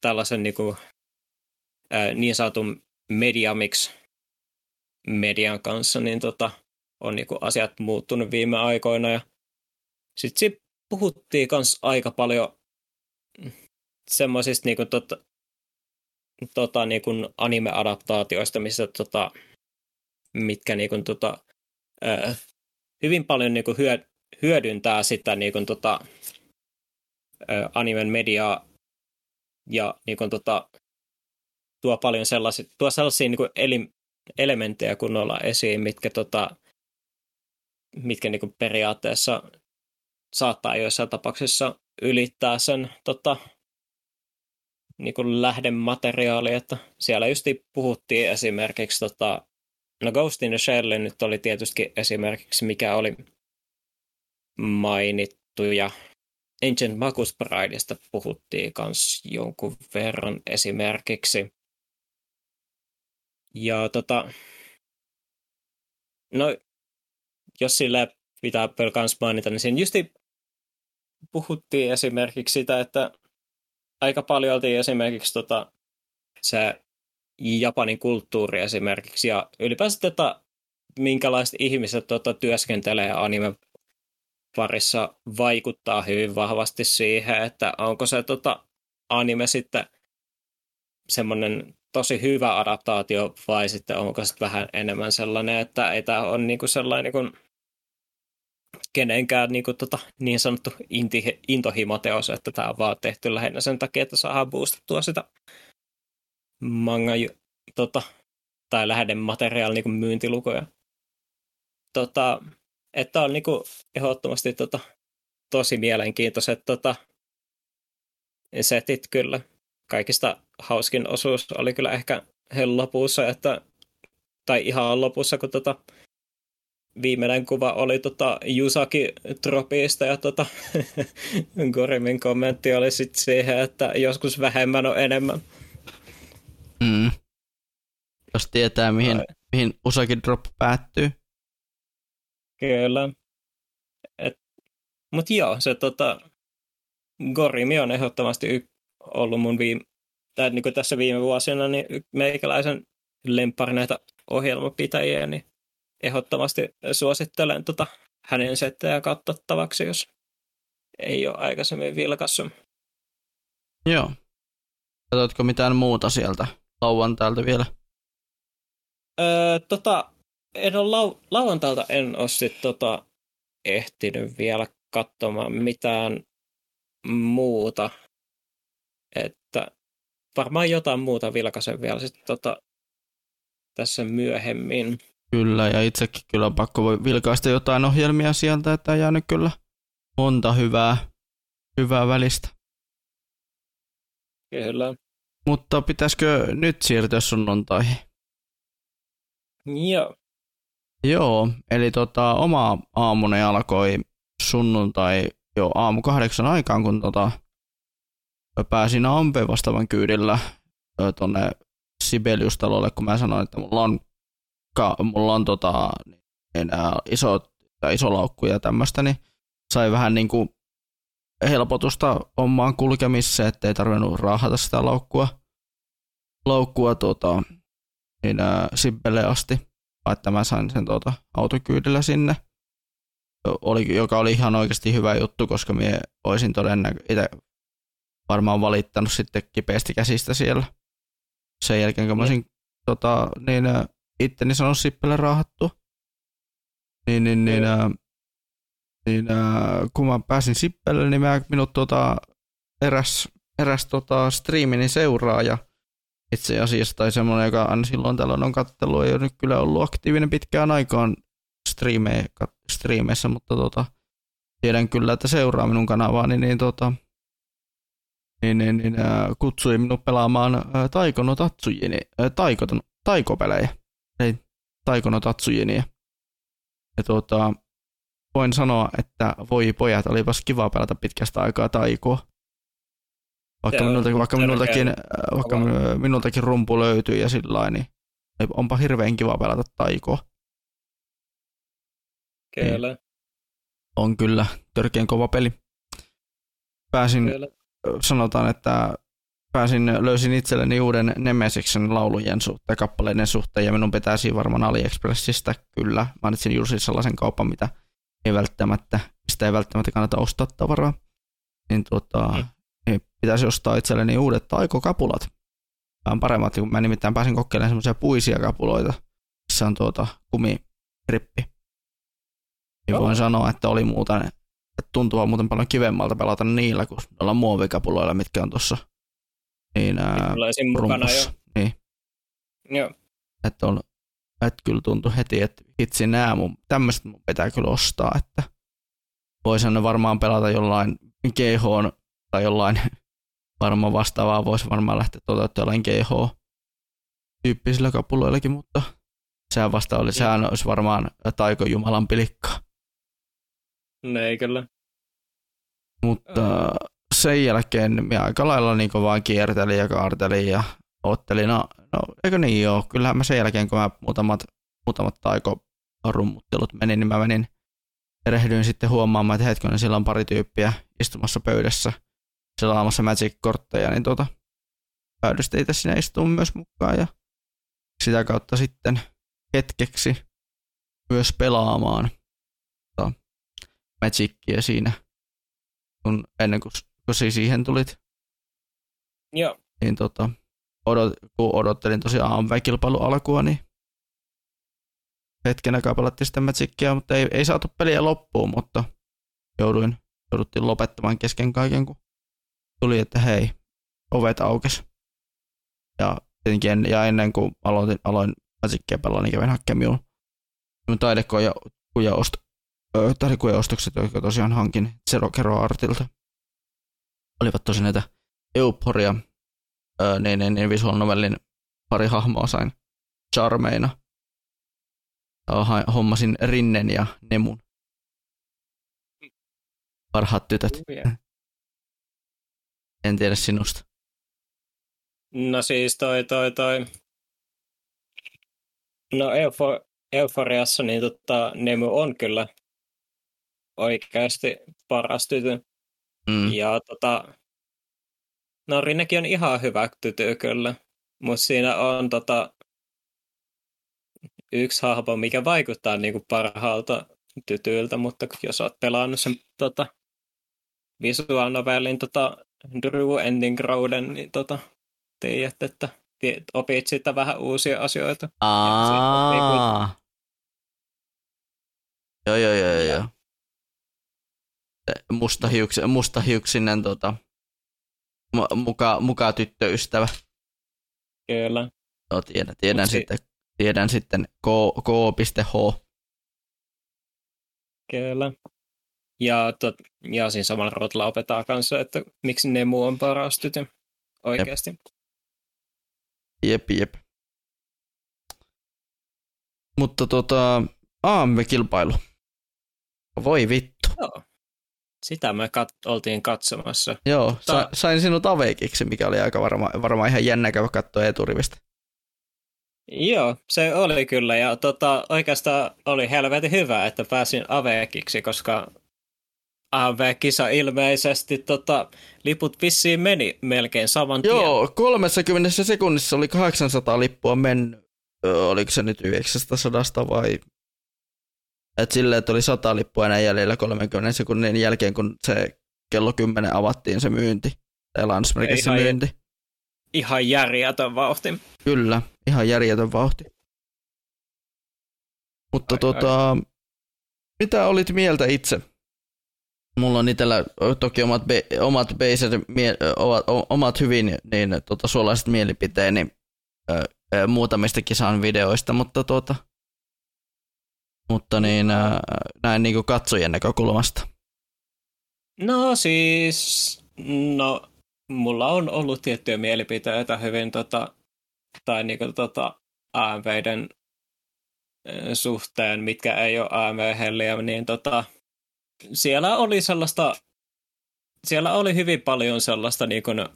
tällaisen niinku, niin saatun mediamix median kanssa, niin tota, on niinku asiat muuttunut viime aikoina. Ja sitten sit puhuttiin myös aika paljon semmoisista niinku, tota, tota, niinku anime-adaptaatioista, missä tota, mitkä niinku, tota, ää, hyvin paljon niinku, hyö, hyödyntää sitä niinku, tota, ää, animen mediaa ja niinku, tota, tuo paljon sellaisia, tuo sellaisia niinku, eli, elementtejä kunnolla esiin, mitkä, tota, mitkä niinku, periaatteessa saattaa joissain tapauksissa ylittää sen tota, niin kuin lähdemateriaali, että siellä just puhuttiin esimerkiksi, tota, no Ghost in the Shell nyt oli tietysti esimerkiksi, mikä oli mainittu, ja Ancient Magus Prideista puhuttiin myös jonkun verran esimerkiksi. Ja tota, no, jos sillä pitää kans mainita, niin siinä justi puhuttiin esimerkiksi sitä, että aika paljon oltiin esimerkiksi tota, se Japanin kulttuuri esimerkiksi ja ylipäänsä tota, minkälaiset ihmiset tota, työskentelee anime parissa vaikuttaa hyvin vahvasti siihen, että onko se tota, anime sitten semmoinen tosi hyvä adaptaatio vai sitten onko se vähän enemmän sellainen, että ei tämä ole niinku sellainen niinku kenenkään niin, kuin, tota, niin sanottu intohimoteos, että tämä on vaan tehty lähinnä sen takia, että saadaan boostattua sitä manga tota, tai materiaali niin myyntilukuja. Tota, että on niin ehdottomasti tota, tosi mielenkiintoiset tota, setit kyllä. Kaikista hauskin osuus oli kyllä ehkä lopussa, että, tai ihan lopussa, kun tota, viimeinen kuva oli tota Jusaki Tropista ja tota, *laughs* Gorimin kommentti oli sitten siihen, että joskus vähemmän on enemmän. Mm. Jos tietää, mihin, mihin Usaki Drop päättyy. Kyllä. Mutta joo, se tota, Gorimi on ehdottomasti y- ollut mun viime, tai niin tässä viime vuosina niin meikäläisen lemppari näitä ohjelmapitäjiä, niin ehdottomasti suosittelen tota hänen settejä katsottavaksi, jos ei ole aikaisemmin vilkassut. Joo. Katsotko mitään muuta sieltä lauantailta vielä? Öö, tota, en ole lau- lauantailta en ole sit, tota, ehtinyt vielä katsomaan mitään muuta. Että varmaan jotain muuta vilkaisen vielä sit, tota, tässä myöhemmin. Kyllä, ja itsekin kyllä on pakko voi vilkaista jotain ohjelmia sieltä, että on jäänyt kyllä monta hyvää, hyvää välistä. Kyllä. Mutta pitäisikö nyt siirtyä sunnuntaihin? Joo. Joo, eli tota, oma aamuni alkoi sunnuntai jo aamu kahdeksan aikaan, kun tota, pääsin Ampe vastaavan kyydillä tuonne Sibeliustalolle, kun mä sanoin, että mulla on koska mulla on tota, niin, iso, tai iso laukku ja tämmöistä, niin sai vähän niin kuin helpotusta omaan kulkemiseen, ettei tarvinnut raahata sitä laukkua, laukkua tota, niin, ää, Sibbelle asti, että mä sain sen tota, autokyydillä sinne, oli, joka oli ihan oikeasti hyvä juttu, koska minä olisin todennäköisesti varmaan valittanut sitten kipeästi käsistä siellä. Sen jälkeen, kun mä olisin tota, niin, itteni saanut sippele raahattua. Niin, niin, niin, ää, niin ää, kun mä pääsin sippelle, niin mä, minut tota, eräs, eräs tota, striimini seuraaja itse asiassa, tai semmoinen, joka aina silloin tällöin on kattelua, ei ole nyt kyllä ollut aktiivinen pitkään aikaan striimeissä, mutta tota, tiedän kyllä, että seuraa minun kanavaani, niin, tota, niin, niin, niin ää, kutsui minut pelaamaan ää, Taikono Tatsujini, ää, taiko, taikopelejä, ei Taikono Tatsujini. Ja tota, voin sanoa, että voi pojat, olipas kiva pelata pitkästä aikaa taikoa. Vaikka, minultakin, vaikka, minultakin, vaikka minultakin rumpu löytyy ja sillä niin onpa hirveän kiva pelata taikoa. Kyllä. Niin. On kyllä törkeän kova peli. Pääsin, kyllä. sanotaan, että pääsin, löysin itselleni uuden Nemesiksen laulujen suhteen, kappaleiden suhteen, ja minun pitäisi varmaan AliExpressistä kyllä. Mainitsin juuri sellaisen kaupan, mitä ei välttämättä, mistä ei välttämättä kannata ostaa tavaraa. Niin, tuota, mm. Niin pitäisi ostaa itselleni uudet taikokapulat. Vähän paremmat, kun mä nimittäin pääsin kokeilemaan semmoisia puisia kapuloita, missä on tuota kumirippi. Niin voin sanoa, että oli muuten, että tuntuu muuten paljon kivemmalta pelata niillä kuin noilla muovikapuloilla, mitkä on tuossa niin, ää, mukana jo. Niin. Joo. Että on, että kyllä tuntui heti, että hitsi nää mun, tämmöiset mun pitää kyllä ostaa, että voisin ne varmaan pelata jollain GH tai jollain *laughs* varmaan vastaavaa voisi varmaan lähteä toteuttamaan GH-tyyppisillä kapuloillakin, mutta sehän vasta oli, sehän olisi varmaan Taiko Jumalan pilikka. Ne ei kyllä. Mutta sen jälkeen minä aika lailla niin vaan kiertelin ja kaartelin ja ottelin. No, no eikö niin joo, kyllähän mä sen jälkeen kun mä muutamat, muutamat taiko rummuttelut menin, niin mä menin erehdyin sitten huomaamaan, että hetken siellä on pari tyyppiä istumassa pöydässä selaamassa Magic-kortteja, niin tuota, päädyin itse sinne istumaan myös mukaan ja sitä kautta sitten hetkeksi myös pelaamaan tota, Magicia siinä, kun ennen kuin, kun siihen tulit. Joo. Niin tota, odot, kun odottelin tosiaan AMV-kilpailu alkua, niin hetken aikaa pelattiin sitten Magicia, mutta ei, ei saatu peliä loppuun, mutta jouduin, jouduttiin lopettamaan kesken kaiken, kun tuli, että hei, ovet aukes. Ja tietenkin ja ennen kuin aloitin, aloin Magicia pelaa, niin kävin hakemaan minun, taidekuja ost, taidekuja ostokset, jotka tosiaan hankin Zero Kero Artilta. Olivat tosi näitä Euphoria, niin, niin, niin visual novellin pari hahmoa sain charmeina. Hommasin Rinnen ja Nemun. Parhaat tytöt. En tiedä sinusta. No siis toi, toi, toi. No Eufo, Euforiassa niin tota, Nemu on kyllä oikeasti paras tytö. Mm. Ja tota, no Rinnekin on ihan hyvä tytö kyllä, mutta siinä on tota, yksi hahmo, mikä vaikuttaa niinku parhaalta tytyiltä, mutta jos olet pelannut sen tota, visual novelin tota, Drew Ending Roaden, niin tota, tiedät, että opit siitä vähän uusia asioita. Aa. Joo, joo, joo, joo. Mustahiuksinen, mustahiuksinen tota, muka, muka tyttöystävä. Kyllä. Joo, tiedän, tiedän Mut sitten, tiedän sitten k.h. Kyllä. Ja, tot, ja siinä samalla rotella opetaa kanssa, että miksi Nemu on paras tytö oikeasti. Jep, jep. Mutta tota, AMV-kilpailu. Voi vittu. Joo. Sitä me kat- oltiin katsomassa. Joo, sa- sain sinut avekiksi, mikä oli aika varma, varmaan ihan jännä käydä katsoa eturivistä. Joo, se oli kyllä, ja tota, oikeastaan oli helvetin hyvä, että pääsin avekiksi, koska AV-kisa ilmeisesti tota, liput vissiin meni melkein saman tien. Joo, 30 sekunnissa oli 800 lippua mennyt. Oliko se nyt 900 vai? Et silleen, että oli 100 lippua enää jäljellä 30 sekunnin jälkeen, kun se kello 10 avattiin se myynti. Tai lansmerkissä myynti. Ihan järjetön vauhti. Kyllä, ihan järjetön vauhti. Mutta ai, tota, ai. mitä olit mieltä itse mulla on itsellä toki omat, be, omat, beiset, mie, ovat, omat hyvin niin, tota, suolaiset mielipiteeni ö, muutamista kisan videoista, mutta, tuota, mutta niin, ö, näin niin katsojien näkökulmasta. No siis, no mulla on ollut tiettyjä mielipiteitä hyvin tota, tai niinku tota AMViden suhteen, mitkä ei ole AMV-helliä, niin tota, siellä oli sellaista, siellä oli hyvin paljon sellaista, niin kuin,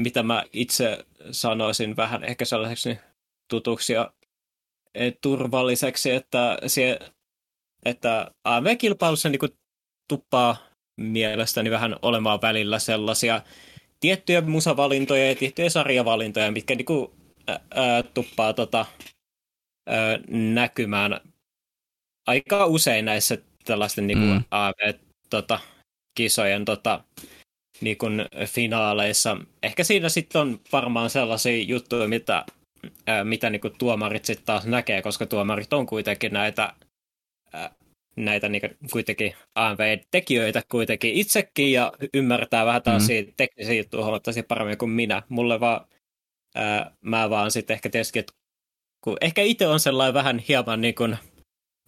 mitä mä itse sanoisin vähän ehkä sellaiseksi tutuksi ja e, turvalliseksi, että, sie, että AMV-kilpailussa niin kuin, tuppaa mielestäni vähän olemaan välillä sellaisia tiettyjä musavalintoja ja tiettyjä sarjavalintoja, mitkä niin kuin, ää, tuppaa tota, ää, näkymään aika usein näissä tällaisten niin kuin, mm. AV-kisojen tota, niin kuin, finaaleissa. Ehkä siinä sitten on varmaan sellaisia juttuja, mitä, ää, mitä niin kuin, tuomarit sitten taas näkee, koska tuomarit on kuitenkin näitä ää, näitä niin kuitenkin AMV-tekijöitä kuitenkin itsekin ja ymmärtää vähän taas mm. teknisiä juttuja huomattavasti paremmin kuin minä. Mulle vaan, ää, mä vaan sitten ehkä tietysti, että kun ehkä itse on sellainen vähän hieman niin kuin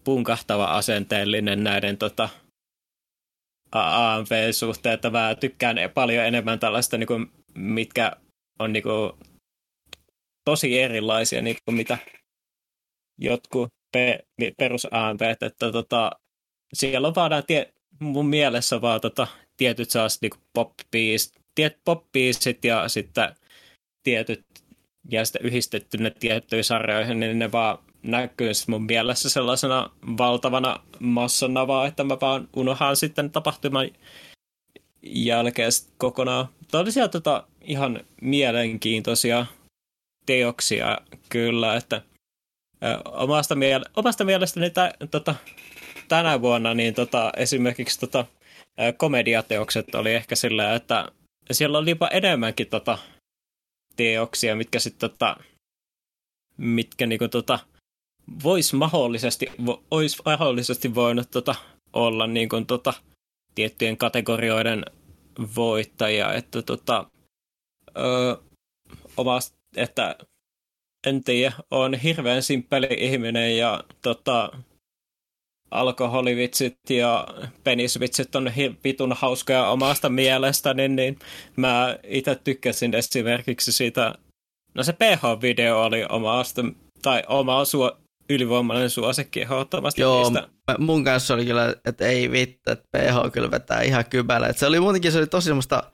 punkahtava asenteellinen näiden tota, AMV-suhteen, että mä tykkään paljon enemmän tällaista, niin kuin, mitkä on niin kuin, tosi erilaisia, niin kuin, mitä jotkut pe- perus AMV, että tota, siellä on vaan tie- mun mielessä vaan tota, tietyt sellaiset niin pop tiet pop ja sitten tietyt ja sitten yhdistetty ne tiettyihin sarjoihin, niin ne vaan näkyy mun mielessä sellaisena valtavana massana vaan, että mä vaan unohan sitten tapahtuman jälkeen kokonaan. Tämä oli siellä tota, ihan mielenkiintoisia teoksia kyllä, että omasta, miele- omasta mielestäni tä, tota, tänä vuonna niin tota, esimerkiksi tota, komediateokset oli ehkä sillä, että siellä oli jopa enemmänkin tota, teoksia, mitkä sitten tota, mitkä niinku tota, vois mahdollisesti, vo, ois mahdollisesti voinut tota, olla niinku tota, tiettyjen kategorioiden voittajia, että tota, ö, omast, että en tiedä, on hirveän simppeli ihminen ja tota, alkoholivitsit ja penisvitsit on vitun hauskoja omasta mielestäni, niin mä itse tykkäsin esimerkiksi siitä, no se PH-video oli omasta, tai oma suo, ylivoimainen suosikki ehdottomasti Joo, niistä. mun kanssa oli kyllä, että ei vittu, että PH kyllä vetää ihan kybälä. Että se oli muutenkin se oli tosi semmoista,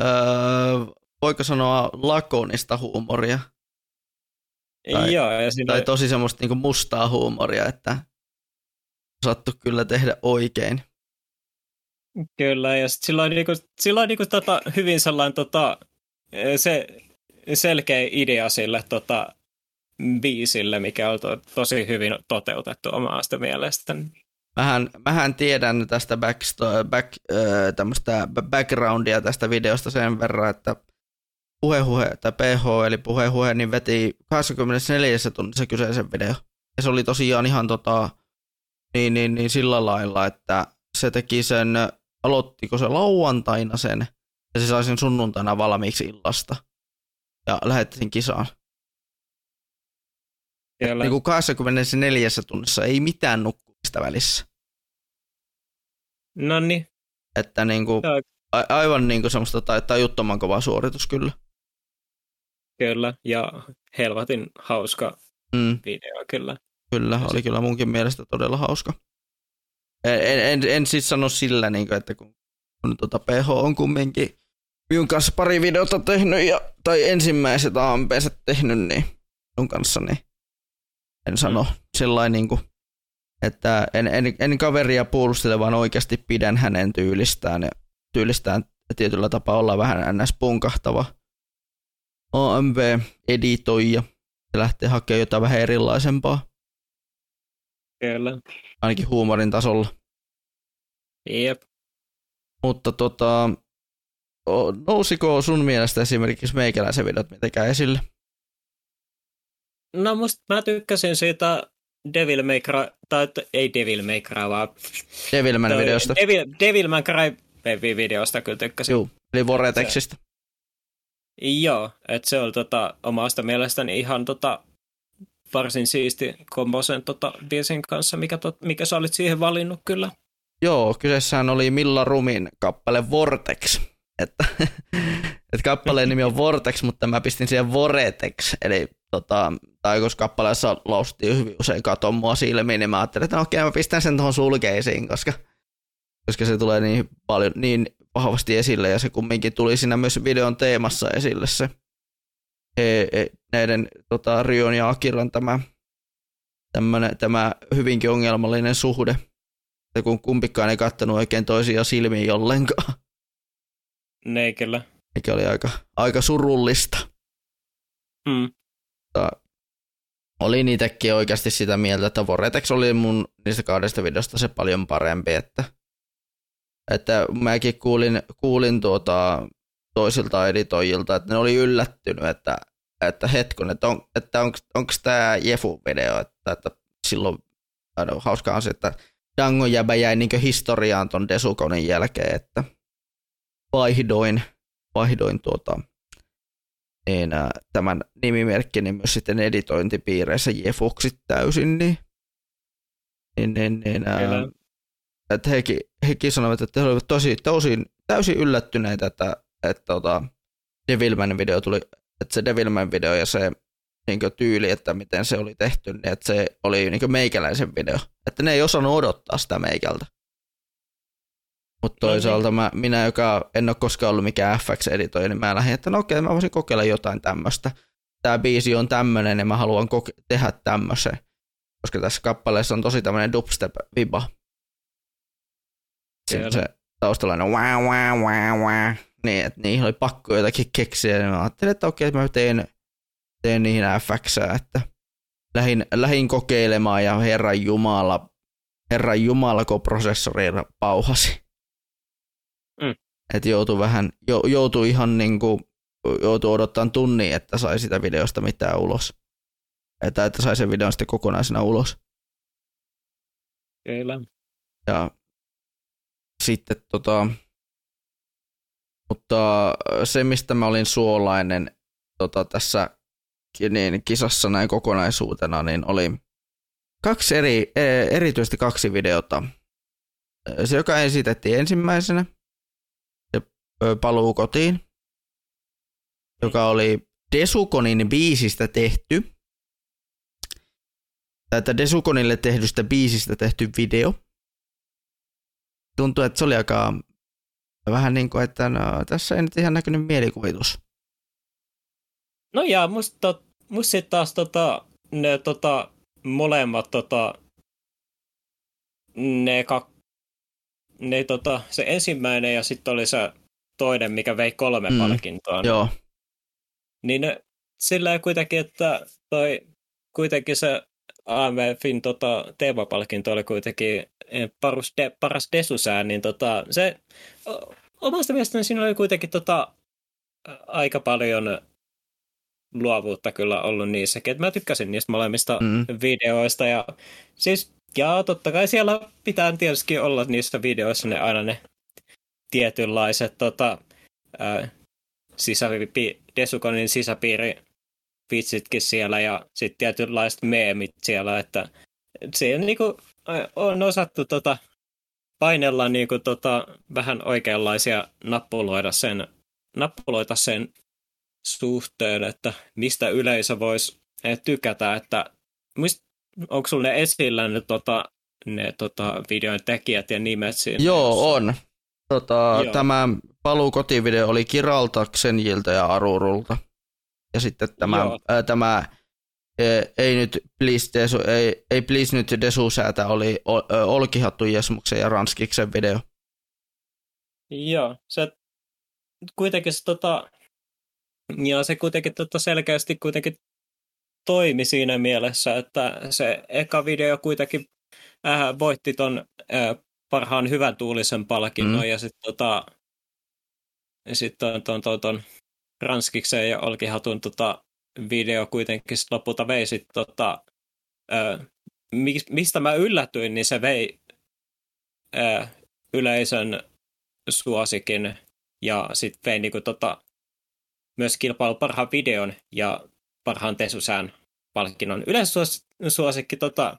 öö, voiko sanoa lakonista huumoria. Tai, Joo, ja siinä... tai tosi semmoista niinku mustaa huumoria, että osattu kyllä tehdä oikein. Kyllä, ja sillä on, niinku, sillä on niinku tota, hyvin sellainen tota, se selkeä idea sille tota, biisille, mikä on to, tosi hyvin toteutettu omasta mielestäni. Mähän, mähän tiedän tästä back, back, äh, backgroundia tästä videosta sen verran, että puhehuhe tai PH eli puhehuhe niin veti 24 tunnissa kyseisen video. Ja se oli tosiaan ihan tota, niin, niin, niin sillä lailla, että se teki sen, aloittiko se lauantaina sen, ja se sai sen sunnuntaina valmiiksi illasta. Ja lähetettiin kisaan. Siellä... Niin kuin 24 tunnissa ei mitään nukkumista välissä. No niin. Että niin kuin, a- aivan niin kuin semmoista tai tajuttoman kova suoritus kyllä. Kyllä, ja helvatin hauska mm. video kyllä. Kyllä, oli kyllä munkin mielestä todella hauska. En, en, en, en siis sano sillä, niin kuin, että kun, kun tuota PH on kumminkin minun kanssa pari videota tehnyt, ja, tai ensimmäiset AMPset tehnyt, niin minun kanssa, niin en sano mm. sellainen, niin kuin, että en, en, en kaveria puolustele, vaan oikeasti pidän hänen tyylistään, ja tyylistään tietyllä tapaa olla vähän ns. punkahtava AMV-editoija ja lähtee hakemaan jotain vähän erilaisempaa. Kyllä. Ainakin huumorin tasolla. Jep. Mutta tota, nousiko sun mielestä esimerkiksi meikäläisen videot mitenkään esille? No musta mä tykkäsin siitä Devil May Cry, tai ei Devil May Cry, vaan Devilman videosta. Devil, Devilman Cry videosta kyllä tykkäsin. Joo, eli Vortexista. Joo, että se oli tota, omasta mielestäni ihan tota, varsin siisti kombo sen tota, biisin kanssa, mikä, tot, mikä sä olit siihen valinnut kyllä. Joo, kyseessähän oli Milla Rumin kappale Vortex. Että, *laughs* että kappaleen nimi on Vortex, mutta mä pistin siihen Voretex, eli tota, tai koska kappaleessa lausuttiin hyvin usein katon mua silmiin, niin mä ajattelin, että no okei, mä pistän sen tuohon sulkeisiin, koska, koska se tulee niin paljon, niin vahvasti esille, ja se kumminkin tuli siinä myös videon teemassa esille se he, he, näiden tota, Rion ja Akiran tämä, tämmönen, tämä hyvinkin ongelmallinen suhde, että kun kumpikaan ei kattanut oikein toisia silmiin ollenkaan. Ne kyllä. Mikä oli aika, aika surullista. Mm. Olin itsekin oikeasti sitä mieltä, että Vortex oli mun niistä kahdesta videosta se paljon parempi, että, että mäkin kuulin, kuulin tuota, toisilta editoijilta, että ne oli yllättynyt, että, että hetkon, että, on, että on, onko tämä Jefu-video, että, että silloin hauska on se, että Dango jäbä jäi niin historiaan ton Desukonin jälkeen, että vaihdoin, vaihdoin tuota, niin, ää, tämän nimimerkkini myös sitten editointipiireissä Jefuksi täysin, niin, niin, niin, niin ää, että hekin, hekin sanoivat, että he olivat tosi, tosi täysin yllättyneitä, että, että tota, Devilman video tuli, että se Devilman video ja se niin tyyli, että miten se oli tehty, niin että se oli niin meikäläisen video. Että ne ei osannut odottaa sitä meikältä. Mutta no toisaalta mä, minä, joka en ole koskaan ollut mikään FX-editoija, niin mä lähdin, että no okei, mä voisin kokeilla jotain tämmöistä. Tämä biisi on tämmöinen ja mä haluan koke- tehdä tämmöisen. Koska tässä kappaleessa on tosi tämmöinen dubstep-viba. Sitten se taustalla on wah, wah, wah, wah. Niin, että niihin oli pakko jotakin keksiä. Ja mä ajattelin, että okei, mä teen, teen niihin FX, että lähin, lähin kokeilemaan ja Herran Jumala, Herran Jumala, kun prosessori pauhasi. Että joutui vähän, jo, joutui ihan niinku, joutui odottamaan tunnin, että sai sitä videosta mitään ulos. Että, että sai sen videon sitten kokonaisena ulos. Kyllä. Ja sitten tota, mutta se, mistä mä olin suolainen tota, tässä niin, kisassa näin kokonaisuutena, niin oli kaksi eri, e, erityisesti kaksi videota. Se, joka esitettiin ensimmäisenä, se paluu kotiin, joka oli Desukonin biisistä tehty, että Desukonille tehdystä biisistä tehty video. Tuntuu, että se oli aika vähän niin kuin, että no, tässä ei nyt ihan näkynyt mielikuvitus. No ja musta, musta taas tota, ne tota, molemmat tota, ne, kak, ne tota, se ensimmäinen ja sitten oli se toinen, mikä vei kolme mm. palkintoa. Joo. Niin sillä kuitenkin, että toi, kuitenkin se AMFin tota, teemapalkinto oli kuitenkin eh, paras, de, paras desusään, niin tota, se omasta mielestäni siinä oli kuitenkin tota, aika paljon luovuutta kyllä ollut niissäkin. Et mä tykkäsin niistä molemmista mm. videoista. Ja siis, ja totta kai siellä pitää tietysti olla niissä videoissa ne aina ne tietynlaiset tota, ää, sisäpi, Desukonin sisäpiiri vitsitkin siellä ja sitten tietynlaiset meemit siellä, että se niinku, on osattu tota, painella niinku, tota, vähän oikeanlaisia nappuloida sen, nappuloita sen suhteen, että mistä yleisö voisi eh, tykätä, että mist, onko sulla ne esillä ne, tota, ne tota, videon tekijät ja nimet siinä? Joo, on. Tota, Joo. Tämä paluu kotivideo oli Kiralta, Xenjiltä ja Arurulta. Ja sitten tämä, ää, tämä ei nyt please, desu, ei, ei please nyt Desu-säätä oli Olkihattu Jesmuksen ja Ranskiksen video. Joo, se kuitenkin se, tota, ja se kuitenkin tota selkeästi kuitenkin toimi siinä mielessä, että se eka video kuitenkin äh, voitti ton äh, parhaan hyvän tuulisen palkinnon mm. ja sitten tota, sit ton, ton, ton, ton Ranskiksen ja Olkihatun tota, video kuitenkin sit lopulta vei sit, tota, ö, mistä mä yllätyin, niin se vei ö, yleisön suosikin ja sitten vei niinku, tota, myös kilpailu parhaan videon ja parhaan tesusään palkinnon. Yleisösuosikki tota,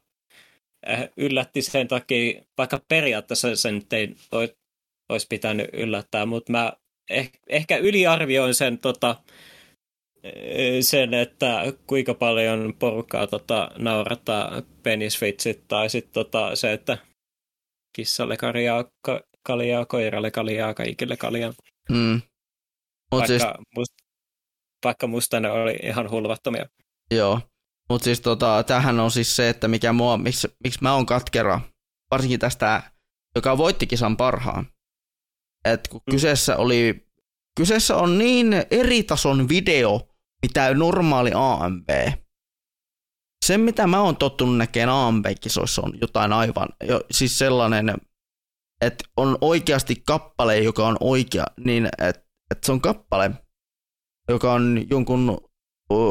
yllätti sen takia, vaikka periaatteessa sen ei olisi pitänyt yllättää, mutta mä eh, ehkä yliarvioin sen, tota, sen, että kuinka paljon porukkaa tota, naurattaa penisvitsit, tai sitten tota, se, että kissalle kaljaa, ka, kaljaa, koiralle kaljaa, kaikille kaljaa. Mm. Mut vaikka, siis... must, vaikka musta ne oli ihan hulvattomia. Joo, mutta siis tota, tämähän on siis se, että mikä mua, miksi, miksi mä oon katkera, varsinkin tästä, joka voitti kisan parhaan. Et kun mm. kyseessä oli, kyseessä on niin eri tason video, mitä normaali AMB. Se, mitä mä oon tottunut näkemään AMB-kisoissa, on jotain aivan, jo, siis sellainen, että on oikeasti kappale, joka on oikea, niin että et se on kappale, joka on jonkun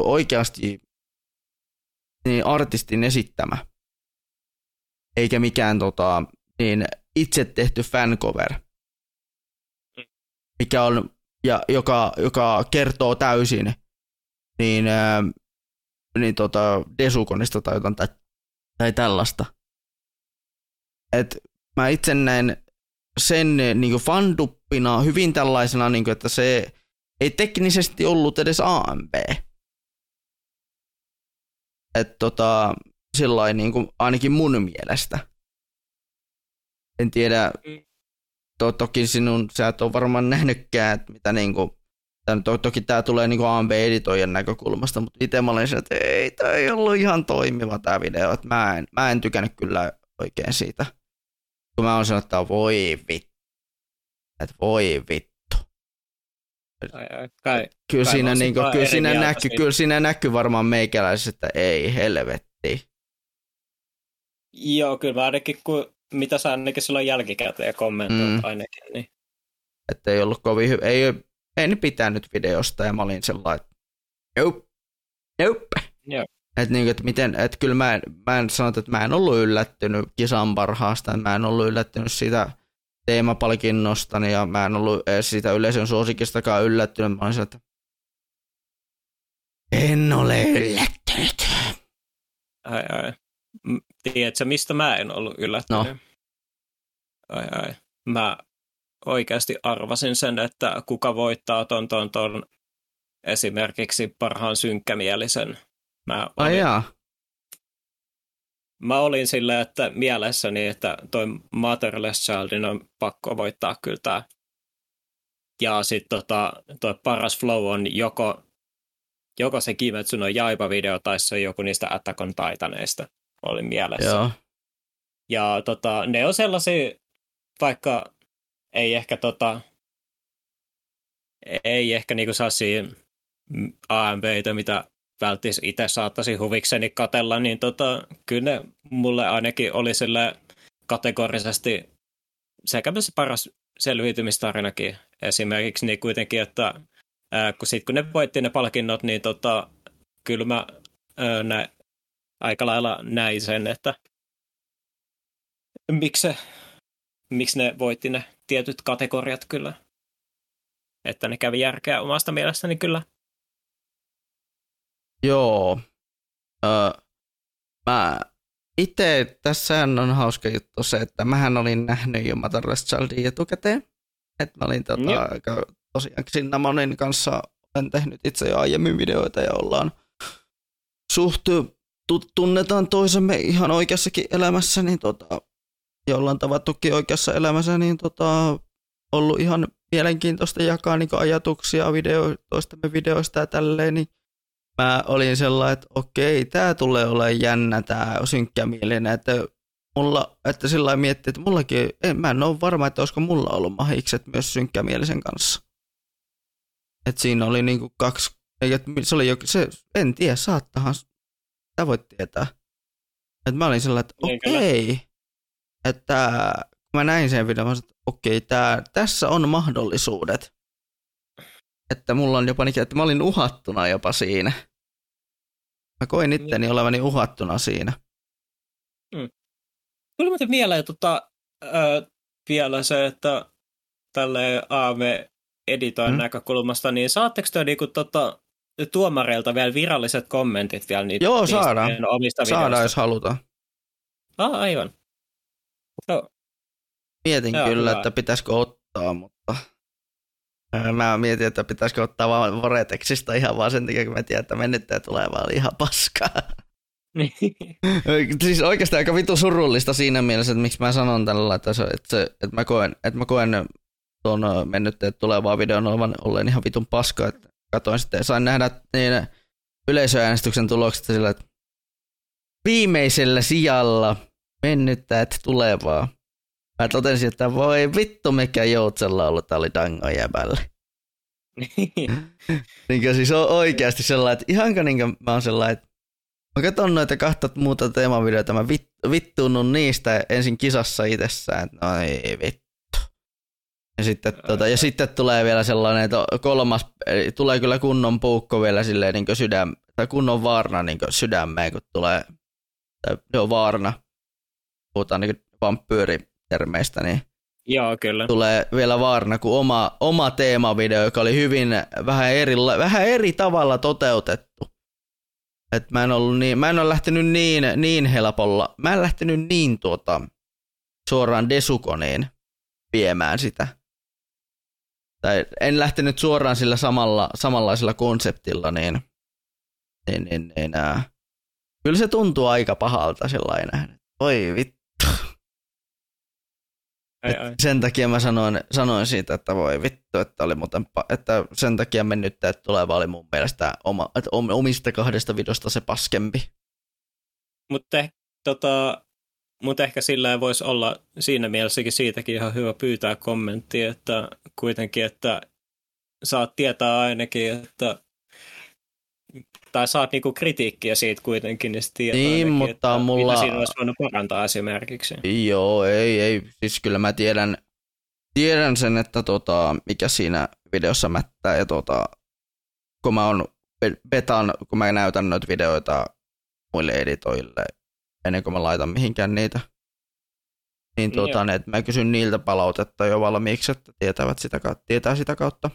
oikeasti niin artistin esittämä, eikä mikään tota, niin itse tehty fancover, mikä on, ja joka, joka kertoo täysin niin, ää, niin tota, Desukonista tai jotain tai, tai tällaista. Et mä itse näen sen niin fanduppina hyvin tällaisena, niin kuin, että se ei teknisesti ollut edes AMB. Että tota, sillain niin kuin, ainakin mun mielestä. En tiedä, to, toki sinun, sä et ole varmaan nähnytkään, että mitä niin kuin, Tämä, to, toki tämä tulee niin AMB-editoijan näkökulmasta, mutta itse mä olin se, että ei, tämä ei ollut ihan toimiva tämä video, että mä en, mä en tykännyt kyllä oikein siitä. Kun mä oon sanonut, että voi vittu. Että voi vittu. Ai, ai, kai, kyllä, kai siinä, niin kuin, kyllä, siinä näkyy, kyllä siinä näkyy varmaan meikäläisessä, että ei helvetti. Joo, kyllä mä ainakin, kun, mitä sä ainakin silloin jälkikäteen kommentoit mm. ainakin. Niin. Että ei ollut kovin hyvä, ei, en pitänyt videosta ja mä olin sellainen, että nope, nope. Joo. Että niin, et miten, että kyllä mä en, mä en sano, että mä en ollut yllättynyt kisan parhaasta, mä en ollut yllättynyt siitä teemapalkinnosta ja mä en ollut edes siitä yleisön suosikistakaan yllättynyt. Mä olin että en ole yllättynyt. Ai ai. Tiedätkö, mistä mä en ollut yllättynyt? No. Ai ai. Mä oikeasti arvasin sen, että kuka voittaa ton, ton, ton esimerkiksi parhaan synkkämielisen. Mä olin, Ai jaa. Mä olin sillä, että mielessäni, että toi Motherless Childin on pakko voittaa kyllä tää. Ja sitten tota, toi paras flow on joko, joko se Kimetsu no Jaiba-video tai se on joku niistä Attack on Titaneista. Oli mielessä. Joo. Ja tota, ne on sellaisia, vaikka ei ehkä tota, ei ehkä niinku sellaisia AMVitä, mitä välttis itse saattaisi huvikseni katella, niin tota, kyllä ne mulle ainakin oli sille kategorisesti sekä se paras selviytymistarinakin esimerkiksi, niin kuitenkin, että ää, kun, sit, kun ne voitti ne palkinnot, niin tota, kyllä mä ää, nä, aika lailla näin sen, että miksi, miksi ne voitti ne tietyt kategoriat kyllä. Että ne kävi järkeä omasta mielestäni kyllä. Joo. Öö, mä itse, tässä on hauska juttu se, että mähän olin nähnyt jo Motherless Childin etukäteen. Että mä olin tota, mm. aika, tosiaan Cinnamonin kanssa olen tehnyt itse jo aiemmin videoita ja ollaan suht tunnetaan toisemme ihan oikeassakin elämässä, niin tota, jolla on tavattukin oikeassa elämässä, niin tota, ollut ihan mielenkiintoista jakaa niin ajatuksia video, toistemme videoista ja tälleen, niin mä olin sellainen, että okei, tämä tulee olemaan jännä, tämä synkkämielinen, että mulla, että sillä miettii, että mullakin, en, mä en ole varma, että olisiko mulla ollut mahikset myös synkkämielisen kanssa. että siinä oli niinku kaksi, eikä, se oli jo, se, en tiedä, saattahan, sä voit tietää. että mä olin sellainen, että niin, okei, että kun mä näin sen videon, että okei, tää, tässä on mahdollisuudet. Että mulla on jopa niin, että mä olin uhattuna jopa siinä. Mä koin itteni niin. olevani uhattuna siinä. Mm. Tuli muuten mieleen tota, äh, vielä se, että tälle AV-editoin mm. näkökulmasta, niin saatteko te niinku, tota, tuomareilta vielä viralliset kommentit vielä niitä, Joo, saadaan. Omista saadaan, jos halutaan. Ah, aivan. No. Mietin Joo, kyllä, hyvä. että pitäisikö ottaa, mutta mä mietin, että pitäisikö ottaa vaan Voretexista ihan vaan sen takia, kun mä tiedän, että mennyttäjä tulee vaan ihan paskaa. *laughs* siis oikeastaan aika vitu surullista siinä mielessä, että miksi mä sanon tällä, että, se, että, se, että, mä, koen, että mä koen tuon mennyttäjät tulevaa videon olevan olleen ihan vitun paska, että katoin sitten ja sain nähdä niin yleisöäänestyksen tulokset sillä, että viimeisellä sijalla mennyttäjät tulevaa. Mä totesin, että voi vittu mikä joutsella ollut, tää oli dango jäbälle. *laughs* niin siis on oikeasti sellainen, että ihanko niin mä oon sellainen, että mä katson noita kahta muuta teemavideoita, mä vit, vittuunut niistä ensin kisassa itsessään, että no ei vittu. Ja sitten, tuota, ja sitten tulee vielä sellainen, että kolmas, tulee kyllä kunnon puukko vielä silleen niin sydäm, tai kunnon vaarna niin sydämeen, kun tulee, tai joo vaarna, puhutaan niin vampyyritermeistä, niin Joo, kyllä. tulee vielä vaarna kuin oma, oma teemavideo, joka oli hyvin vähän eri, vähän eri tavalla toteutettu. Et mä en ollut niin, mä en ole lähtenyt niin, niin helpolla, mä en lähtenyt niin tuota, suoraan desukoniin viemään sitä. Tai en lähtenyt suoraan sillä samalla, samanlaisella konseptilla, niin, niin, niin, niin ää, kyllä se tuntuu aika pahalta sellainen. Oi vittu. Ai, ai. Sen takia mä sanoin, sanoin siitä, että voi vittu, että oli muuten, että sen takia mennyt, että tuleva oli mun mielestä oma, että om- omista kahdesta videosta se paskempi. Mutta eh, tota, mut ehkä sillä voisi olla siinä mielessäkin siitäkin ihan hyvä pyytää kommenttia, että kuitenkin, että saat tietää ainakin, että tai saat niinku kritiikkiä siitä kuitenkin, niin sitten Niin, mutta että mulla- mitä siinä olisi voinut parantaa esimerkiksi. Joo, ei, ei, siis kyllä mä tiedän, tiedän sen, että tota, mikä siinä videossa mättää ja tota, kun mä on betan, kun mä näytän noita videoita muille editoille ennen kuin mä laitan mihinkään niitä, niin tuota, Joo. ne, että mä kysyn niiltä palautetta jo valmiiksi, että tietävät sitä, kautta- tietää sitä kautta.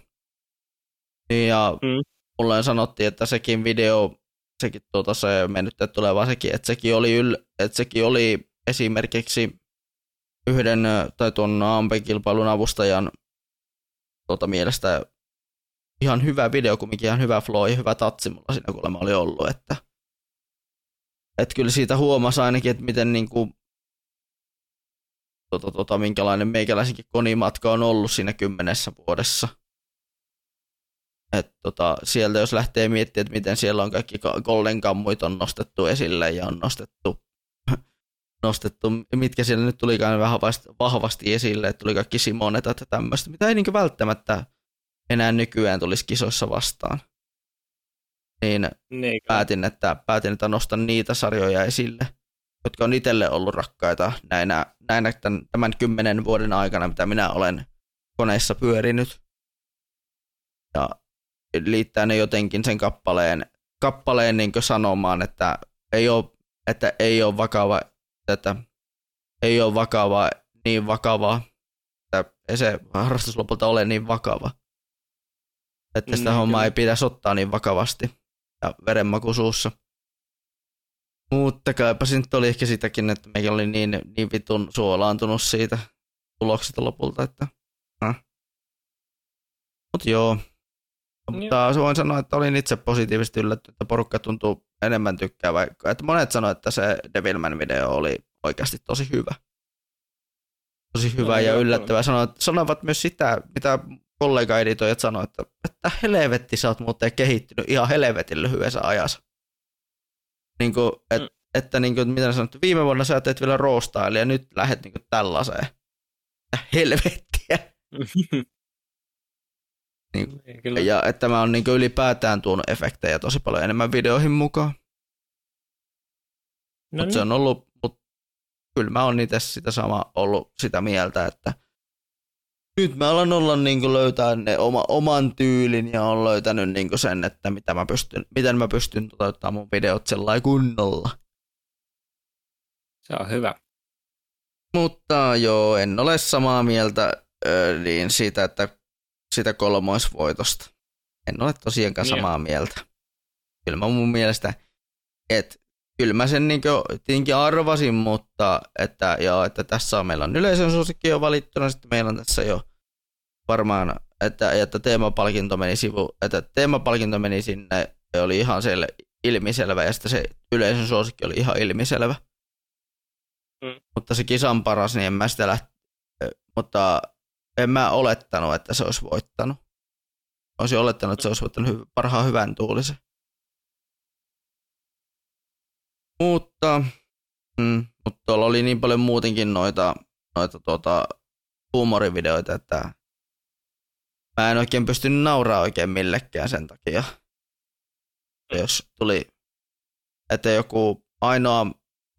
Ja Mm. Mulle sanottiin, että sekin video, sekin tuota, se mennyt tuleva sekin, että sekin oli, yl, että sekin oli esimerkiksi yhden tai tuon AMP-kilpailun avustajan tuota, mielestä ihan hyvä video, kumminkin ihan hyvä flow ja hyvä tatsi mulla siinä kuulemma oli ollut, että et kyllä siitä huomasi ainakin, että miten niinku, tota, tota, minkälainen meikäläisenkin konimatka on ollut siinä kymmenessä vuodessa. Et tota, sieltä jos lähtee miettimään, että miten siellä on kaikki ka- Golden Kammuit on nostettu esille ja on nostettu, nostettu mitkä siellä nyt tulikaan vahvasti, vahvasti esille, että tuli kaikki Simonetat ja tämmöistä, mitä ei niin välttämättä enää nykyään tulisi kisoissa vastaan. Niin Niin, päätin, että, päätin, että nostan niitä sarjoja esille, jotka on itselle ollut rakkaita näinä, näinä tämän, tämän kymmenen vuoden aikana, mitä minä olen koneissa pyörinyt. Ja liittää ne jotenkin sen kappaleen, kappaleen niin sanomaan, että ei ole, että ei ole vakava, että ei ole vakava niin vakava, että ei se harrastus lopulta ole niin vakava. Että sitä Niin, hommaa kyllä. ei pitäisi ottaa niin vakavasti ja verenmaku suussa. Mutta kaipa se nyt oli ehkä sitäkin, että meikä oli niin, niin vitun suolaantunut siitä tuloksesta lopulta, että... Äh. Mut joo. Mutta voin sanoa, että olin itse positiivisesti yllättynyt, että porukka tuntuu enemmän tykkäävän. Että monet sanoivat, että se Devilman video oli oikeasti tosi hyvä. Tosi hyvä No, ja yllättävä. Sanoivat, sanoivat myös sitä, mitä kollega-editoijat sanoivat, että, että helvetti, sä oot muuten kehittynyt ihan helvetin lyhyessä ajassa. Niin kuin, et, Mm. että niin kuin, mitä sanoit, viime vuonna sä teet vielä roostaille ja nyt lähdet niin kuin tällaiseen. Helvettiä. *laughs* Niin, Niin, kyllä. ja että mä oon niin ylipäätään tuonut efektejä tosi paljon enemmän videoihin mukaan. no Mutta se on ollut, mut kyllä mä oon itse sitä sama ollut sitä mieltä, että nyt mä alan olla niin löytää ne oma, oman tyylin ja on löytänyt niin sen, että mitä mä pystyn, miten mä pystyn toteuttamaan mun videot sellainen kunnolla. Se on hyvä. Mutta joo, en ole samaa mieltä ö, niin siitä, että sitä kolmoisvoitosta. En ole tosiaankaan Joo. samaa mieltä. Kyllä mä mun mielestä, että kyllä mä sen niin tietenkin arvasin, mutta että, joo, että tässä on, meillä on yleisön suosikki jo valittuna, sitten meillä on tässä jo varmaan, että, että teemapalkinto meni sivu, että teemapalkinto meni sinne, oli ihan siellä ilmiselvä, ja sitten se yleisön suosikki oli ihan ilmiselvä. Mm. Mutta se kisan paras, niin en mä sitä läht... mutta en mä olettanut, että se olisi voittanut. Olisin olettanut, että se olisi voittanut hy- parhaan hyvän tuulisen. Mutta, mm, mutta tuolla oli niin paljon muutenkin noita, noita tuota, huumorivideoita, että mä en oikein pystynyt nauraa oikein millekään sen takia. Jos tuli, että joku ainoa,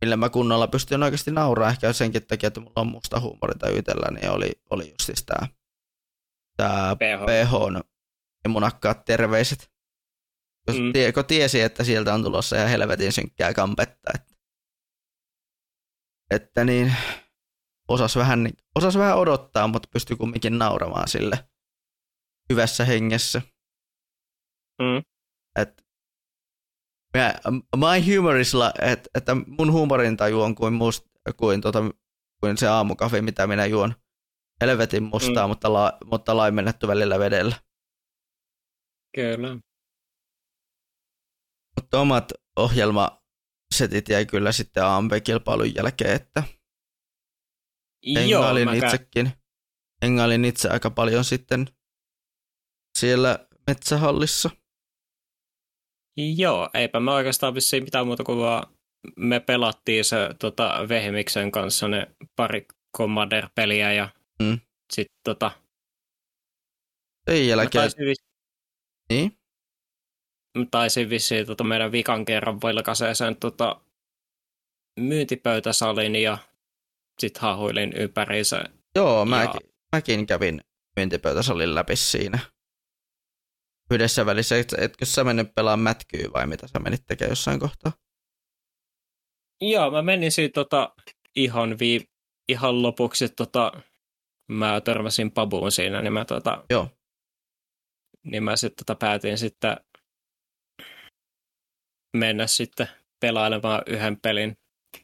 millä mä kunnolla pystyn oikeasti nauraa, ehkä senkin takia, että mulla on musta huumori tai ytellä, niin oli, oli just siis tää, tää PH. PH ja munakkaat terveiset. Jos mm. tie, kun tiesi, että sieltä on tulossa ja helvetin synkkää kampetta. Että, että niin, osas vähän, niin, osas vähän odottaa, mutta pystyi kumminkin nauramaan sille hyvässä hengessä. Mm. Et, my humor is la, et, että mun huumorintaju on kuin, must, kuin, tota, kuin se aamukafe, mitä minä juon. Helvetin mustaa, mm. mutta, la, mutta laimennettu välillä vedellä. Kyllä. Mutta omat ohjelmasetit jäi kyllä sitten AMP-kilpailun jälkeen, että hengailin itsekin. Hengailin itse aika paljon sitten siellä metsähallissa. Joo, eipä me oikeastaan vissiin mitään muuta kuin vaan me pelattiin se tota, Vehmiksen kanssa ne pari Commander-peliä ja mm. sitten tota... Ei jälkeen... Niin? taisin vissiin tota meidän vikan kerran vilkaseeseen tota myyntipöytäsalin ja sitten hahuilin ympäriinsä. Joo, mäkin, ja... mäkin kävin myyntipöytäsalin läpi siinä. Yhdessä välissä, etkö sä mennyt pelaamaan mätkyä vai mitä sä menit tekemään jossain kohtaa? Joo, mä menin siitä tota, ihan, vii, ihan lopuksi, tota, mä törmäsin pabuun siinä, niin mä, tota, Joo. Niin mä sitten tota, päätin sitten mennä sitten pelailemaan yhden pelin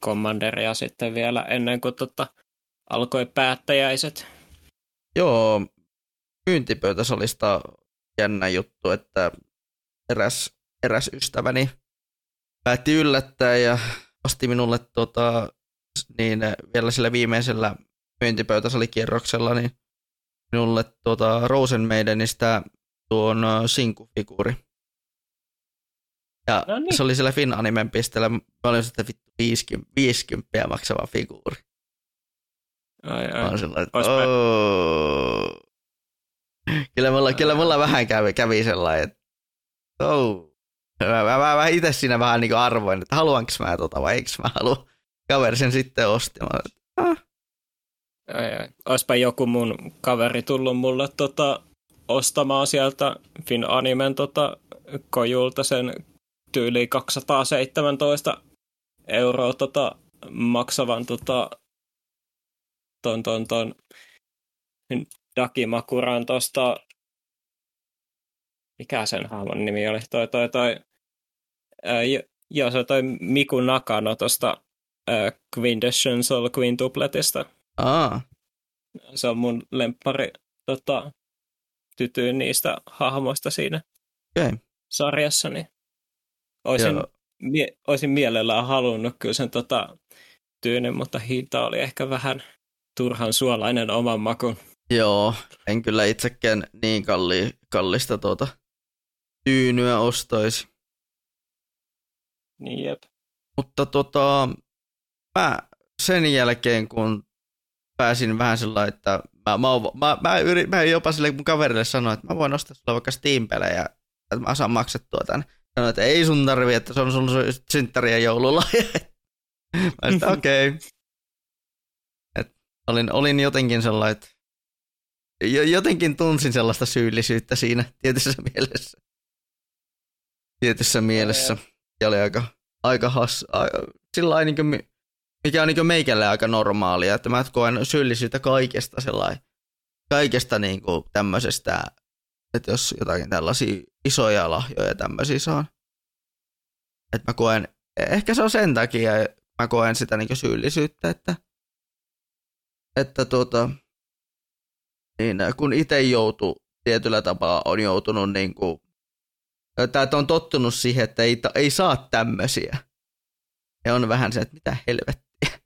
Commanderia sitten vielä ennen kuin tota, alkoi päättäjäiset. Joo, myyntipöytäsalista jännä juttu, että eräs, eräs ystäväni päätti yllättää ja osti minulle tota, niin vielä sillä viimeisellä myyntipöytäsalikierroksella niin minulle tuota Rosen Maidenistä tuon sinkufiguuri. Ja no niin. se oli siellä Fin-animen pisteellä, mä olin sitten vittu 50, 50 maksava figuuri. Ai, ai. Mä olin sellainen, että. Kyllä mulla, kyllä mulla vähän kävi, kävi sellainen, että oh. Mä, mä, mä, mä itse siinä vähän niin arvoin, että haluanko mä tota vai eikö mä halua. Kaveri sen sitten osti. Mä, ah. joku mun kaveri tullut mulle tota, ostamaan sieltä Fin Animen tota, kojulta sen tyyli 217 euroa tota, maksavan tota, ton, ton, ton Dakimakuran tuosta, mikä sen hahmon nimi oli, toi, toi, toi, ää, joo, se on toi Miku Nakano tuosta Quintessential Quintupletista. Aa. Se on mun lemppari tota, tytyyn niistä hahmoista siinä okay. sarjassa, niin Olisin, mie- olisin mielellään halunnut kyllä sen tota, tyynen, mutta hinta oli ehkä vähän turhan suolainen oman makun. Joo, en kyllä itsekään niin kalli, kallista tuota tyynyä ostaisi. Niin jep. Mutta tota, mä sen jälkeen, kun pääsin vähän sellainen, että mä, mä, mä, mä, yrit, mä jopa sille mun kaverille sanoin, että mä voin ostaa sulle vaikka Steam-pelejä, että mä saan maksettua tämän. Sanoin, että ei sun tarvi, että se on sun synttäri ja joululahja. *laughs* Mä okei. Okay. olin, olin jotenkin sellainen, että jotenkin tunsin sellaista syyllisyyttä siinä tietyssä *laughs* mielessä. Tietyssä mielessä. Ja oli aika, aika has, sillä niin kuin, mikä on niin meikälle aika normaalia, että mä koen syyllisyyttä kaikesta sellainen, kaikesta niin kuin tämmöisestä että jos jotakin tällaisia isoja lahjoja tämmöisiä saan. Että mä koen ehkä se on sen takia, mä koen sitä niin syyllisyyttä, että, että tuota, niin kun itse joutuu tietyllä tapaa, on joutunut niin kuin, että on tottunut siihen, että ei, ei saa tämmöisiä. Ja on vähän se, että mitä helvettiä.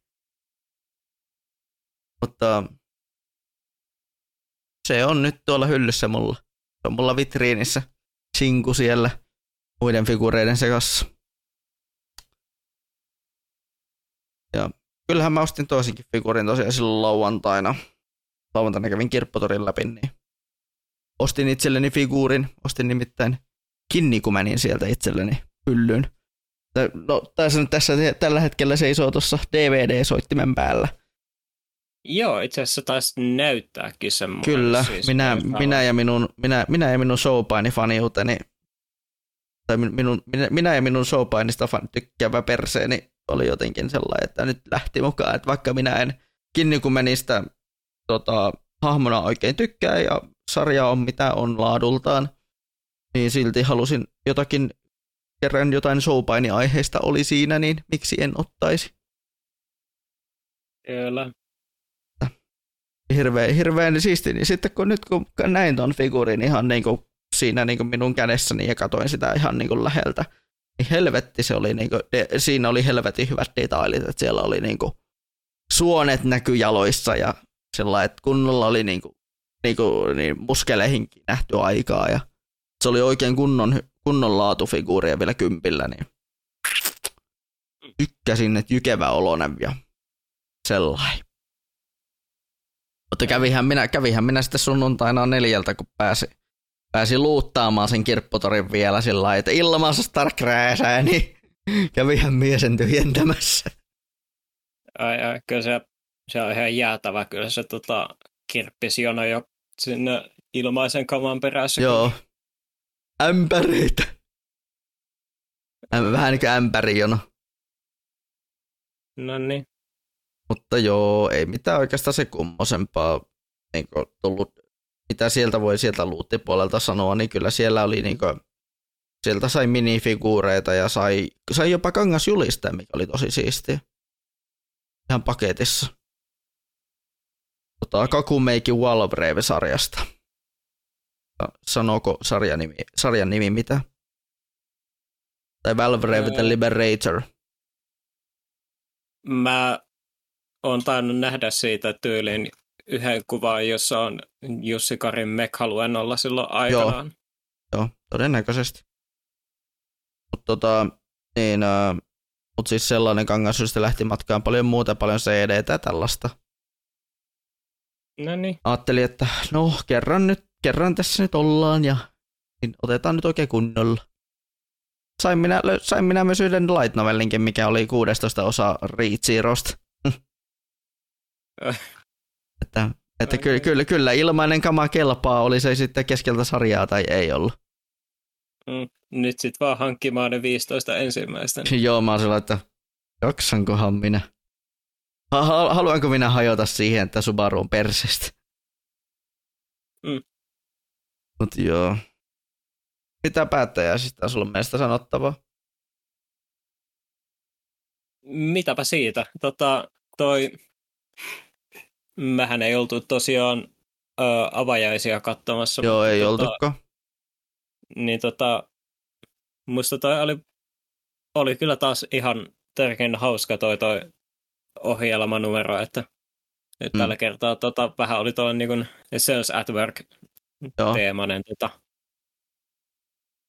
Mutta se on nyt tuolla hyllyssä mulla. Se on mulla vitriinissä. Sinku siellä muiden figureiden sekassa. Ja kyllähän mä ostin toisinkin figuurin tosiaan silloin lauantaina. Lauantaina kävin kirppotorin läpi, niin ostin itselleni figuurin. Ostin nimittäin Kinnikumänin sieltä itselleni hyllyyn. No, tässä, tässä tällä hetkellä seisoo tuossa DVD-soittimen päällä. Joo, itse asiassa taisi näyttääkin semmoinen. Kyllä, siis minä, minä, ja minun, minä, minä ja minun showpaini-faniuteni, tai minun, minä, minä ja minun showpainista fan, tykkäävä perseeni oli jotenkin sellainen, että nyt lähti mukaan, että vaikka minä en Kinnikumenistä tota, hahmona oikein tykkää ja sarja on mitä on laadultaan, niin silti halusin jotakin, kerran jotain showpaini-aiheista oli siinä, niin miksi en ottaisi? Kyllä. Hirveän, hirveän siisti. Niin sitten kun nyt kun näin ton figuurin ihan niin kuin siinä niin kuin minun kädessäni ja katoin sitä ihan niin kuin läheltä, niin helvetti se oli, niin kuin, de, siinä oli helvetin hyvät detailit, että siellä oli niin kuin, suonet näky jaloissa ja sellainen, että kunnolla oli niin kuin, niin kuin, niin muskeleihin nähty aikaa ja se oli oikein kunnon, kunnon laatufiguuria vielä kympillä, niin tykkäsin, että jykevä olonen ja sellainen. Mutta kävihän minä, kävihän minä sitten sunnuntaina neljältä, kun pääsi, pääsi luuttaamaan sen kirpputorin vielä sillä lailla, että ilmassa Stark rääsää, niin kävihän miesen tyhjentämässä. Ai, ai, kyllä se, se on ihan jäätävä, kyllä se tota, kirppisjono jo sinne ilmaisen kaman perässä. Joo, ämpäreitä. Vähän niin kuin ämpärijono. No niin. Mutta joo, ei mitään oikeastaan se kummosempaa niin tullut, mitä sieltä voi sieltä luuttipuolelta sanoa, niin kyllä siellä oli niin kuin, sieltä sai minifiguureita ja sai, sai jopa kangasjuliste, mikä oli tosi siistiä. Ihan paketissa. Tota, Kakumeiki Wallbrave-sarjasta. Sanooko sarjan nimi, sarjan nimi mitä? Tai Valve the Liberator. Mä oon tainnut nähdä siitä tyylin yhden kuvan, jossa on Jussi Karin Mekha-luennolla silloin aikanaan. Joo, Joo todennäköisesti. Mutta tota, niin, äh, mut siis sellainen kangas, lähti matkaan paljon muuta, paljon cd ja tällaista. No niin. Ajattelin, että no kerran nyt, kerran tässä nyt ollaan ja niin otetaan nyt oikein kunnolla. Sain minä, sain minä myös yhden light novellinkin, mikä oli 16 osa Reach Zerosta. että että kyllä, kyllä, kyllä, ilmainen kama kelpaa, oli se sitten keskeltä sarjaa tai ei ollut. Mm, nyt sitten vaan hankkimaan ne 15 ensimmäistä. *laughs* Joo, mä oon että jaksankohan minä. Haluanko minä hajota siihen, että Subaru on persestä? Mm. Mut joo. Mitä päättäjäisistä sulla mielestä sanottavaa? Mitäpä siitä. Tota, toi Mähän ei oltu tosiaan ö, avajaisia katsomassa. Joo, mutta, ei tota, oltukaan. Niin tota, musta toi oli, oli kyllä taas ihan tärkein hauska toi, toi ohjelmanumero, että nyt mm. tällä kertaa tota, vähän oli tuolla niin Sales at Work teemainen tota,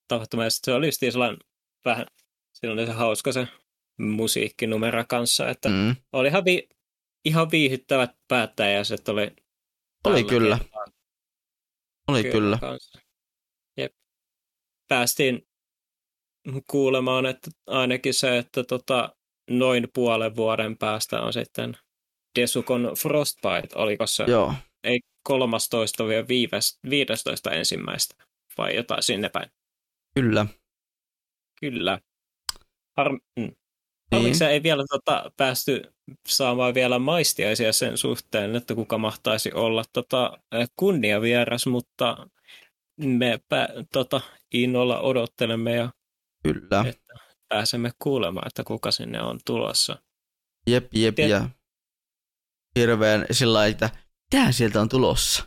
tapahtuma. se oli just sellainen vähän, siinä oli se hauska se musiikkinumero kanssa, että mm. oli ihan vi- ihan viihyttävät päättäjäiset oli. Oli kyllä. Oli kyllä. kyllä. Jep. Päästiin kuulemaan, että ainakin se, että tota, noin puolen vuoden päästä on sitten Desukon Frostbite, oliko se? Joo. Ei 13 vielä 15 ensimmäistä, vai jotain sinne päin. Kyllä. Kyllä. Har- mm. Niin. ei vielä tota, päästy saamaan vielä maistiaisia sen suhteen, että kuka mahtaisi olla tota, kunniavieras, mutta me pä, tota, innolla odottelemme ja Kyllä. Että pääsemme kuulemaan, että kuka sinne on tulossa. Jep, jep, Tiet- ja hirveän sillä lailla, että mitä sieltä on tulossa?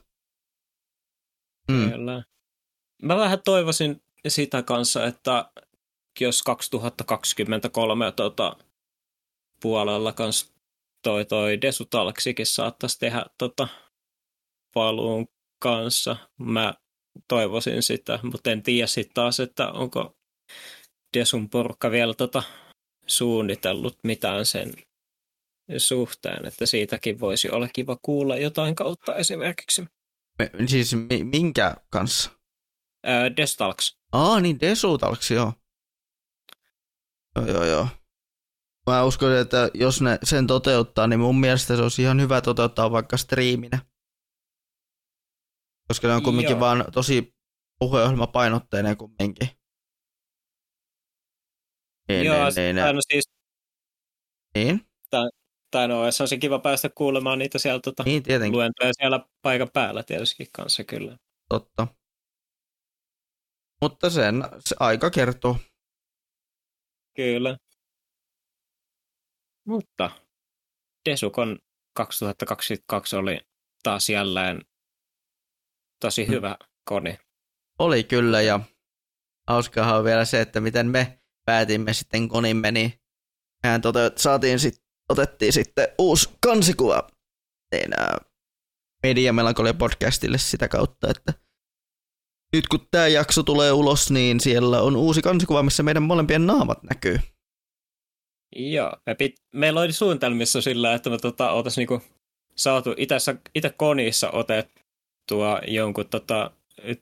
Mm. Kyllä. Mä vähän toivoisin sitä kanssa, että jos 2023 tota, puolella kans toi, toi Desutalksikin saattaisi tehdä tota, paluun kanssa. Mä toivoisin sitä, mutta en tiedä sitten taas, että onko Desun porukka vielä tota, suunnitellut mitään sen suhteen, että siitäkin voisi olla kiva kuulla jotain kautta esimerkiksi. Me, siis mi, minkä kanssa? Ää, Destalks. Aa, niin Desutalksi, joo. Joo, joo, joo. Mä uskon, että jos ne sen toteuttaa, niin mun mielestä se olisi ihan hyvä toteuttaa vaikka striiminä. Koska ne on kumminkin Joo. vaan tosi puheohjelmapainotteinen kumminkin. Niin, Joo, niin, niin, tai no siis, niin, tai no, olisi se kiva päästä kuulemaan niitä siellä tota, niin, tietenkin, luentoja siellä paikan päällä tietysti kanssa kyllä. totta. Mutta sen se aika kertoo. Kyllä. Mutta Desukon 2022 oli taas jälleen tosi Mm. hyvä koni. Oli kyllä, ja hauskaahan on vielä se, että miten me päätimme sitten konimme, niin mehän tote- saatiin sit, otettiin sitten uusi kansikuva niin, ää, Media Melankolia podcastille sitä kautta, että nyt kun tämä jakso tulee ulos, niin siellä on uusi kansikuva, missä meidän molempien naamat näkyy. Joo, me pit, meillä oli suunnitelmissa sillä, että me tota, oltaisiin niinku saatu itse konissa otettua jonkun tota,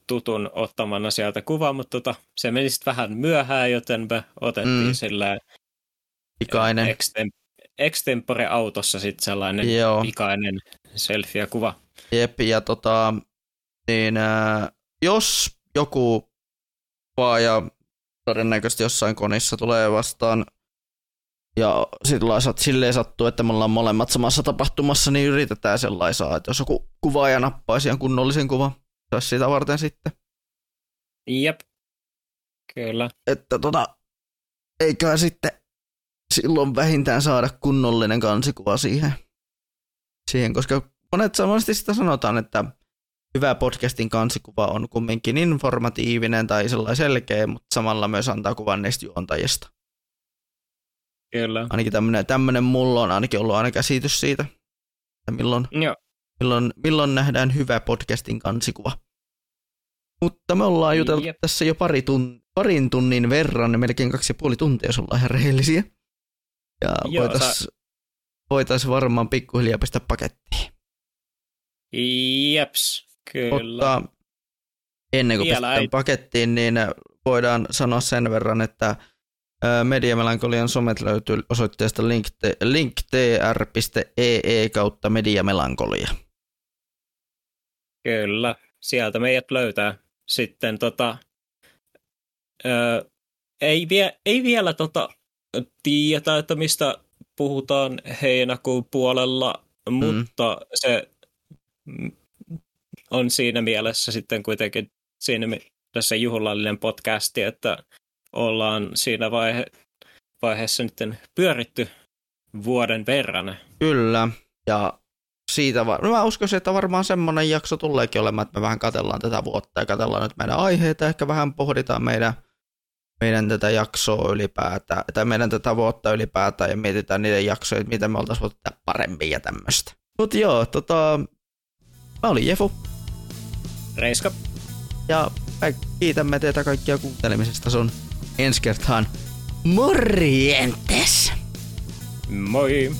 tutun ottamana sieltä kuva, mutta tota, se meni sitten vähän myöhään, joten me otettiin Mm. sillä Pikainen. extem, extempore autossa sitten sellainen Joo, pikainen selfie-kuva. jep, ja tota, niin ää, jos joku vaaja todennäköisesti jossain konissa tulee vastaan, ja silleen sattuu, että me ollaan molemmat samassa tapahtumassa, niin yritetään sellaisaa, että jos joku kuvaaja nappaisi ihan kunnollisen kuvan, se olisi sitä varten sitten. Jep, kyllä. Että tota, eiköhän sitten silloin vähintään saada kunnollinen kansikuva siihen, siihen koska monet samasti sitä sanotaan, että hyvä podcastin kansikuva on kumminkin informatiivinen tai sellainen selkeä, mutta samalla myös antaa kuvan niistä juontajista. Kyllä. Ainakin tämmönen, tämmönen mulla on ainakin ollut aina käsitys siitä, että milloin, Joo, milloin, milloin nähdään hyvä podcastin kansikuva. Mutta me ollaan juteltu Jep. tässä jo pari tun, parin tunnin verran, melkein kaksi ja puoli tuntia, jos ollaan ihan rehellisiä. Ja Joo, voitais, voitais varmaan pikkuhiljaa pistää pakettiin. jeps, kyllä. Mutta ennen kuin Vielä pistetään ei- pakettiin, niin voidaan sanoa sen verran, että Mediamelankolian somet löytyy osoitteesta linkt- linktr.ee E kautta Mediamelankolia. Kyllä, sieltä meidät löytää. Sitten tota, ö, ei, vie, ei vielä tota, tiedetä, että mistä puhutaan heinäkuun puolella, mutta se mm, on siinä mielessä sitten kuitenkin siinä mielessä juhlallinen podcasti, että ollaan siinä vaihe, vaiheessa nyt pyöritty vuoden verran. Kyllä, ja siitä var- no mä uskoisin, että varmaan semmoinen jakso tuleekin olemaan, että me vähän katellaan tätä vuotta ja katellaan nyt meidän aiheita, ehkä vähän pohditaan meidän, meidän tätä jaksoa ylipäätään, tai meidän tätä vuotta ylipäätään ja mietitään niiden jaksoja, että mitä me oltaisiin voitu tehdä paremmin ja tämmöistä. Mutta joo, tota, mä olin Jefu, Reiska, ja me kiitämme teitä kaikkia kuuntelemisesta sun ensi kertaan. Morjentes! moi!